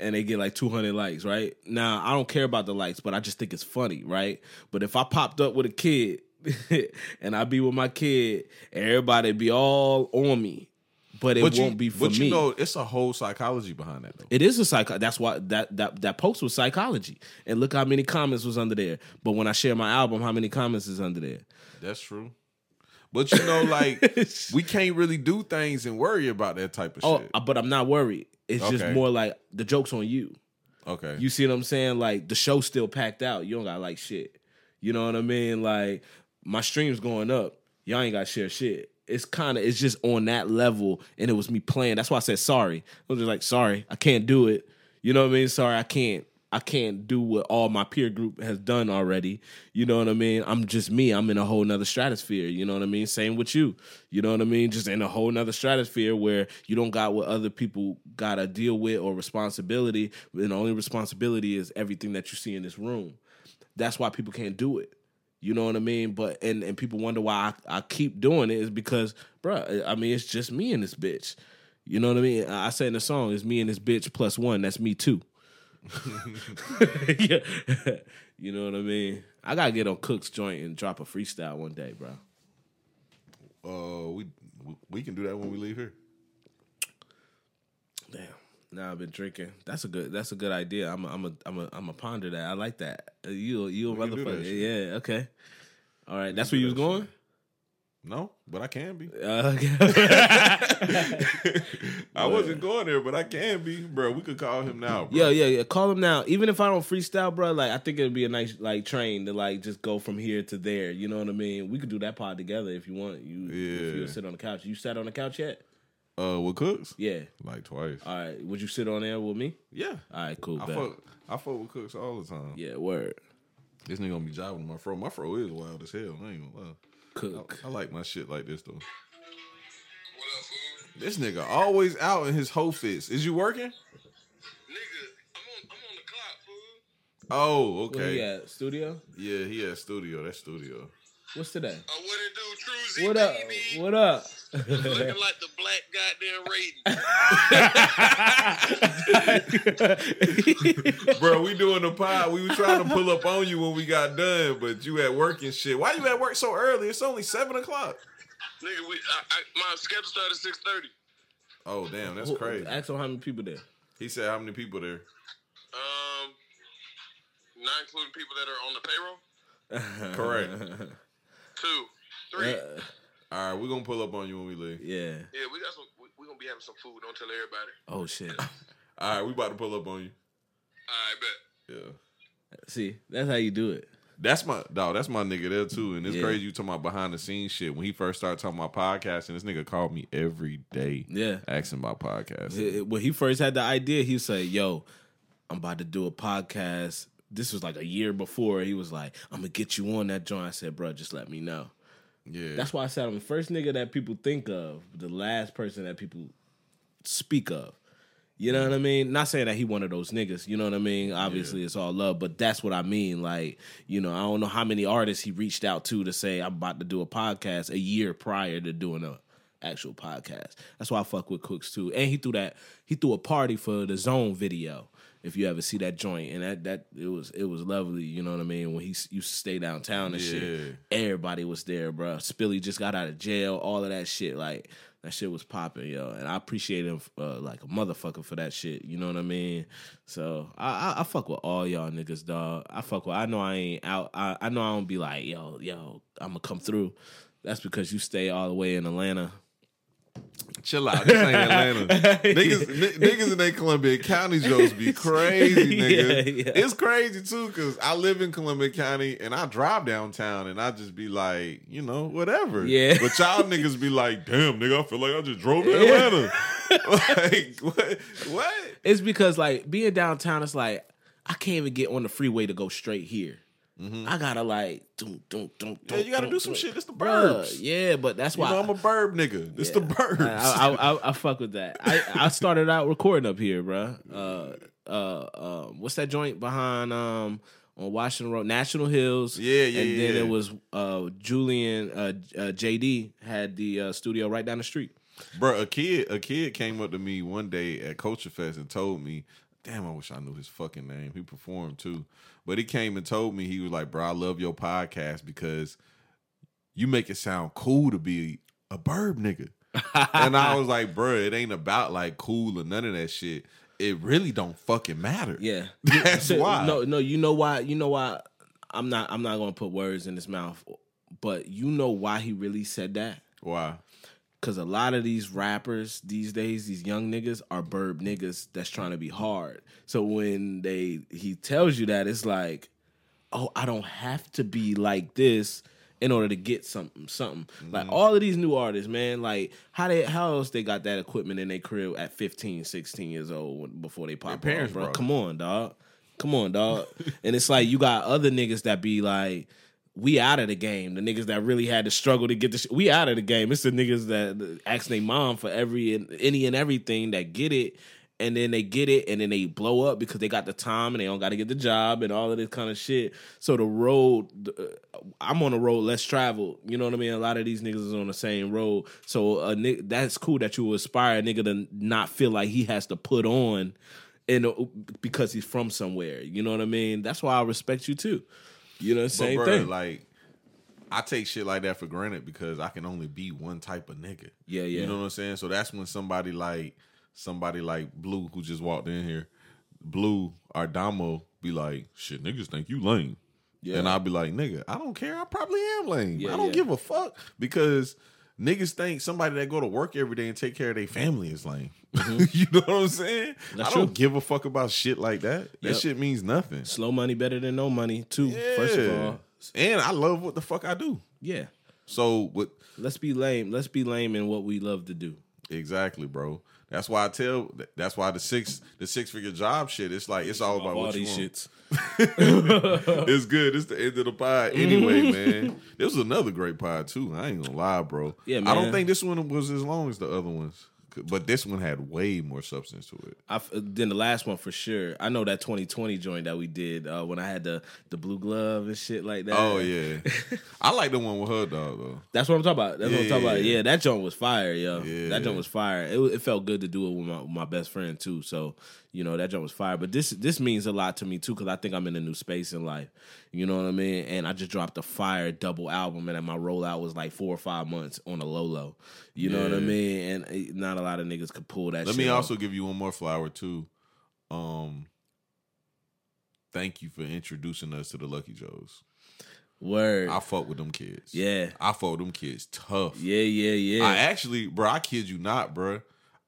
and they get like 200 likes, right? Now, I don't care about the likes, but I just think it's funny, right? But if I popped up with a kid and I be with my kid and everybody be all on me, but it but won't you, be for but me. you know, it's a whole psychology behind that though. It is a psycho. That's why that that that post was psychology. And look how many comments was under there. But when I share my album, how many comments is under there? That's true. But you know, like we can't really do things and worry about that type of Oh, shit. but I'm not worried. It's just more like the joke's on you. Okay. You see what I'm saying? Like the show's still packed out. You don't got like shit. You know what I mean? Like my streams going up. Y'all ain't got to share shit. It's kind of it's just on that level, and it was me playing. That's why I said sorry. I was just like, sorry, I can't do it. You know what I mean? Sorry, I can't. I can't do what all my peer group has done already. You know what I mean? I'm just me. I'm in a whole nother stratosphere. You know what I mean? Same with you. You know what I mean? Just in a whole nother stratosphere where you don't got what other people gotta deal with or responsibility. And the only responsibility is everything that you see in this room. That's why people can't do it. You know what I mean? But and and people wonder why I, I keep doing it is because, bruh, I mean it's just me and this bitch. You know what I mean? I say in the song, it's me and this bitch plus one. That's me too. yeah. you know what I mean? I gotta get on Cook's joint and drop a freestyle one day, bro. uh, we we can do that when we leave here. Damn. Now I've been drinking. That's a good. That's a good idea. I'm. A, I'm. A, I'm. A, I'm a ponder that. I like that. Uh, You. You a We can do that motherfucker. Yeah. Okay. All right. That's where you was going. No, but I can be. Uh, okay. I wasn't going there, but I can be, bro. We could call him now. Bro. Yeah, yeah, yeah. Call him now. Even if I don't freestyle, bro, like I think it'd be a nice like train to like just go from here to there. You know what I mean? We could do that pod together if you want. You, if Yeah. you sit on the couch. You sat on the couch yet? Uh, with Cooks, Yeah. like twice. All right. Would you sit on there with me? yeah, All right. Cool. I bet. fuck. I fuck with Cooks all the time. Yeah. Word. This nigga gonna be jiving my fro. My fro is wild as hell. I ain't gonna lie. Cook. I, I like my shit like this though. What up. This nigga always out in his hoe fits. Is you working? Nigga, I'm on, I'm on the clock, fool. Oh, Where he okay. at? Studio? Yeah, he at studio. That's studio. What's today? Uh, what it do, Truzy, What up? baby? What up? Looking like the black goddamn rating. Bro, we doing the pod. We were trying to pull up on you when we got done, but you at work and shit. Why you at work so early? It's only seven o'clock. Nigga, we, I, I, my schedule started at six thirty. Oh damn, that's Who- crazy. Ask him how many people there. He said how many people there? Um, not including people that are on the payroll. Correct. Two, three. Uh, All right, we're gonna pull up on you when we leave. yeah. yeah, we got some. We, we gonna be having some food. Don't tell everybody. Oh shit. All right, we about to pull up on you. All right, bet. Yeah. See, that's how you do it. That's my dog. That's my nigga there too. And it's Yeah. crazy you talking about behind the scenes shit. When he first started talking about podcasting, this nigga called me every day. Yeah. Asking about podcasting. When he first had the idea, he said, "Yo, I'm about to do a podcast." This was like a year before. He was like, "I'm gonna get you on that joint." I said, "Bro, just let me know." Yeah. That's why I said I'm the first nigga that people think of, the last person that people speak of. You know what I mm. mean? Not saying that he one of those niggas. You know what I mean? Obviously, it's all love, but that's what I mean. Like, you know, I don't know how many artists he reached out to to say I'm about to do a podcast a year prior to doing a actual podcast. That's why I fuck with Cooks too. And he threw that he threw a party for the Zone video. If you ever see that joint, and that that it was it was lovely. You know what I mean? When he used to stay downtown and Yeah. shit, everybody was there, bro. Spilly just got out of jail, all of that shit. Like that shit was popping, yo. And I appreciate him uh, like a motherfucker for that shit. You know what I mean? So I, I I fuck with all y'all niggas, dog. I fuck with. I know I ain't out. I, I know I don't be like, yo, yo, I'm gonna come through. That's because you stay all the way in Atlanta. Chill out. This ain't Atlanta. niggas, n- niggas in they Columbia County jokes be crazy, nigga. Yeah, yeah. It's crazy too, cause I live in Columbia County and I drive downtown and I just be like, you know, whatever. Yeah. But y'all niggas be like, damn, nigga, I feel like I just drove to Atlanta. like, what? What? It's because like being downtown, it's like I can't even get on the freeway to go straight here. I gotta like, dum, dum, dum, Mm-hmm. Yeah, you gotta do some shit. It's the burbs. Yeah, but that's You why know, I'm a burb nigga. It's the burbs. I, I, I, I fuck with that. I, I started out recording up here, bro. Uh, uh, uh, what's that joint behind um on Washington Road, National Hills? Yeah, yeah, And then yeah. it was uh Julian uh, uh JD had the uh, studio right down the street. Bro, a kid, a kid came up to me one day at Culture Fest and told me, "Damn, I wish I knew his fucking name." He performed too, but he came and told me he was like, "Bro, I love your podcast because you make it sound cool to be a burb nigga." and I was like, bro, it ain't about like cool or none of that shit. It really don't fucking matter. Yeah, That's So, why. No, no, you know why? You know why? I'm not. I'm not gonna put words in his mouth, but you know why he really said that. Why? Cause a lot of these rappers these days, these young niggas are burb niggas that's trying to be hard. So when they he tells you that, it's like, oh, I don't have to be like this in order to get something, something. Like Mm-hmm. all of these new artists, man, like how they how else they got that equipment in their crib at 15, 16 years old before they pop Their off, parents bro. Come on, dog. Come on, dog. and it's like you got other niggas that be like, we out of the game. The niggas that really had to struggle to get the sh- we out of the game. It's the niggas that ask their mom for every and any and everything that get it, and then they get it, and then they blow up because they got the time and they don't got to get the job and all of this kind of shit. So the road, uh, I'm on the road less traveled. You know what I mean? A lot of these niggas is on the same road. So a that's cool that you aspire a nigga to not feel like he has to put on. And because he's from somewhere, you know what I mean. That's why I respect you too. You know, But same bro, thing. like I take shit like that for granted because I can only be one type of nigga. Yeah, yeah. You know what I'm saying? So that's when somebody like somebody like Blue who just walked in here, Blue or Damo be like, shit, niggas think you lame. Yeah. And I'll be like, nigga, I don't care. I probably am lame. Yeah, I don't yeah. give a fuck because niggas think somebody that go to work every day and take care of their family is lame. you know what I'm saying? Mm-hmm. That's I don't true. give a fuck about shit like that. That Yep. shit means nothing. Slow money better than no money, too. First of all, And I love what the fuck I do. yeah. So with Let's be lame. Let's be lame in what we love to do. exactly, bro. That's why I tell. That's why the six the six figure job shit. It's like it's all about all what you want. It's good. It's the end of the pod anyway, man. This was another great pod too. I ain't gonna lie, bro. Yeah, man. I don't think this one was as long as the other ones, but this one had way more substance to it. I, then the last one for sure. I know that 2020 joint that we did uh, when I had the the blue glove and shit like that. Oh yeah, I like the one with her dog though. That's what I'm talking about. That's what I'm talking about. Yeah. Yeah, that joint was fire, yo. Yeah. That joint was fire. It, it felt good to do it with my, with my best friend too. So you know that joint was fire. But this this means a lot to me too because I think I'm in a new space in life. You know what I mean? And I just dropped a fire double album, and my rollout was like four or five months on a low low. You know what I mean? And eh, not a lot of niggas could pull that. Let me off. also give you one more flower too. Um, thank you for introducing us to the Lucky Joes. word. I fuck with them kids. yeah, I fuck with them kids tough. yeah, yeah, yeah. I actually, bro, I kid you not, bro.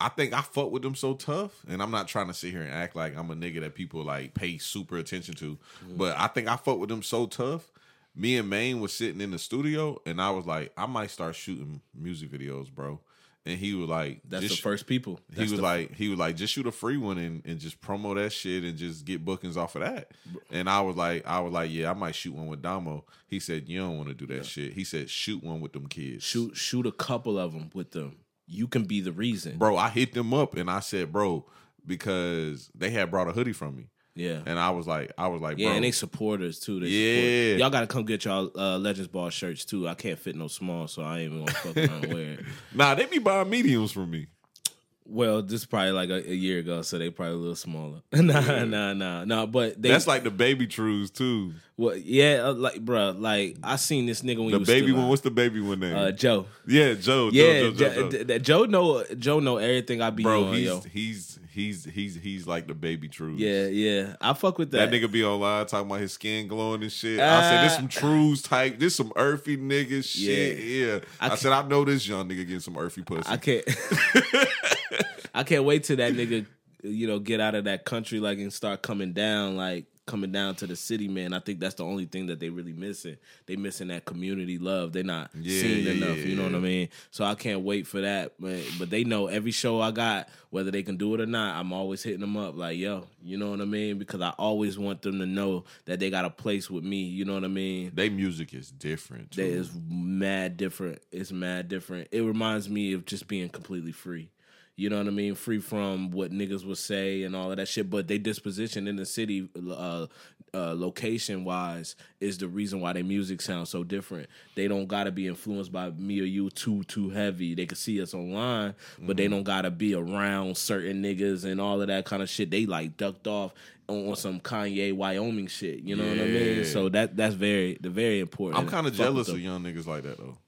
I think I fuck with them so tough, and I'm not trying to sit here and act like I'm a nigga that people like pay super attention to, Mm. but I think I fuck with them so tough. Me and Maine was sitting in the studio, and I was like, I might start shooting music videos, bro. And he was like, That's just the first people. he was the- like, he was like, just shoot a free one and, and just promo that shit and just get bookings off of that. And I was like, I was like, yeah, I might shoot one with Damo. He said, you don't want to do that shit. He said, shoot one with them kids. shoot shoot a couple of them with them. You can be the reason. bro. I hit them up and I said, bro, because they had brought a hoodie from me, Yeah. and I was like, I was like, Yeah, bro, and they supporters too. They Yeah. support. y'all gotta come get y'all uh, Legends Ball shirts too. I can't fit no small, so I ain't even gonna fuck around and wear it. nah, they be buying mediums from me. Well, this is probably like a, a year ago, so they probably a little smaller. nah, nah, nah, nah. But they, That's like the baby trues too. well, yeah, uh, like, bruh, like I seen this nigga when he The baby one. alive. What's the baby one name? uh, Joe. yeah, Joe. Joe, Yeah, Joe, Joe, Jo- Joe. d- d- Joe know Joe know everything I be bro. on, He's, yo. he's he's he's he's like the baby trues. Yeah, yeah. I fuck with That that. nigga be online talking about his skin glowing and shit. I said, this Uh, some trues type, this some earthy nigga shit. Yeah. I I, said, I know this young nigga getting some earthy pussy. I can't. I can't wait till that nigga, you know, get out of that country like and start coming down, like coming down to the city, man. I think that's the only thing that they really missing. They missing that community love. They're not Yeah, seen yeah, enough. yeah, you know what I mean? So I can't wait for that. But but they know every show I got, whether they can do it or not, I'm always hitting them up like, yo, you know what I mean? Because I always want them to know that they got a place with me. You know what I mean? they music is different. too. is mad different. It's mad different. It reminds me of just being completely free. You know what I mean? Free from what niggas would say and all of that shit. But they disposition in the city, uh, uh, location wise, is the reason why their music sounds so different. They don't gotta be influenced by me or you too too heavy. They can see us online, but they don't gotta be around certain niggas and all of that kind of shit. They like ducked off on, on some Kanye Wyoming shit. You know what I mean? So that that's very the very important. I'm kind of jealous of young niggas like that though,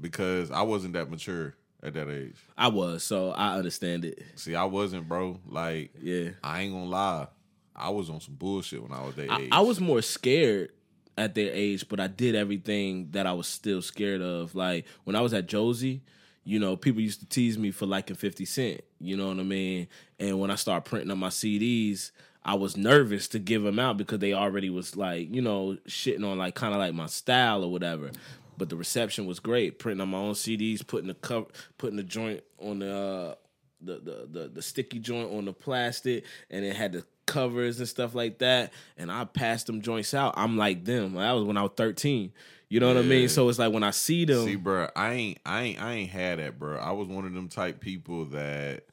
because I wasn't that mature at that age. I was, so I understand it. See, I wasn't, bro. Like, Yeah. I ain't gonna lie. I was on some bullshit when I was that I, age. I was more scared at their age, but I did everything that I was still scared of. Like when I was at Josie, you know, people used to tease me for liking 50 Cent. You know what I mean? And when I started printing up my CDs, I was nervous to give them out because they already was like, you know, shitting on like kind of like my style or whatever. But the reception was great. Printing on my own CDs, putting the cover, putting the joint on the uh, the, the the the sticky joint on the plastic, and it had the covers and stuff like that. And I passed them joints out. I'm like them. That was when I was 13. You know what I mean? So it's like when I see them, See, bro, I ain't, I ain't, I ain't had that, bro. I was one of them type people that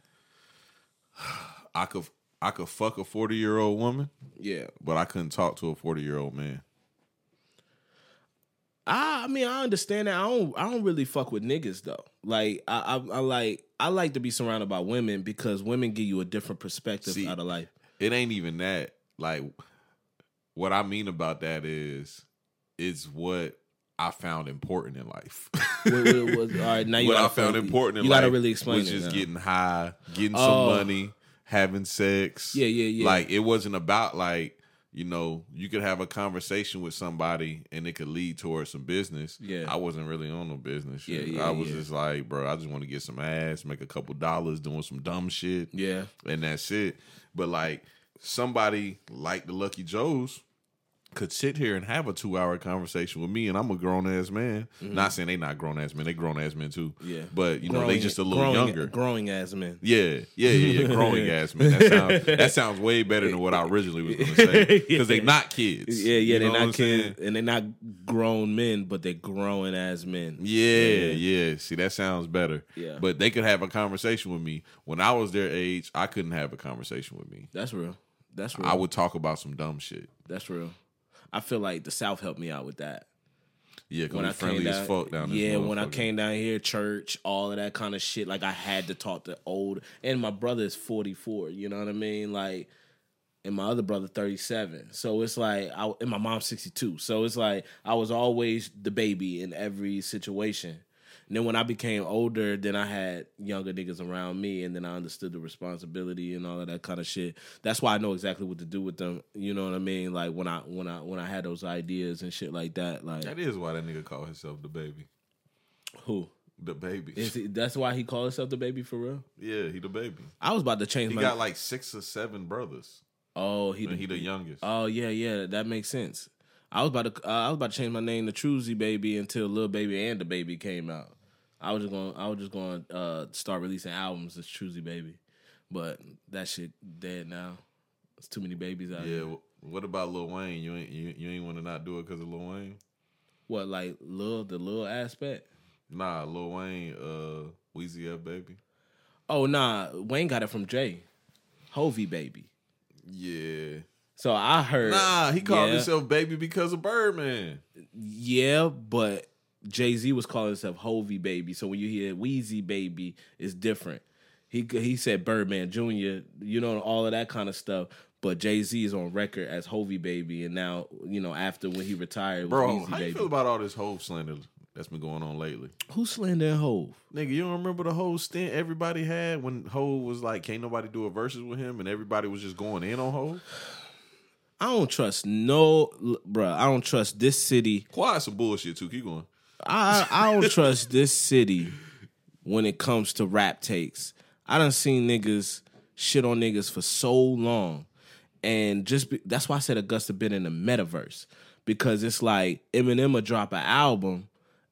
I could, I could fuck a forty year old woman, yeah. but I couldn't talk to a forty year old man. I, I mean, I understand that. I don't. I don't really fuck with niggas though. Like, I, I, I like. I like to be surrounded by women because women give you a different perspective See, out of life. It ain't even that. Like, what I mean about that is, it's what I found important in life. What- what- what- all right, now you what I found important in You life gotta really explain was it just now. getting high, getting Oh. some money, having sex. Yeah, yeah, yeah. Like it wasn't about like you know you could have a conversation with somebody and it could lead towards some business. Yeah. I wasn't really on no business. Shit. Yeah, yeah, I was yeah. just like, bro, I just want to get some ass, make a couple dollars doing some dumb shit, Yeah. and that's it. But like somebody like the Lucky Joes could sit here and have a two hour conversation with me, and I'm a grown ass man. Not saying they not grown ass men, they grown ass men too. Mm-hmm. Yeah. but you know they just a little growing, younger. Growing ass men. Yeah, yeah, yeah, yeah. Growing ass man. That sounds that sounds way better than what I originally was going to say because they not kids. Yeah, yeah, You know they're not kids, and they're not grown men, but they're growing as men. Yeah, yeah. See, that sounds better. Yeah. but they could have a conversation with me when I was their age. I couldn't have a conversation with me. That's real. That's real. I would talk about some dumb shit. That's real. I feel like the South helped me out with that. Yeah, When I friendly came as down, fuck down yeah, when I came down here, church, all of that kind of shit. Like I had to talk to old, and my brother is forty four. You know what I mean? Like, and my other brother thirty seven. So it's like, I and my mom's sixty two. So it's like I was always the baby in every situation. And then when I became older, then I had younger niggas around me, and then I understood the responsibility and all of that kind of shit. That's why I know exactly what to do with them. You know what I mean? Like when I when I when I had those ideas and shit like that. Like That is why that nigga called himself the baby. who? The baby. Is he, that's why he called himself the baby for real. yeah, he the baby. I was about to change He my. got like six or seven brothers. oh, he And he the youngest. Oh yeah, yeah, that makes sense. I was about to. Uh, I was about to change my name to Truzy Baby until Little Baby and the Baby came out. I was just going. I was just going to uh, start releasing albums as Truzy Baby, but that shit dead now. It's too many babies out yeah. here. wh- What about Lil Wayne? You ain't you, you ain't want to not do it because of Lil Wayne? What like Lil the Lil aspect? Nah, Lil Wayne, uh, Weezy F baby. Oh nah, Wayne got it from Jay, Hovi Baby. Yeah. So I heard. Nah, he called yeah. himself baby because of Birdman. Yeah, but Jay Z was calling himself Hovi Baby. So when you hear Weezy Baby, it's different. He he said Birdman Jr. You know all of that kind of stuff. But Jay Z is on record as Hovi Baby, and now you know after when he retired, Bro, Weezy how you Baby. feel about all this whole slander that's been going on lately? Who slandering Hov? Nigga, you don't remember the whole stint everybody had when Ho was like, can't nobody do a verses with him, and everybody was just going in on Ho? I don't trust no, bruh. I don't trust this city. Quiet some bullshit too. Keep going. I I don't trust this city when it comes to rap takes. I done seen niggas shit on niggas for so long, and just be, that's why I said Augusta been in the metaverse because it's like Eminem will drop an album,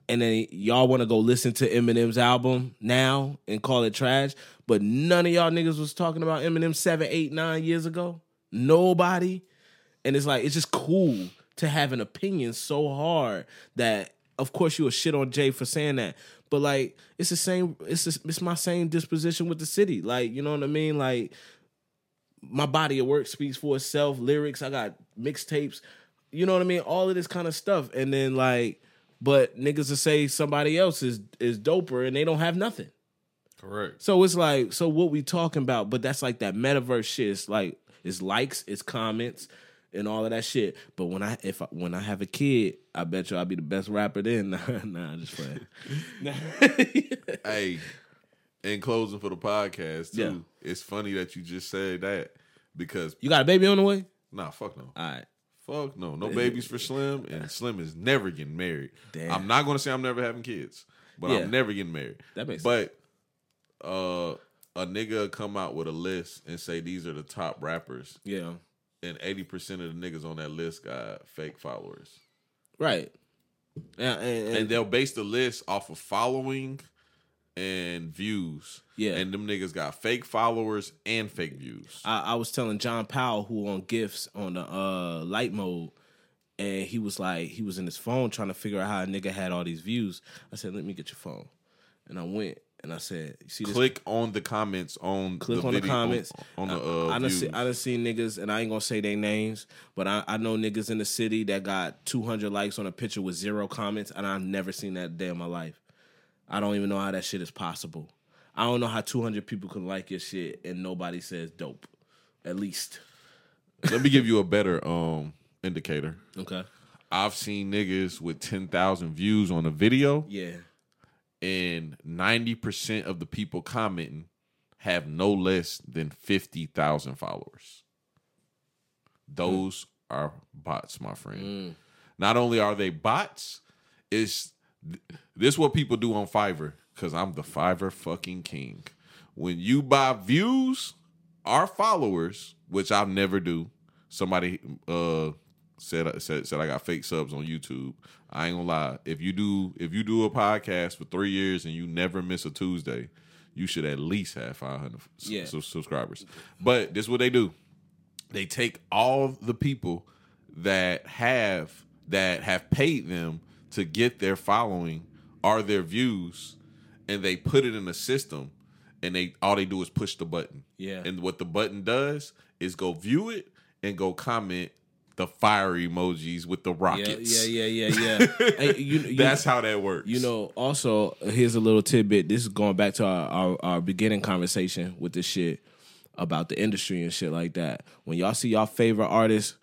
and then y'all want to go listen to Eminem's album now and call it trash, but none of y'all niggas was talking about Eminem seven, eight, nine years ago. Nobody. And it's like it's just cool to have an opinion so hard that of course you will shit on Jay for saying that. But like it's the same it's just, it's my same disposition with the city. Like, you know what I mean? Like my body of work speaks for itself, lyrics, I got mixtapes, you know what I mean? All of this kind of stuff. And then like but niggas will say somebody else is is doper and they don't have nothing. Correct. So it's like, so what we talking about? But that's like that metaverse shit. It's like it's likes, it's comments, and all of that shit. But when I if I, when I have a kid, I bet you I'll be the best rapper then. nah, nah just playing. Hey, in closing for the podcast too, Yeah. it's funny that you just said that because You got a baby on the way? nah, fuck no. All right. Fuck no. No babies for Slim, and Slim is never getting married. Damn. I'm not gonna say I'm never having kids, but Yeah. I'm never getting married. That makes sense. But uh a nigga come out with a list and say these are the top rappers, Yeah. And 80% of the niggas on that list got fake followers. Right. Yeah, and, and- And they'll base the list off of following and views. Yeah. And them niggas got fake followers and fake views. I, I was telling John Powell who on gifts on the uh light mode, and he was like he was in his phone trying to figure out how a nigga had all these views. I said, "Let me get your phone," and I went and I said, "You see this?" Click on the comments on Click the on the video- comments. on, the uh, I, I done see, I done seen niggas, and I ain't gonna say their names, but I, I know niggas in the city that got 200 likes on a picture with zero comments, and I've never seen that day in my life. I don't even know how that shit is possible. I don't know how 200 people can like your shit and nobody says dope. At least. Let me give you a better um indicator. Okay. I've seen niggas with 10,000 views on a video Yeah. And 90% of the people commenting have no less than 50,000 followers. Those are bots, my friend. Not only are they bots, it's this what people do on Fiverr cuz I'm the Fiverr fucking king. When you buy views, our followers, which I never do. Somebody uh said uh, said said I got fake subs on YouTube. I ain't gonna lie. If you do if you do a podcast for three years and you never miss a Tuesday, you should at least have five hundred Yeah. subscribers. But this is what they do. They take all the people that have that have paid them to get their following or their views, and they put it in a system, and they all they do is push the button. Yeah. And what the button does is go view it and go comment the fire emojis with the rockets. yeah, yeah, yeah, yeah. Hey, you, you, That's how that works. You know, also here's a little tidbit. This is going back to our, our, our beginning conversation with this shit about the industry and shit like that. When y'all see y'all favorite artist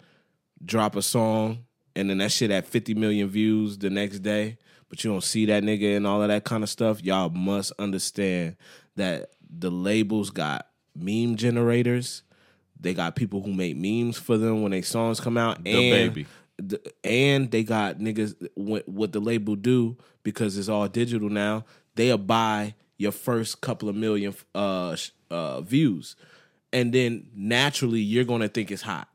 drop a song and then that shit at 50 million views the next day, but you don't see that nigga and all of that kind of stuff, y'all must understand that the labels got meme generators. They got people who make memes for them when they songs come out. The and baby. the, and they got niggas what, what the label do because it's all digital now. They'll buy your first couple of million uh, uh, views, and then naturally you're gonna think it's hot.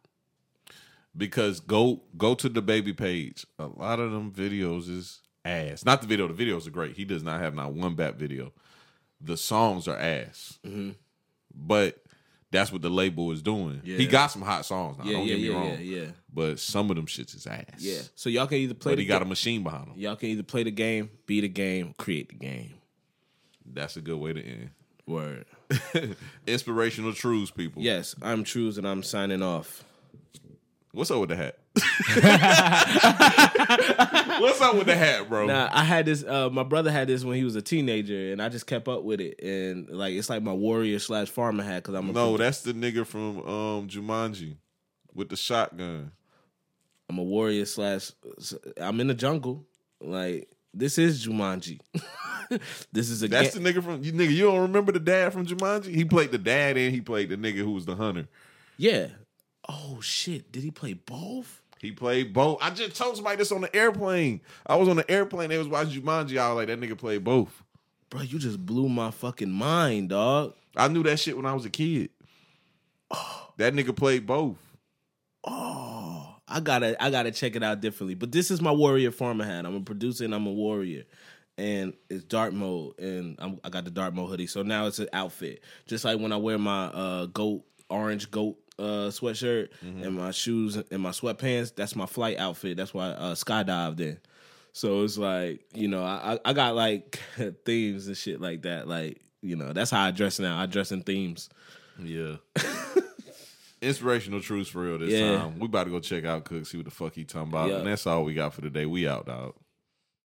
because go go to the baby page. A lot of them videos is ass. Not the video. The videos are great. He does not have not one bad video. The songs are ass. Mm-hmm. But that's what the label is doing. He got some hot songs. Now, Yeah, don't yeah, get me yeah, wrong. yeah, yeah, But some of them shits is ass. yeah. So y'all can either play But the he got a machine behind him. y'all can either play the game, be the game, create the game. That's a good way to end. Word. Inspirational truths, people. Yes, I'm Trues and I'm signing off. What's up with the hat? What's up with the hat, bro? Nah, I had this. Uh, my brother had this when he was a teenager, and I just kept up with it. And like, it's like my warrior slash farmer hat because I'm a no, that's the nigga from um Jumanji with the shotgun. I'm a warrior slash. I'm in the jungle. Like this is Jumanji. this is a That's ga- the nigga from you nigga. You don't remember the dad from Jumanji? He played the dad and he played the nigga who was the hunter. yeah. Oh shit! Did he play both? He played both. I just told somebody this on the airplane. I was on the airplane. They was watching Jumanji. I was like, that nigga played both. Bro, you just blew my fucking mind, dog. I knew that shit when I was a kid. That nigga played both. Oh, I gotta, I gotta check it out differently. But this is my warrior farmer hat. I'm a producer and I'm a warrior, and it's dark mode, and I'm, I got the dark mode hoodie. So now it's an outfit, just like when I wear my uh, goat orange goat uh, sweatshirt and my shoes and my sweatpants. That's my flight outfit. That's why I uh, skydived in. So it's like you know, I I got like themes and shit like that. Like you know, that's how I dress now. I dress in themes. Yeah. Inspirational truths for real this Yeah. time. We about to go check out Cook, see what the fuck he talking about. Yeah. And that's all we got for today. We out, dog.